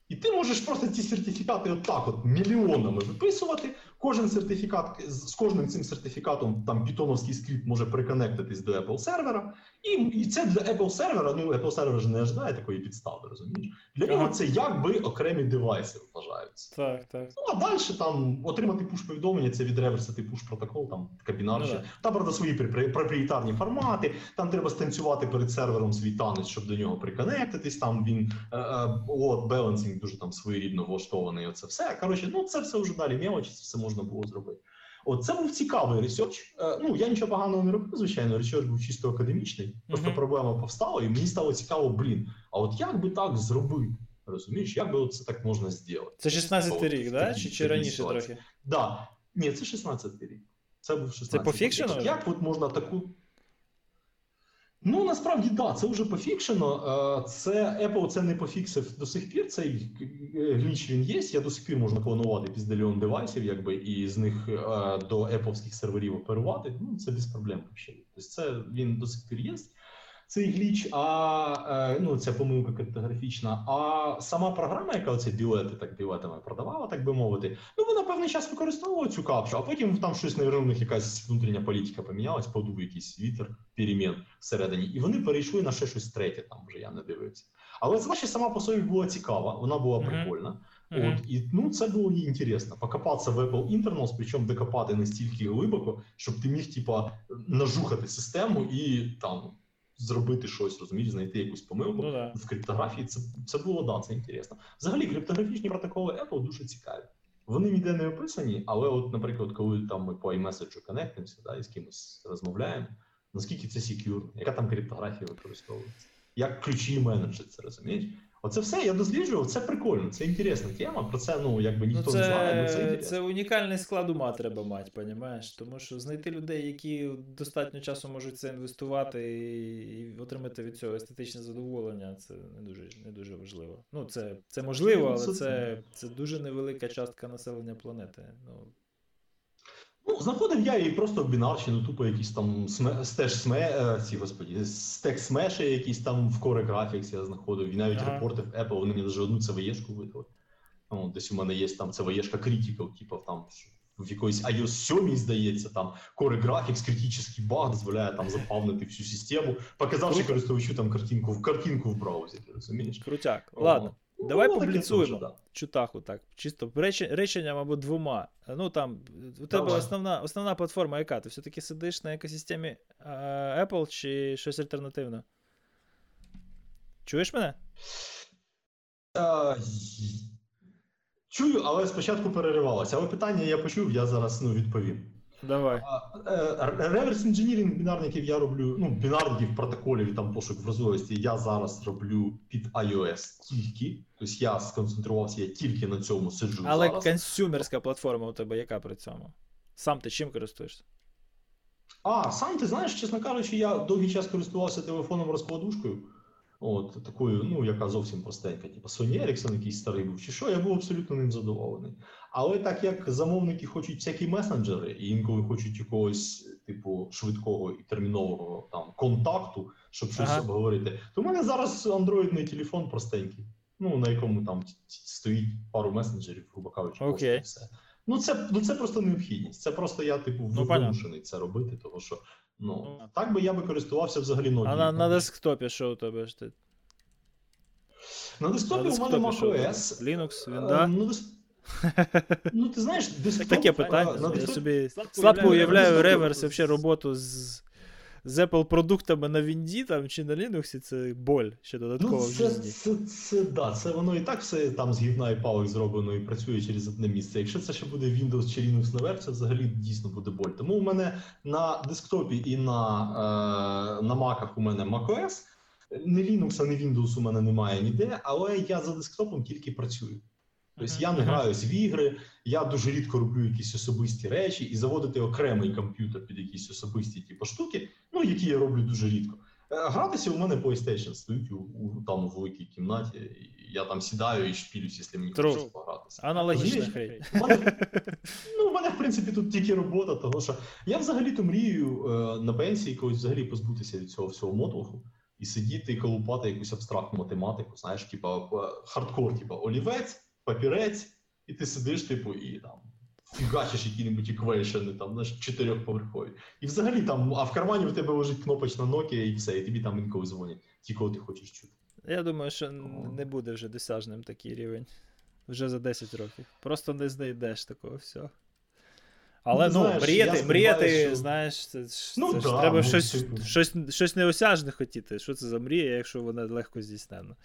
і ти можеш просто ці сертифікати отак от мільйонами виписувати. Кожен сертифікат з кожним цим сертифікатом там Python скрипт може приконектитись до Apple сервера. І і це для Apple сервера, ну Apple сервер ж не ожидає такої підстави, розумієш? Для нього це якби окремі девайси вважаються. Так, так. Ну а далі там отримати пуш-повідомлення, це відреверсити пуш-протокол, там така бінарша. Ну, там, правда, свої проприєтарні формати, там треба станцювати перед сервером свій танець, щоб до нього приконектитись. Там він лот е, balancing дуже там своєрідно влаштований. Оце все. Коротше, ну це все вже далі мелочі, це все можна було зробити. От це був цікавий research. Е, ну я нічого поганого не робив, звичайно, research був чисто академічний. Просто uh-huh. проблема повстала, і мені стало цікаво, блін. А от як би так зробити? Розумієш, як би це так можна зробити? Це 16-й рік, да? Чи чи раніше трохи? Так. Да. Ні, це 16-й рік. Це був 16-й Це по fiction-у? Як от можна таку. Ну насправді да, це вже пофікшено. Е, це Apple це не пофіксив до сих пір. Цей гліч він є. Я до сих пір можна клонувати піздельон девайсів, якби і з них е, до Apple серверів оперувати. Ну це без проблем. Тобто це він до сих пір є цей гліч, а е, ну ця помилка криптографічна. А сама програма, яка оці білети так білетами продавала, так би мовити, ну вона певний час використовувала цю капчу, а потім там щось них якась внутрішня політика помінялась, подув якийсь вітер, перемін всередині, і вони перейшли на ще щось третє. Там вже я не дивився. Але задача сама по собі була цікава, вона була mm-hmm. прикольна. Mm-hmm. От і ну це було інтересно. Покопатися в Apple Internals, причому докопати настільки глибоко, щоб ти міг типа нажухати систему і там зробити щось, розумієш, знайти якусь помилку ну, да. в криптографії. Це це було да, це інтересно. Взагалі, криптографічні протоколи Apple дуже цікаві. Вони ніде не описані, але, от, наприклад, коли там ми по iMessage конектимося, да, і з кимось розмовляємо, наскільки це секюрно, яка там криптографія використовується, як ключі менеджер, розумієш? Оце все я досліджував, це прикольно, це інтересна тема. Про це ну якби ніхто ну, це, не знає. Ну, це інтересно. це унікальний склад ума треба мати, понімаєш? Тому що знайти людей, які достатньо часу можуть це інвестувати і отримати від цього естетичне задоволення, це не дуже не дуже важливо. Ну це це можливо, але це, це дуже невелика частка населення планети. Ну Ну, знаходив я її просто в бінарщину, тупо якісь там стеж сме, е, ці господі, стек смеші якісь там в Core Graphics я знаходив. І навіть ага. репортив Apple, вони мені навіть одну CVE-шку видали. Ну, Десь у мене є там CVE-шка Critical, типу там в якоїсь iOS 7, здається, там Core Graphics, критичний баг дозволяє там запавнити всю систему, показавши користувачу там картинку картинку в браузері, розумієш? Крутяк. Ладно. Ну, Давай ну, побліцуємо да. чутаху так, чисто реченням або двома. Ну там у тебе Давай. основна основна платформа, яка? Ти все-таки сидиш на екосистемі Apple чи щось альтернативне? Чуєш мене? А, чую, але спочатку переривалося. Але питання я почув, я зараз ну, відповім. Давай. Е, реверс інженірінг бінарників я роблю, ну, бінарників протоколів і там пошук вразливості я зараз роблю під iOS тільки. Тобто я сконцентрувався, я тільки на цьому сиджу. Але зараз. консюмерська платформа у тебе яка при цьому? Сам ти чим користуєшся? А, сам ти знаєш, чесно кажучи, я довгий час користувався телефоном розкладушкою. От такою, ну яка зовсім простенька, типу Sony Ericsson якийсь старий був, чи що, я був абсолютно ним задоволений. Але так як замовники хочуть всякі месенджери, і інколи хочуть якогось типу швидкого і термінового там контакту, щоб щось ага. обговорити, то в мене зараз андроїдний телефон простенький, ну на якому там стоїть пару месенджерів, грубо кажучи, okay. все. Ну це ну це просто необхідність. Це просто я типу ну, вимушений це робити, тому що. Ну, так би я би користувався взагалі ноутбуком. А на, на десктопі що у тебе ж ти? На десктопі на у мене macOS. Linux, Windows. Ну, ну, ти знаєш, десктоп... Таке питання. На я собі слабко уявляю реверс, взагалі роботу з з Apple продуктами на Вінді там, чи на Linux, це боль ще додатково ну, в це, житті. Це, це, це, да, це воно і так все там з гівна і палок зроблено і працює через одне місце. Якщо це ще буде Windows чи Linux наверх, це взагалі дійсно буде боль. Тому у мене на десктопі і на, е, на Mac у мене macOS. Не Linux, а не Windows у мене немає ніде, але я за десктопом тільки працюю. Тобто я не граюсь в ігри, я дуже рідко роблю якісь особисті речі і заводити окремий комп'ютер під якісь особисті типу, штуки, які я роблю дуже рідко. Е, Гратися у мене PlayStation стоїть у, у там у великій кімнаті. і Я там сідаю і шпілюсь, якщо мені хочеться погратися. Аналогічна хрень. У мене, ну, у мене, в принципі, тут тільки робота, того що я взагалі-то мрію е, на пенсії колись взагалі позбутися від цього всього мотлуху і сидіти і колупати якусь абстрактну математику, знаєш, типа е, хардкор, типа олівець, папірець, і ти сидиш, типу, і там фігачиш які-небудь еквейшени, там, знаєш, чотирьохповерхові. І взагалі там, а в кармані у тебе лежить кнопочна Nokia і все, і тобі там інколи дзвонять, ті, кого ти хочеш чути. Я думаю, що не буде вже досяжним такий рівень. Вже за 10 років. Просто не знайдеш такого всього. Але Ну, ну, знаєш, мріяти, мріяти, що- знаєш, це, Ну, це ж треба ну, щось, типу. щось, щось неосяжне хотіти. Що це за мрія, якщо вона легко здійснена?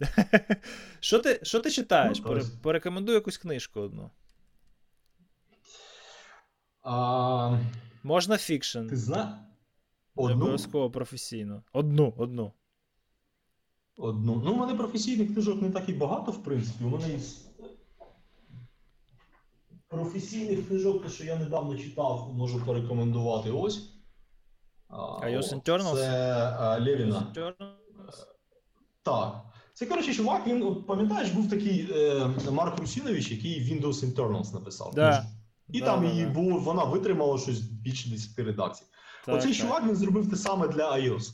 що, ти, що ти читаєш? Ну, тобто. Порекомендуй якусь книжку одну. А, Можна фікшн. ти? Не Одну? обов'язково професійно. Одну, одну. Одну. Ну, у мене професійних книжок не так і багато, в принципі. У мене із професійних книжок, те, що я недавно читав, можу порекомендувати ось. iOS от. Internals? Це а, Левіна. Так. Це, коротше, чувак, він, пам'ятаєш, був такий е, Марк Русінович, який Windows Internals написав. Да. І Да, там да, її да. було, вона витримала щось більше 10 редакцій. Так, Оцей так. чувак він зробив те саме для iOS.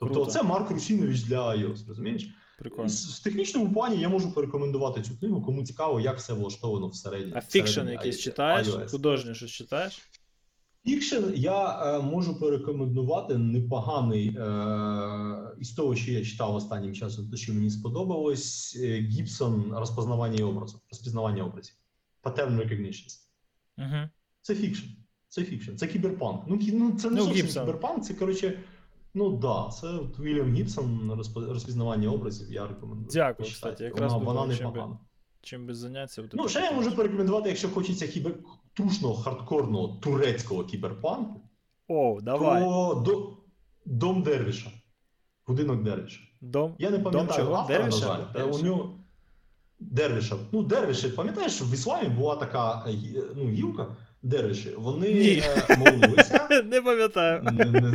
Тобто, Круто. це Марк Русінович для iOS, розумієш? Прикольно. В технічному плані я можу порекомендувати цю книгу, кому цікаво, як все влаштовано всередині. А fiction якийсь читаєш? Художнє щось читаєш? Fiction я е, можу порекомендувати непоганий е, із того, що я читав останнім часом, те, що мені сподобалось, е, Гібсон розпознавання образу, розпізнавання образів. Pattern recognition. Угу. Це fiction. Це fiction, це кіберпанк. Ну, кі- ну це не Ну, зовсім Гібсон. кіберпанк, це коротше. Ну да, це от Вільям Гібсон розпізнавання образів, я рекомендую. Дякую, кстати, якраз вона, вона чим без заняття? Ну, ще я можу порекомендувати, якщо хочеться кібер... трушного, хардкорного турецького кіберпанку, О, давай. то до... Дом Дервіша. Будинок Дервіша. Дом. Я не пам'ятаю чого? автора, Дервіша? на жаль. Дервіша? У нього... Дервіша. Ну, Дервіші, пам'ятаєш, в ісламі була така е, ну, гілка Дервіші. Вони Ні. е, молилися. Не пам'ятаю. не, не,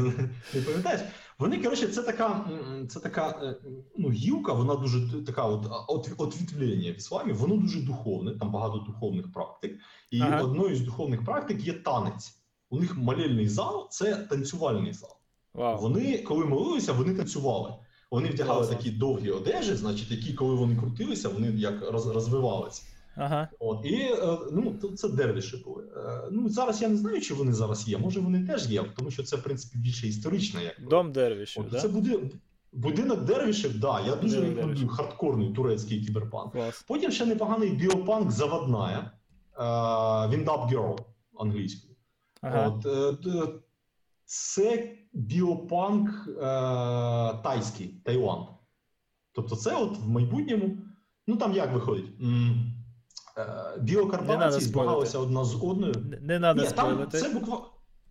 не пам'ятаєш? Вони, коротше, це така, це така е, ну, гілка, вона дуже така от, от, отвітлення в ісламі, воно дуже духовне, там багато духовних практик. І Ага. одною з духовних практик є танець. У них молельний зал це танцювальний зал. Вау. Вони, коли молилися, вони танцювали. Вони вдягали такі довгі одежі, значить, які, коли вони крутилися, вони як роз, розвивалися. Ага. От і е, ну це дервіші були. Е, Ну зараз я не знаю, чи вони зараз є. Може вони теж є, тому що це в принципі більше історична, як Дом Дервішів, От, да? це буде будинок дервішів. Да, я дуже рекомендую хардкорний турецький кіберпанк. Клас. Потім ще непоганий біопанк заводная е, Wind Up Girl англійською. Ага. От, е, це біопанк е, тайський, Таїланд. Тобто, це от в майбутньому, ну там як виходить? М, е, Біокорпорації спойлерити. одна з одною. Не, там спойлити. це буквально.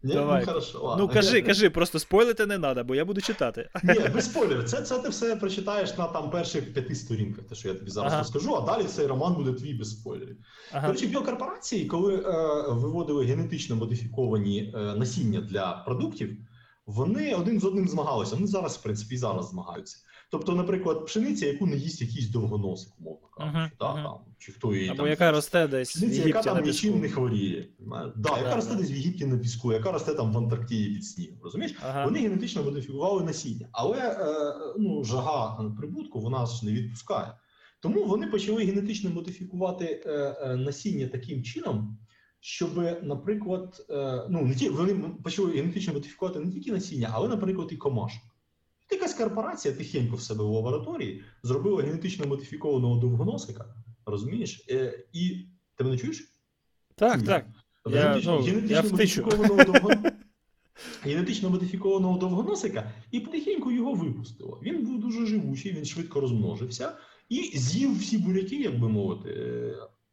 Ні, Давай. ну, хорошо, ладно. Ну кажи, кажи, просто спойлити не треба, бо я буду читати. Ні, без спойлерів. Це, це ти все прочитаєш на там перших п'яти сторінках, те, що я тобі зараз Ага. розкажу, а далі цей роман буде твій без спойлерів. Ага. Коротше, біокорпорації, коли е, виводили генетично модифіковані е, насіння для продуктів, вони один з одним змагалися. Вони зараз, в принципі, і зараз змагаються. Тобто, наприклад, пшениця, яку не їсть якийсь довгоносик, умовно кажучи, да, мгм. там, чи хто її Або там яка росте десь в Пшениця, яка Єгипті на там нічим не хворіє. Да, яка Да, росте да. десь в Єгипті на піску, яка росте там в Антарктиді під снігом. Розумієш? Ага. Вони генетично модифікували насіння, але е, ну, жага прибутку вона ж не відпускає. Тому вони почали генетично модифікувати е, е, насіння таким чином, щоб, наприклад, е, ну не ті вони почали генетично модифікувати не тільки насіння, але, наприклад, і комашок. Якась корпорація тихенько в себе в лабораторії зробила генетично модифікованого довгоносика, розумієш? Е, і ти мене чуєш? Так, Чую. так. Я, Генетично- ну, генетично я модифікованого довгоносика. генетично модифікованого довгоносика і потихеньку його випустило. Він був дуже живучий, він швидко розмножився і з'їв всі буряки, як би мовити.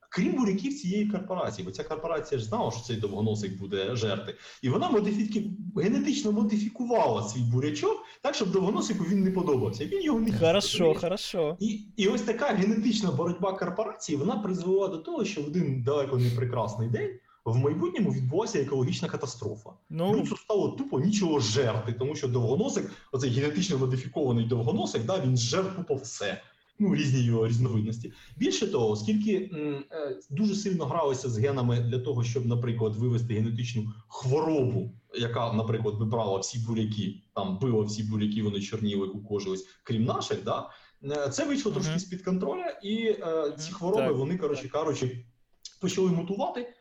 Крім буряків цієї корпорації, бо ця корпорація ж знала, що цей довгоносик буде жерти, і вона модифіки... генетично модифікувала свій бурячок так, щоб довгоносику він не подобався. Він його не Хорошо, хорошо. І і ось така генетична боротьба корпорації вона призвела до того, що в один далеко не прекрасний день в майбутньому відбулася екологічна катастрофа. Ну Людству стало тупо нічого жерти, тому що довгоносик, оцей генетично модифікований довгоносик, да, він жер тупо все. Ну, різні його різновидності. Більше того, оскільки м, е, дуже сильно гралися з генами для того, щоб, наприклад, вивести генетичну хворобу, яка, наприклад, вибрала всі буряки, там била всі буряки, вони чорніли, кукожились, крім наших, да, е, це вийшло uh-huh. трошки з під контроля, і е, ці хвороби, uh-huh. вони, коротше кажучи, почали мутувати.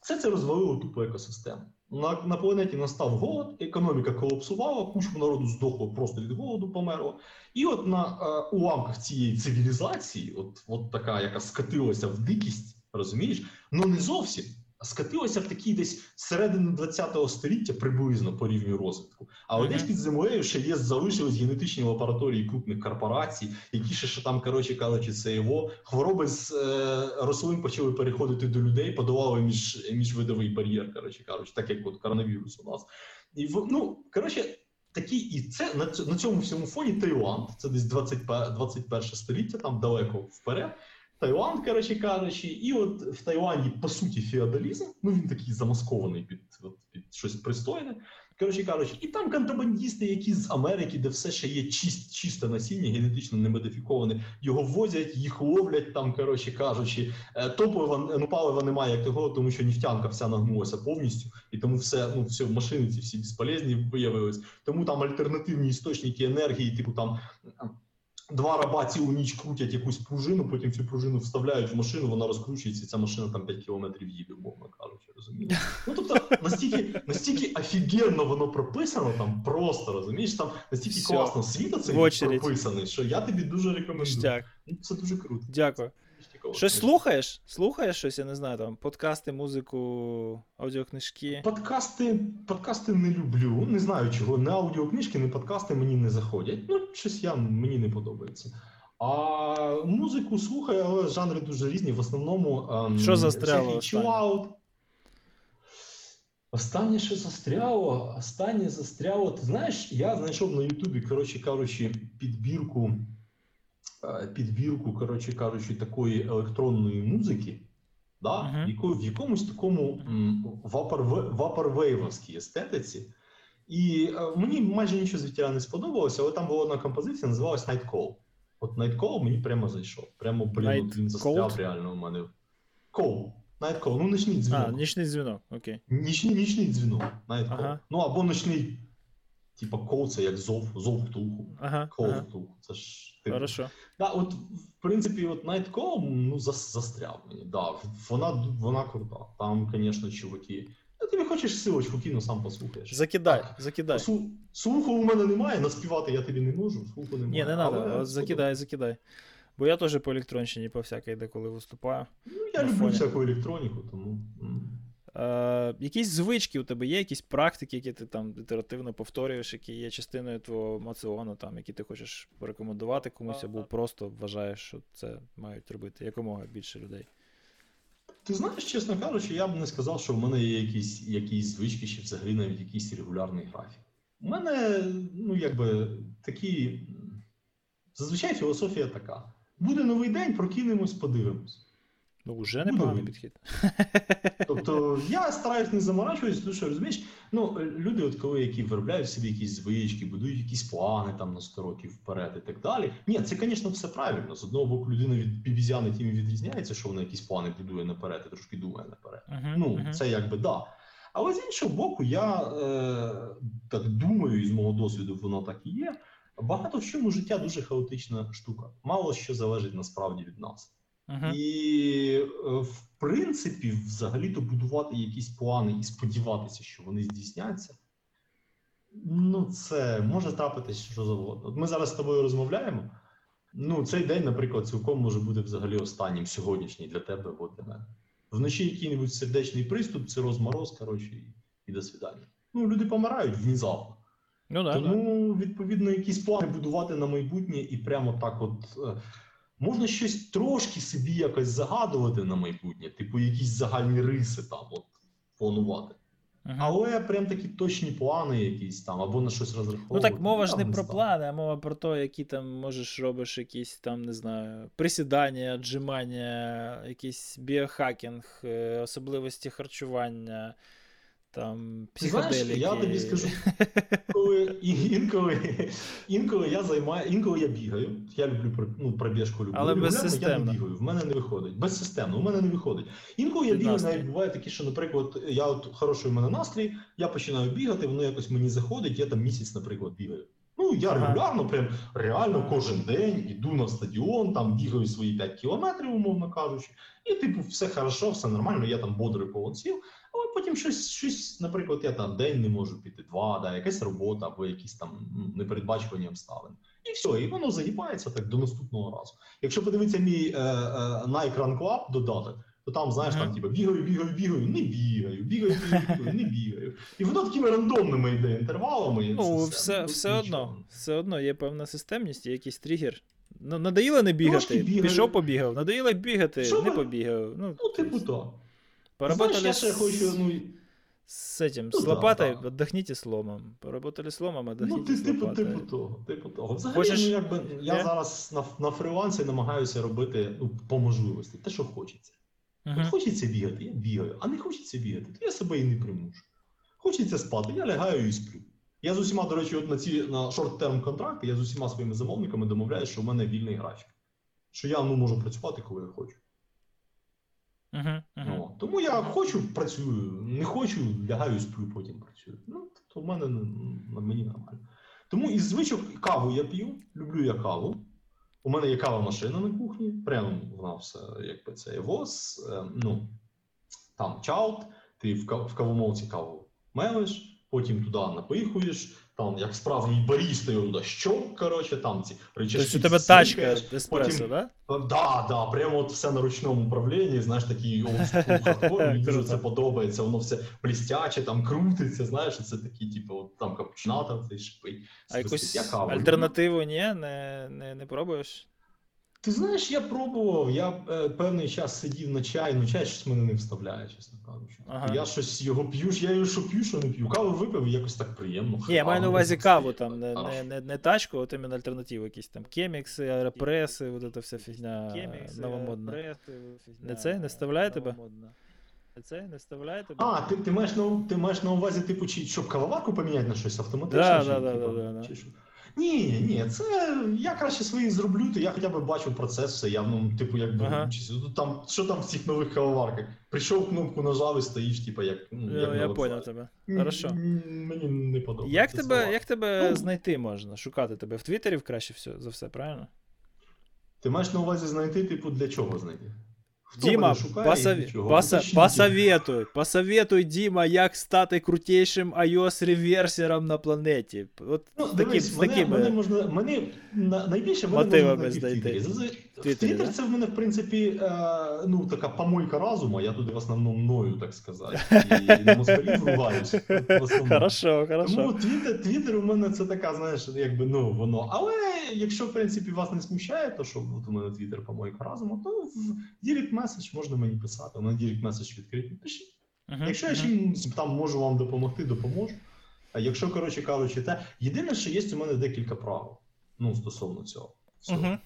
Все це розвалило тупо екосистему. На на планеті настав голод, економіка колапсувала, кучу народу здохло просто від голоду померло. І от на е, уламках цієї цивілізації, от от така, яка скатилася в дикість, розумієш, ну не зовсім скатилося в такій десь середини 20-го століття приблизно по рівню розвитку. Але mm-hmm. десь під землею ще є залишились генетичні лабораторії крупних корпорацій, які ще що там, коротше кажучи, це його хвороби з е, рослин почали переходити до людей, подолали між міжвидовий бар'єр, коротше кажучи, так як от коронавірус у нас. І в ну коротше. Такі і це на на цьому всьому фоні Таїланд, це десь 20, 21 століття, там далеко вперед. Таїланд, коротше кажучи, і от в Таїланді, по суті, феодалізм, ну він такий замаскований під от, під щось пристойне. Коротше кажучи, і там контрабандісти, які з Америки, де все ще є чист, чисте насіння, генетично не модифіковане, його возять, їх ловлять там, коротше кажучи, е, топлива ну, палива немає як того, тому що нефтянка вся нагнулася повністю, і тому все, ну все машини ці всі безполезні виявились. Тому там альтернативні істочники енергії, типу там два рабаці у ніч крутять якусь пружину, потім цю пружину вставляють в машину, вона розкручується, і ця машина там 5 кілометрів їде, умовно кажучи, розумієш? Ну тобто настільки настільки офігенно воно прописано, там просто розумієш, там настільки Все. класно світа цей прописаний, що я тобі дуже рекомендую. Ну, Це дуже круто. Дякую. Щось слухаєш? Слухаєш щось, я не знаю, там подкасти, музику, аудіокнижки. Подкасти подкасти не люблю. Не знаю чого. Не аудіокнижки, не подкасти мені не заходять. Ну, щось я мені не подобається. А музику слухаю, але жанри дуже різні. В основному ем, що застряло? Чилаут. Останнє, що застряло, останнє застряло. Ти знаєш, я знайшов на Ютубі, коротше кажучи, підбірку. Е, підбірку, коротше кажучи, такої електронної музики, да, uh-huh. в якомусь такому вапорвейвовській естетиці. І е, мені майже нічого звідтіля не сподобалося, але там була одна композиція, називалась Night Call. От Night Call мені прямо зайшов. Прямо блін, він застряв реально у мене. Call. Night Call, ну нічний дзвінок. А, нічний дзвінок, окей. Нічний нічний дзвінок. Night Call. Ага. Ну або нічний Типа кол це як зов, зов птуху. Ага, кол ага. птуху. Це ж типу. Хорошо. Да, от, в принципі, от Night Call, ну, застряв мені. Да, Вона вона крута. Там, звісно, чуваки. Ну, ти не хочеш силочку кину, сам послухаєш. Закидай, так, закидай. Слуху у мене немає, наспівати я тобі не можу, слуху немає. Ні, не треба, закидай, закидай. Бо я теж по електронщині по всякій деколи виступаю. Ну, я люблю фоні. всяку електроніку, тому. Е, Якісь звички у тебе є, якісь практики, які ти там літеративно повторюєш, які є частиною твого маціону, там, які ти хочеш порекомендувати комусь, або просто вважаєш, що це мають робити якомога більше людей. Ти знаєш, чесно кажучи, я б не сказав, що в мене є якісь якісь звички, чи взагалі навіть якийсь регулярний графік. У мене, ну, якби такі. Зазвичай філософія така: буде новий день, прокинемось, подивимось. Ну, вже непоганий підхід. Тобто я стараюсь не заморачуватися, тому що розумієш, ну люди, от коли які виробляють собі якісь звички, будують якісь плани там на 100 років вперед і так далі. Ні, це, звісно, все правильно. З одного боку, людина від бібізяни тим відрізняється, що вона якісь плани будує наперед і трошки думає наперед. Uh-huh, ну, uh-huh. це якби да. Але з іншого боку, я е, так думаю, і з мого досвіду воно так і є. Багато в чому життя дуже хаотична штука. Мало що залежить насправді від нас. Uh-huh. І, е, в принципі, взагалі-то будувати якісь плани і сподіватися, що вони здійсняться. Ну, це може трапитись що завгодно. От ми зараз з тобою розмовляємо. Ну, цей день, наприклад, цілком може бути взагалі останнім сьогоднішній для тебе або для мене. Вночі який-небудь сердечний приступ, це розмороз, коротше, і, і до свидання. Ну, люди помирають внезапно. Ну, да, Тому, відповідно, якісь плани будувати на майбутнє і прямо так, от е, можна щось трошки собі якось загадувати на майбутнє, типу якісь загальні риси там от планувати. Мгм. Але прям такі точні плани, якісь там, або на щось розраховувати. Ну так мова ж я не про плани, а мова про те, які там можеш робиш якісь там, не знаю, присідання, отжимання, якийсь біохакінг, е, особливості харчування, там, Ти знаєш, я тобі скажу, Коли, інколи, інколи я займаю, інколи я бігаю. Я люблю ну, пробіжку люблю. Але безсистемно. Я не бігаю, в мене не виходить. Безсистемно, у мене не виходить. Інколи я бігаю, навіть буває такі, що, наприклад, я от хороший у мене настрій, я починаю бігати, воно якось мені заходить, я там місяць, наприклад, бігаю. Ну, я регулярно, прям реально кожен день іду на стадіон, там бігаю свої 5 кілометрів, умовно кажучи, і типу, все хорошо, все нормально, я там бодрий повон сіл, але потім щось, щось, наприклад, я там день не можу піти, два, да, якась робота або якісь там непередбачувані обставини. І все, і воно загибається так до наступного разу. Якщо подивитися мій е, е, Nike Run Club додаток, то там, знаєш, Мгм. там типу, бігаю, бігаю, бігаю, не бігаю, бігаю, бігаю, бігаю, не бігаю. І воно такими рандомними йде інтервалами. і Ну, все, Ну, все одно, все одно є певна системність, є якийсь тригер. Ну, надоїло не бігати, пішов побігав, надоїло бігати, Що не побігав. Ну, Ну, типу, так. Поработали Знаєш, я ще з- хочу, ну, с этим, Ну с да, лопатой, да. отдохните с ломом. Поработали с ломом, Ну, ти, с типу, лопатой. типу того, типу того. Взагалі, Хочеш- ну, якби, я Є? зараз на, на фрілансі намагаюся робити ну, по можливості, те, що хочеться. Мгм. От хочеться бігати, я бігаю, а не хочеться бігати, то я себе і не примушу. Хочеться спати, я лягаю і сплю. Я з усіма, до речі, от на ці на шорт-терм контракти, я з усіма своїми замовниками домовляюся, що в мене вільний графік. Що я ну, можу працювати, коли я хочу. Мгм, мгм. Ну, тому я хочу, працюю, не хочу, лягаю сплю, потім працюю. Ну, то в мене на мені нормально. Тому із звичок каву я п'ю, люблю я каву. У мене є кава машина на кухні, прямо вона все, якби це є воз, е, ну, там чаут, ти в, кав- в кавомолці каву мелиш, потім туди напихуєш, там як справжній баріста його туди щоп, коротше, там ці речі. Тобто у тебе тачка еспресо, да? Да, да, прямо от все на ручному управлінні, знаєш, такий хардкор, мені дуже це подобається, воно все блістяче, там крутиться, знаєш, це такі, типу, от там капучината, цей шипить. А якусь альтернативу ні? Не, не, не пробуєш? Ти знаєш, я пробував, я е, певний час сидів на чай, ну чай щось мене не вставляє, чесно кажучи. Ага. Я щось його п'ю, я його що п'ю, що не п'ю. Каву випив, якось так приємно. Ні, я маю на увазі каву, там, не, не, не, не тачку, от іменно альтернативу, якісь там кемікси, аеропреси, вот эта вся фігня новомодна. Не це? Не вставляє тебе? Це? Не вставляє тебе? А, ти, ти, маєш на, ти маєш на увазі, типу, чи, щоб кавоварку поміняти на щось автоматично? Да, чи, да, да, типу, да, да, чи да. що? Ні, ні, це я краще свої зроблю, то я хоча б бачу процес, все, я, ну, типу, якби Ага. Ну, Там, що там в цих нових кавоварках? Прийшов кнопку нажав і стоїш, типу, як. Ну, Я, як я понял тебе. Хорошо. Мені не подобається. Як тебе, слова. як тебе Ну. знайти можна? Шукати тебе в Твіттері краще все, за все, правильно? Ти маєш на увазі знайти, типу, для чого знайти? Хто Діма, мене шукає посов... Уточніть. посоветуй, посоветуй, Діма, як стати крутейшим iOS реверсером на планеті. От Ну, таким, дивись, з мене, такими... мене можна, мене найбільше мене можна знайти в. Твіттері. Твіттер це в мене, в принципі, е, ну, така помойка разума, я туди в основному мною, так сказати, і на москалів ругаюсь. Хорошо, хорошо. Тому Твіттер, Твіттер у мене це така, знаєш, якби ну воно. Але якщо в принципі вас не смущає, то що от у мене Твіттер помойка разума, то в Direct Message можна мені писати. У мене Direct Message відкритий. Пишіть. Мгм, Якщо я мгм. чимось там можу вам допомогти, допоможу. А якщо, коротше кажучи, те, єдине, що є у мене декілька правил ну, стосовно цього. всього. Мгм.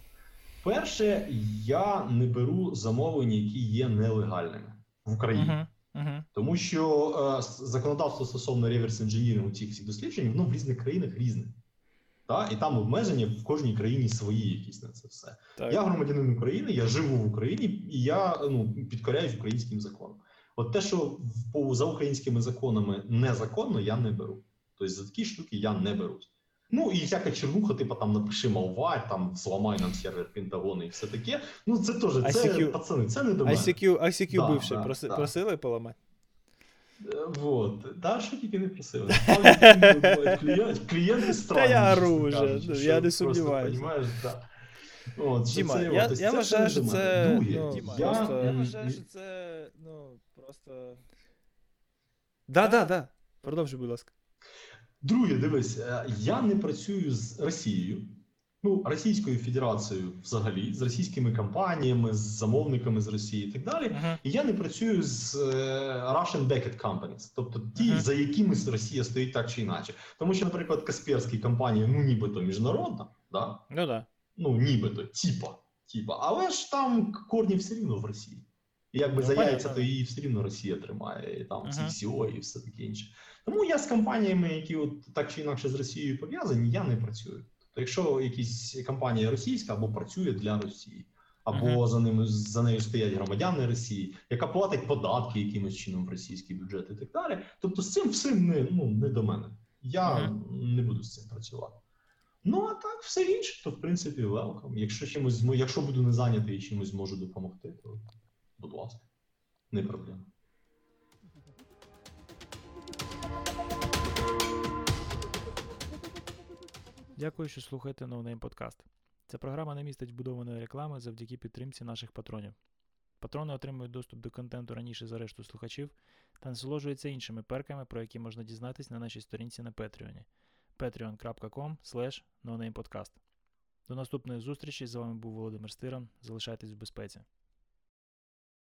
Перше, я не беру замовлення, які є нелегальними в Україні. Мгм, мгм. Тому що е, законодавство стосовно реверс інженірінгу цих всіх досліджень, воно в різних країнах різне. Та? І там обмеження в кожній країні свої якісь на це все. Так. Я громадянин України, я живу в Україні і я ну, підкоряюсь українським законам. От те, що в- по, за українськими законами незаконно, я не беру. Тобто за такі штуки я не берусь. Ну і всяка чернуха, типу там напиши малварь, там зламай нам сервер Пентагону і все таке. Ну це теж, це ICQ. пацани, це не до мене. ICQ, ICQ Да, бивший, да, проси- да. просили поламати? Е, Вот. Та що тільки не просили. Бувають клієнти, странні. я ору вже, я не просто, сумніваюся. понімаєш, да. От, Діма, це, я, от, я це вважаю, що це. Ну, Діма, просто... я, я вважаю, що це. Ну, просто. Да, да, да. Продовжуй, будь ласка. Друге, дивись, е, я не працюю з Росією, ну, Російською Федерацією взагалі, з російськими компаніями, з замовниками з Росії і так далі. Uh-huh. І я не працюю з е, Russian Backed Companies, тобто ті, uh-huh. за якими Росія стоїть так чи інакше. Тому що, наприклад, Касперські компанія, ну нібито міжнародна, да? ну да. Ну, нібито, типа, типа, але ж там корні все рівно в Росії. І якби ну, за яйця, то її все рівно Росія тримає, і там uh-huh. СІО і все таке інше. Тому я з компаніями, які от так чи інакше з Росією пов'язані, я не працюю. Тобто, якщо якась компанія російська або працює для Росії, або uh-huh. за ними за нею стоять громадяни Росії, яка платить податки якимось чином в російський бюджет і так далі. Тобто, з цим всім не ну не до мене. Я uh-huh. не буду з цим працювати. Ну а так, все інше, то в принципі велкам. Якщо чимось якщо буду не зайнятий і чимось зможу допомогти, то будь ласка, не проблема. Дякую, що слухаєте NoName Подкаст. Ця програма не містить вбудованої реклами завдяки підтримці наших патронів. Патрони отримують доступ до контенту раніше за решту слухачів та насолоджуються іншими перками, про які можна дізнатись на нашій сторінці на Patreon patreon.com nonamepodcast. До наступної зустрічі. З вами був Володимир Стиран. Залишайтесь в безпеці.